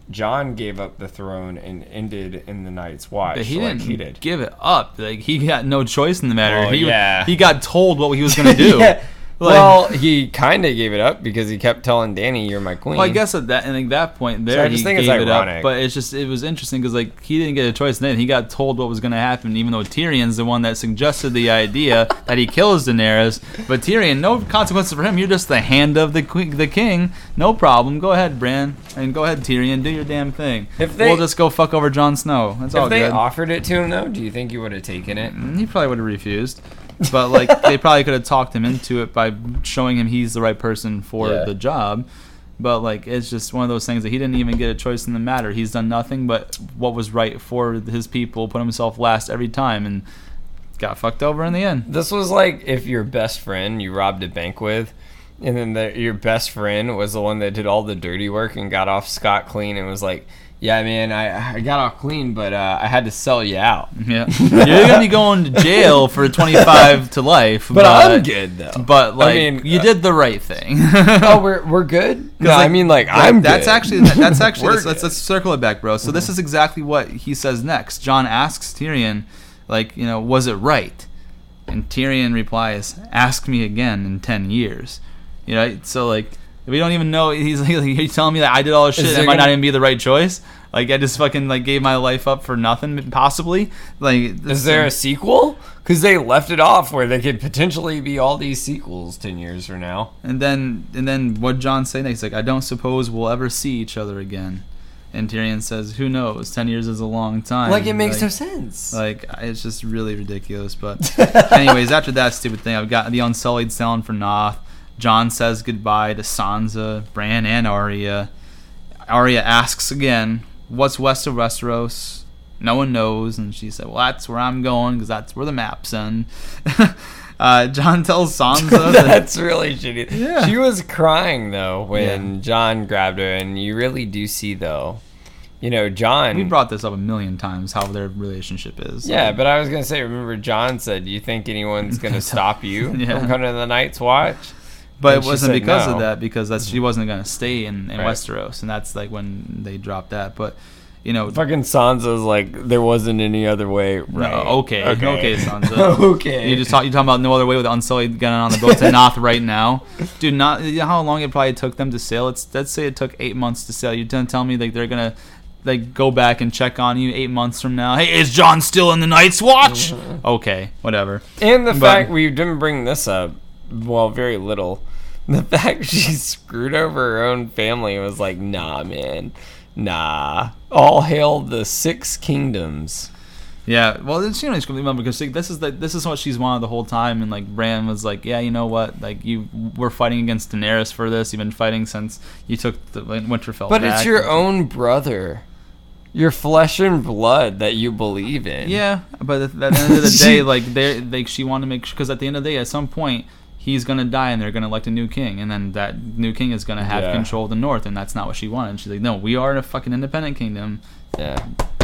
Jon gave up the throne and ended in the Night's Watch. but he like didn't he did. give it up. Like he got no choice in the matter. Oh, he yeah. he got told what he was gonna do. Yeah. Like- well, he kind of gave it up because he kept telling Dany, "You're my queen." Well, I guess at that and at that point there, I just he think it's gave it up. ironic. But it's just it was interesting because like he didn't get a choice then. He got told what was going to happen, even though Tyrion's the one that suggested the idea that he kills Daenerys. But Tyrion, no consequences for him. You're just the hand of the que- the king. No problem. Go ahead, Bran, and go ahead, Tyrion. Do your damn thing. If they- we'll just go fuck over Jon Snow. That's all if they good. offered it to him, though, do you think he would have taken it? Mm, he probably would have refused. But like they probably could have talked him into it by showing him he's the right person for Yeah. the job. But like it's just one of those things that he didn't even get a choice in the matter. He's done nothing but what was right for his people, put himself last every time and got fucked over in the end. This was like if your best friend you robbed a bank with, and then the, your best friend was the one that did all the dirty work and got off scot clean and was like, "Yeah, man, I, I got off clean, but uh, I had to sell you out." Yeah. You're gonna be going to jail for twenty five to life. But I'm good though. But like mean, you uh, did the right thing. oh, we're we're good. No, I mean like, like, I'm. That's good. actually that- that's actually We're let's, let's, let's circle it back, bro. So this is exactly what he says next. Jon asks Tyrion, like, you know, was it right? And Tyrion replies, "Ask me again in ten years." You know, so like We don't even know. He's he's telling me that I did all this shit. It might not even be the right choice. Like I just fucking like gave my life up for nothing, possibly. Like Is there a sequel? Because they left it off where they could potentially be all these sequels ten years from now. And then and then what Jon say next? Like I don't suppose we'll ever see each other again. And Tyrion says, "Who knows? Ten years is a long time." Like it makes like, no sense. Like it's just really ridiculous. But anyways, after that stupid thing, I've got the Unsullied selling for Naath. Jon says goodbye to Sansa, Bran, and Arya. Arya asks again, "What's west of Westeros?" No one knows, and she said, "Well, that's where I'm going because that's where the map's in." uh, Jon tells Sansa that That's really shitty. Yeah. She was crying though when Yeah. Jon grabbed her, and you really do see though, you know, Jon. we brought this up a million times how their relationship is. yeah, but I was gonna say, remember Jon said, "Do you think anyone's gonna stop you Yeah. from coming to the Night's Watch?" But And it wasn't because no. of that, because that's she mm-hmm. wasn't gonna stay in, in Right. Westeros, and that's like when they dropped that. But you know, Fucking Sansa's like, there wasn't any other way. no, Right? okay, okay, Sansa. okay. You just talk, you talking about no other way with Unsullied getting on the boat to Naath right now, dude. Not you know how long it probably took them to sail. It's let's say it took eight months to sail. You're gonna tell me like they're gonna like go back and check on you eight months from now. Hey, is Jon still in the Night's Watch? Mm-hmm. okay, whatever. And the But- fact we didn't bring this up, well, very little. The fact she screwed over her own family was like, nah, man, nah. All hail the six kingdoms. Yeah, well, it's, you know, it's remember because like, this is the, this is what she's wanted the whole time, and like Bran was like, yeah, you know what, like you we're fighting against Daenerys for this. You've been fighting since you took the like, Winterfell. But back. it's your own brother, your flesh and blood that you believe in. Yeah, but at, at the end of the day, like they like she wanted to make because at the end of the day, at some point. He's gonna die, and they're gonna elect a new king, and then that new king is gonna have Yeah. control of the north, and that's not what she wanted. She's like, "No, we are a fucking independent kingdom. yeah.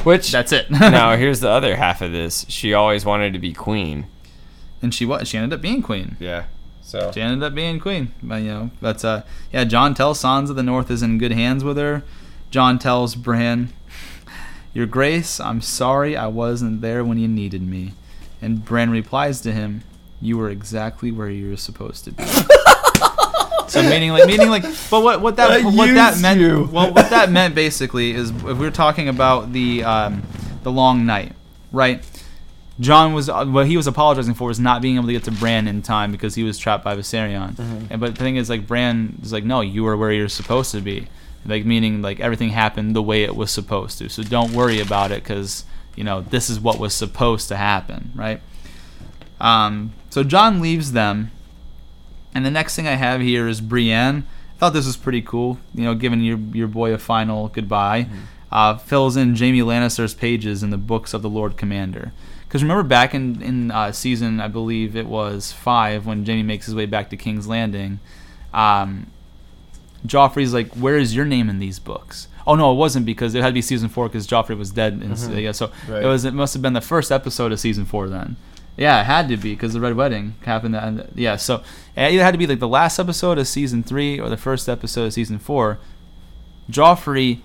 Which That's it." now here's the other half of this. She always wanted to be queen. and she was. She ended up being queen. Yeah. So She ended up being queen. But you know, but uh, yeah, Jon tells Sansa the North is in good hands with her. Jon tells Bran, "Your Grace, I'm sorry I wasn't there when you needed me." And Bran replies to him, "You were exactly where you were supposed to be." so meaning like meaning like, but what what that I what that meant you. well what that meant basically is if we're talking about the um, the long night, right? Jon was uh, what he was apologizing for was not being able to get to Bran in time because he was trapped by Viserion. Mm-hmm. And but the thing is, like Bran is like, no, you were where you're supposed to be. Like meaning, like everything happened the way it was supposed to. So don't worry about it because you know this is what was supposed to happen, right? Um, so Jon leaves them, and the next thing I have here is Brienne. I thought this was pretty cool. You know, giving your your boy a final goodbye. Uh, fills in Jaime Lannister's pages in the books of the Lord Commander. Because remember back in in uh, season, I believe it was five, when Jaime makes his way back to King's Landing, um, Joffrey's like, "Where is your name in these books?" Oh no, it wasn't because it had to be season four because Joffrey was dead. And so- yeah, so Right. it was. It must have been the first episode of season four then. Yeah, it had to be because the Red Wedding happened. And yeah, so it either had to be like the last episode of season three or the first episode of season four. Joffrey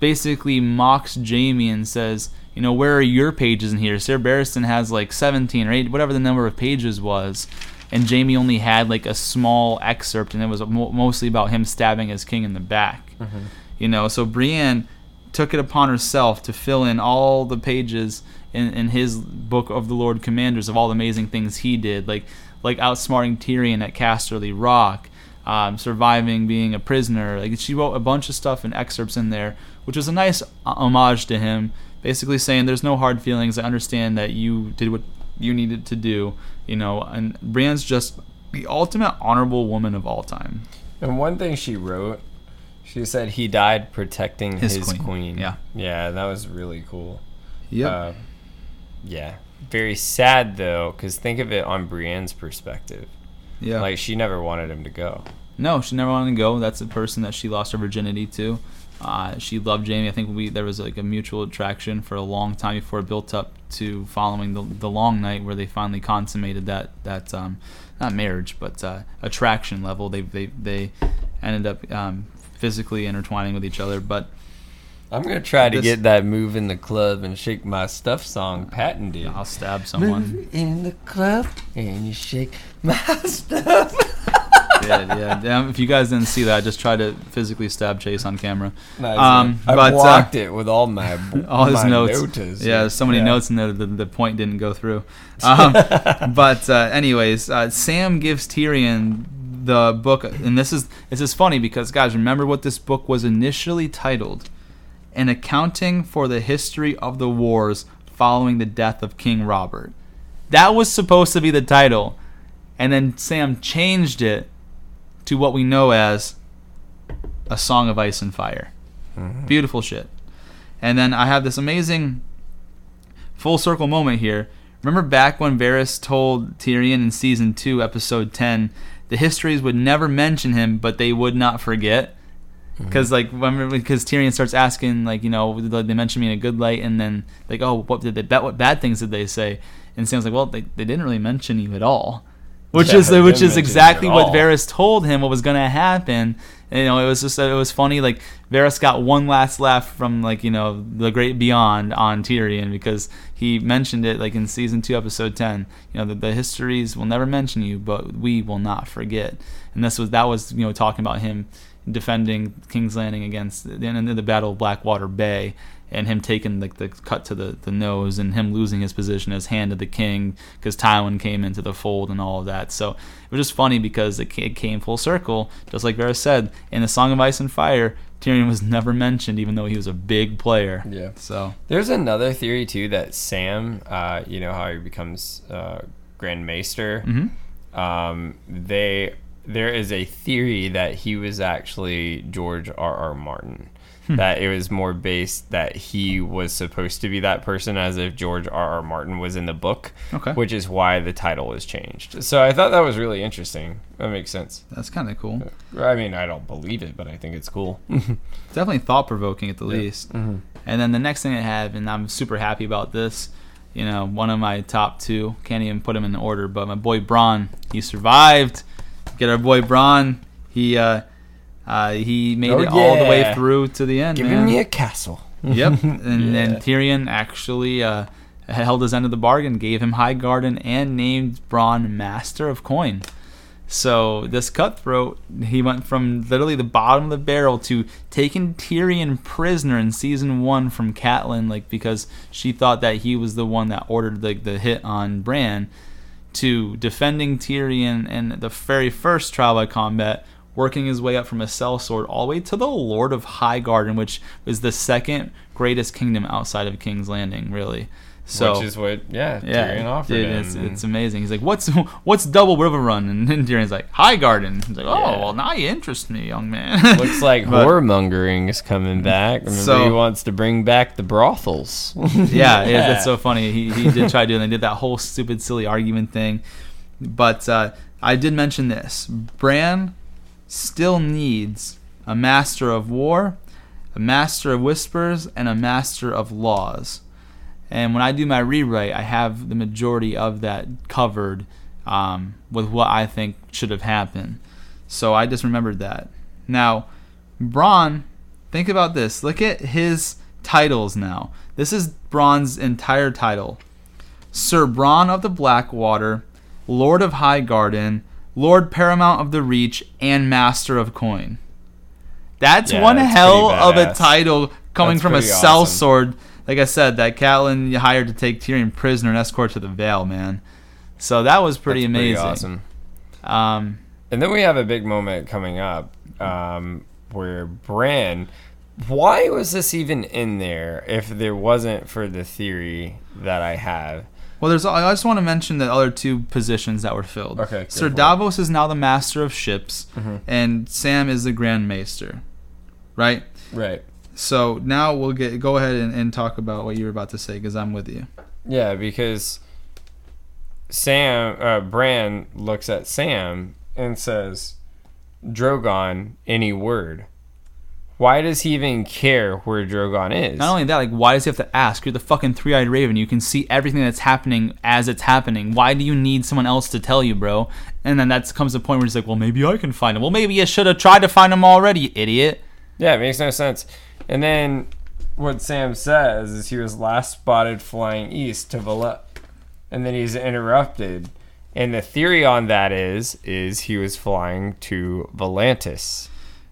basically mocks Jaime and says, you know, where are your pages in here? Ser Barristan has like 17 or 8, whatever the number of pages was, and Jaime only had like a small excerpt, and it was mo- mostly about him stabbing his king in the back. Mm-hmm. You know, so Brienne took it upon herself to fill in all the pages in, in his book of the Lord Commanders of all the amazing things he did, like like outsmarting Tyrion at Casterly Rock, um, surviving being a prisoner. Like she wrote a bunch of stuff and excerpts in there, which was a nice uh, homage to him. Basically saying, "There's no hard feelings. I understand that you did what you needed to do." You know, and Brienne's just the ultimate honorable woman of all time. And one thing she wrote, she said he died protecting His his, queen. queen. Yeah. Yeah, that was really cool. Yep. Uh, yeah. Very sad though, because think of it on Brienne's perspective. yeah. Like she never wanted him to go. No, she never wanted to go. That's the person that she lost her virginity to. Uh, she loved Jaime. I think we there was like a mutual attraction for a long time before it built up to following the the long night where they finally consummated that that um, not marriage but uh, attraction level. They they they ended up um, physically intertwining with each other. But I'm gonna try to This- get that move in the club and shake my stuff song patented. I'll stab someone. Move in the club and you shake my stuff. did. Yeah. Damn, if you guys didn't see that, I just tried to physically stab Chase on camera. Nice, Um, I but, uh, blocked it with all my all his my notes. notas. Yeah, there's so many Yeah. notes and there that the point didn't go through. Um, but uh, anyways, uh, Sam gives Tyrion the book, and this is this is funny because guys, remember what this book was initially titled: "An Accounting for the History of the Wars Following the Death of King Robert." That was supposed to be the title, and then Sam changed it to what we know as "A Song of Ice and Fire." Mm-hmm. Beautiful shit. And then I have this amazing full circle moment here. Remember back when Varys told Tyrion in season 2, episode 10, the histories would never mention him, but they would not forget? Because like remember because Tyrion starts asking like you know they mentioned me in a good light and then like oh what did they bet what bad things did they say? And Sam's like well they, they didn't really mention you at all. Which Yeah, is which is exactly what. Varys told him what was gonna happen. And, you know it was just it was funny like Varys got one last laugh from like you know the great beyond on Tyrion because he mentioned it like in season two episode ten you know the, the histories will never mention you but we will not forget. And this was that was you know talking about him defending King's Landing against the, in the Battle of Blackwater Bay and him taking like the cut to the, the nose and him losing his position as hand of the king because Tywin came into the fold and all of that. So it was just funny because it, it came full circle, just like Varys said in the Song of Ice and Fire. Tyrion was never mentioned, even though he was a big player. Yeah. So There's another theory too that Sam, uh, you know how he becomes uh, Grand Maester. mhm. Um, they there is a theory that he was actually George R. R. Martin. That it was more based that he was supposed to be that person, as if George R. R. Martin was in the book, Okay. which is why the title was changed. So I thought that was really interesting. That makes sense. that's kind of cool. I mean, I don't believe it, but I think it's cool. Definitely thought provoking at the least. Mm-hmm. And then the next thing I have, and I'm super happy about this, you know, one of my top two, can't even put him in order, but my boy Bronn, he survived. Get our boy Bronn. He uh, uh, he made Oh, it all the way through to the end. Giving man. me a castle. Yep. And, Yeah. Tyrion actually uh, held his end of the bargain, gave him Highgarden, and named Bronn Master of Coin. So this cutthroat, he went from literally the bottom of the barrel to taking Tyrion prisoner in season one from Catelyn, like because she thought that he was the one that ordered the, the hit on Bran, to defending Tyrion in the very first trial by combat, working his way up from a cell sellsword all the way to the Lord of Highgarden, which is the second greatest kingdom outside of King's Landing, really. So which is what, yeah, yeah, Tyrion offered dude, him. it's, it's amazing. He's like, "What's what's Double Riverrun?" And then Tyrion's like, "Highgarden." He's like, "Oh, Yeah. well, now you interest me, young man." Looks like But- whoremongering is coming back. Remember, So- he wants to bring back the brothels. yeah, it- it's so funny. He, he did try to do, and they did that whole stupid, silly argument thing. But uh, I did mention this: Bran still needs a master of war, a master of whispers, and a master of laws. And when I do my rewrite, I have the majority of that covered um, with what I think should have happened. So I just remembered that. Now, Bronn, think about this. Look at his titles now. This is Bronn's entire title Sir Bronn of the Blackwater, Lord of Highgarden, Lord Paramount of the Reach, and Master of Coin. That's Yeah, one that's hell of a title coming That's from a awesome. sword. Like I said, that Catelyn hired to take Tyrion prisoner and escort to the Vale, man. So that was pretty That's amazing. awesome. Um, And then we have a big moment coming up um, where Bran. Why was this even in there if there wasn't for the theory that I have? Well, there's. I just want to mention the other two positions that were filled. Okay, Sir. Davos is now the master of ships, Mhm. and Sam is the Grand Maester, right? Right. So now we'll get go ahead and, and talk about what you were about to say because I'm with you. Yeah, because Sam, uh, Bran looks at Sam and says, Drogon, any word. Why does he even care where Drogon is? Not only that, like, why does he have to ask? You're the fucking three-eyed raven. You can see everything that's happening as it's happening. Why do you need someone else to tell you, bro? And then that comes the point where he's like, well, maybe I can find him. Well, maybe you should have tried to find him already, idiot. Yeah, it makes no sense. And then what Sam says is he was last spotted flying east to Valette. And then he's interrupted. And the theory on that is is he was flying to Volantis.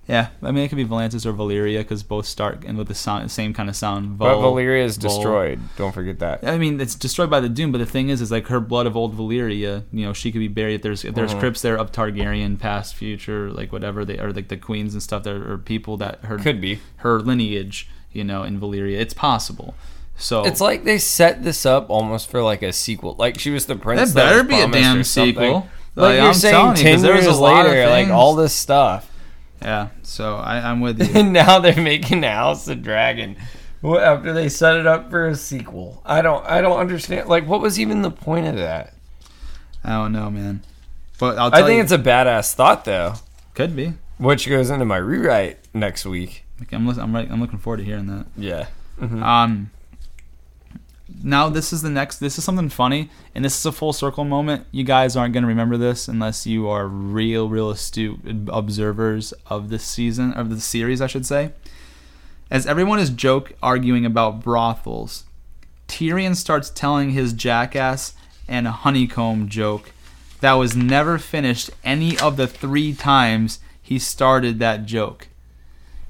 Yeah, I mean it could be Volantis or Valyria because both start and with the sound, same kind of sound. But Vol- Valyria is Vol- destroyed. Don't forget that. I mean, it's destroyed by the Doom, but the thing is, is like her blood of old Valyria. You know, she could be buried. If there's if there's Mhm. crypts there of Targaryen, past, future, like whatever they are, like the queens and stuff. There are people that her Could be. her lineage. You know, in Valyria, it's possible. So It's like they set this up almost for like a sequel. Like she was the prince. That better was be a damn sequel. Like, Like, you're I'm saying, telling you, 'cause ten there's years a lot of later, like all this stuff, yeah. So I, I'm with you. and now they're making House of Dragon. After they set it up for a sequel, I don't, I don't understand. Like, what was even the point of that? I don't know, man. But I'll tell I think you, it's a badass thought, though, could be. which goes into my rewrite next week. Like, I'm I'm, right, I'm looking forward to hearing that. Yeah. Um, now this is the next. This is something funny, and this is a full circle moment. You guys aren't going to remember this unless you are real, real astute observers of this season of the series, I should say. As everyone is joke arguing about brothels, Tyrion starts telling his jackass and honeycomb joke that was never finished any of the three times he started that joke.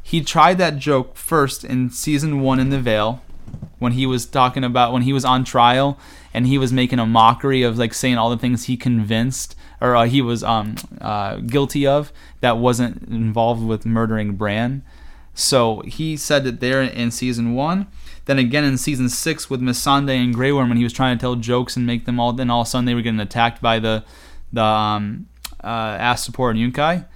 He tried that joke first in season one in the Vale when he was talking about when he was on trial and he was making a mockery of like saying all the things he convinced or uh, he was um, uh, guilty of that wasn't involved with murdering Bran. So he said it there in season one. Then again in season six with Missandei and Grey Worm when he was trying to tell jokes and make them all. Then all of a sudden they were getting attacked by the the um, uh, Astapor and Yunkai.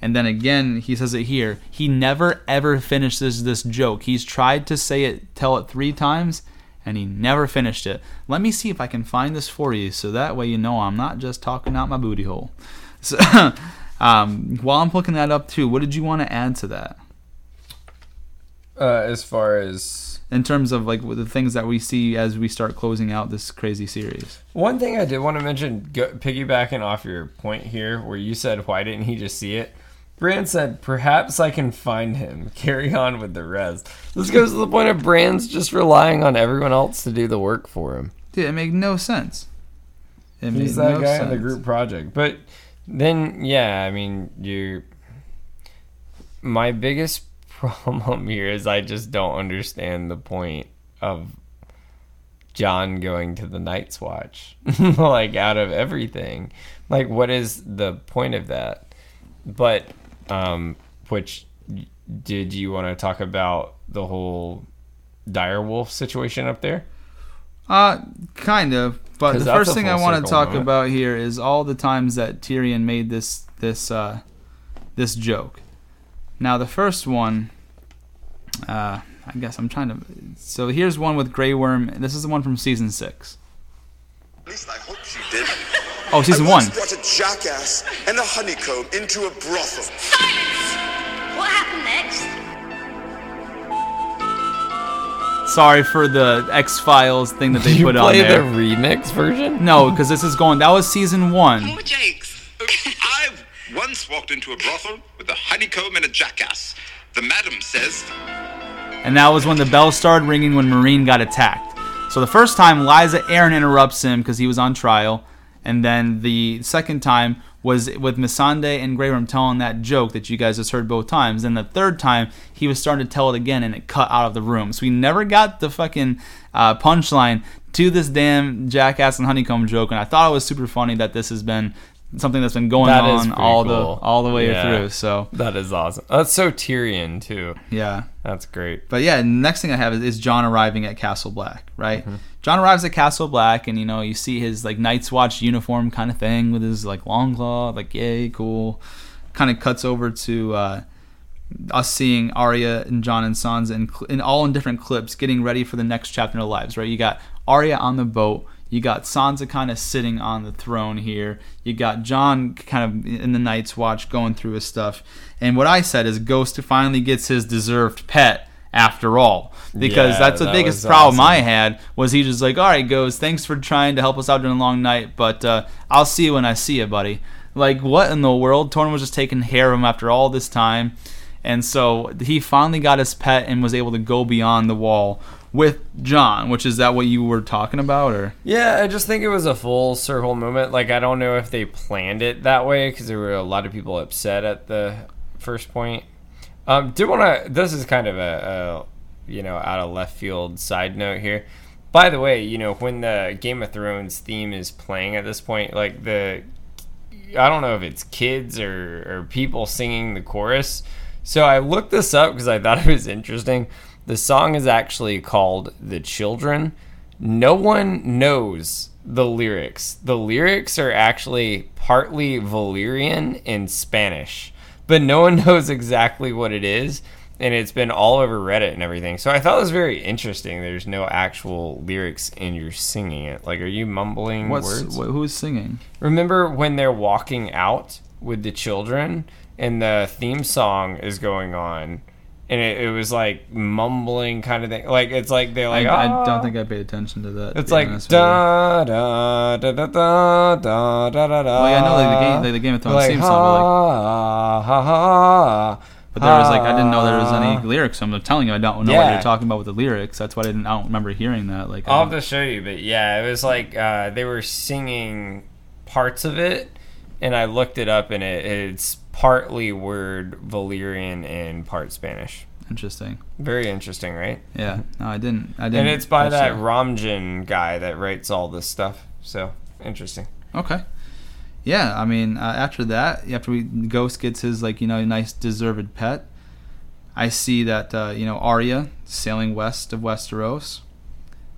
And then again, he says it here. He never ever finishes this joke. He's tried to say it, tell it three times, and he never finished it. Let me see if I can find this for you, so that way you know I'm not just talking out my booty hole. So, um, while I'm looking that up too, what did you want to add to that Uh, as far as in terms of like the things that we see as we start closing out this crazy series? one thing I did want to mention, go, piggybacking off your point here, where you said, "Why didn't he just see it?" Bran said, "Perhaps I can find him. Carry on with the rest." This goes to the point of Bran's just relying on everyone else to do the work for him. Dude, it made no sense. It He's that no guy in the group project. But then, yeah, I mean, you. My biggest problem here is I just don't understand the point of Jon going to the Night's Watch. like, out of everything. Like, what is the point of that? But, um, which did you want to talk about the whole direwolf situation up there? Uh, kind of. But the first thing I want to talk moment. about here is all the times that Tyrion made this this uh, this joke. Now the first one, uh, I guess I'm trying to. So here's one with Grey Worm. This is the one from season six. At least I hope she did. Oh, season I one. brought a jackass and a honeycomb into a brothel. Sorry for the X Files thing that they you put on play there. the remix version? No, because this is going. That was season one. More jokes. I've once walked into a brothel with a honeycomb and a jackass. The madam says, and that was when the bell started ringing when Meereen got attacked. So the first time, Lysa Arryn interrupts him because he was on trial, and then the second time was with Missandei and Worm telling that joke that you guys just heard both times. Then the third time, he was starting to tell it again, and it cut out of the room. So we never got the fucking uh, punchline to this damn jackass and honeycomb joke, and I thought it was super funny that this has been something that's been going That on all cool. the all the way Yeah. through. So That is awesome. That's so Tyrion too. yeah. That's great. But yeah, next thing I have is, is Jon arriving at Castle Black, right? Jon arrives at Castle Black, and you know you see his like Night's Watch uniform kind of thing with his like Longclaw, like yay, cool. Kind of cuts over to uh, us seeing Arya and Jon and Sansa in, in all in different clips, getting ready for the next chapter in their lives, right? You got Arya on the boat. You got Sansa kind of sitting on the throne here. You got Jon kind of in the Night's Watch going through his stuff. And what I said is Ghost finally gets his deserved pet after all. Because Yeah, that's the that biggest problem I had was he just like, all right, Ghost, thanks for trying to help us out during a long night, but uh, I'll see you when I see you, buddy. Like, what in the world? Torn was just taking care of him after all this time. And so he finally got his pet and was able to go beyond the wall with Jon, which is that what you were talking about, or Yeah, I just think it was a full circle moment. Like I don't know if they planned it that way because there were a lot of people upset at the first point. Um, do want to? This is kind of a, a you know out of left field side note here. By the way, you know when the Game of Thrones theme is playing at this point, like the I don't know if it's kids or, or people singing the chorus. So I looked this up because I thought it was interesting. The song is actually called The Children. No one knows the lyrics. The lyrics are actually partly Valyrian and Spanish, but no one knows exactly what it is. And it's been all over Reddit and everything. So I thought it was very interesting. There's no actual lyrics and you're singing it. Like, are you mumbling what's words? wh- who's singing? Remember when they're walking out with the children and the theme song is going on and it, it was like mumbling kind of thing. Like it's like they're like I, I "Ah." don't think I paid attention to that. it's be like honest with you. da da da da da da da da da. Well, yeah, I know like the game, like the Game of Thrones like, theme song, but, like, ha, ha, ha, but there was like I didn't know there was any lyrics. I'm telling you, I don't know what Yeah. you're talking about with the lyrics. That's why I didn't. I don't remember hearing that. Like, I'll have to show you, but yeah, it was like uh, they were singing parts of it, and I looked it up, and it, it's partly word Valyrian and part Spanish. interesting. Very interesting, right? Yeah, no, I didn't. I didn't. And it's by that Ramjan guy that writes all this stuff. So interesting. Okay. Yeah, I mean, uh, after that, after we Ghost gets his like you know nice deserved pet, I see that uh, you know Arya sailing west of Westeros,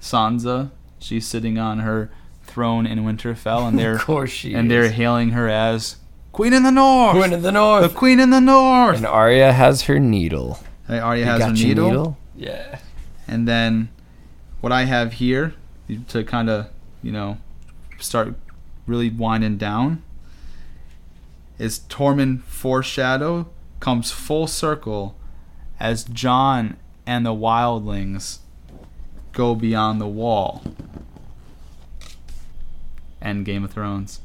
Sansa she's sitting on her throne in Winterfell, and they're Of course she and is. they're hailing her as Queen in the North, Queen of the the North. Queen in the North. And Arya has her needle. Hey, Arya has her needle, Yeah. and then what I have here to kind of you know start really winding down is Tormund foreshadow comes full circle as Jon and the wildlings go beyond the wall. And Game of Thrones.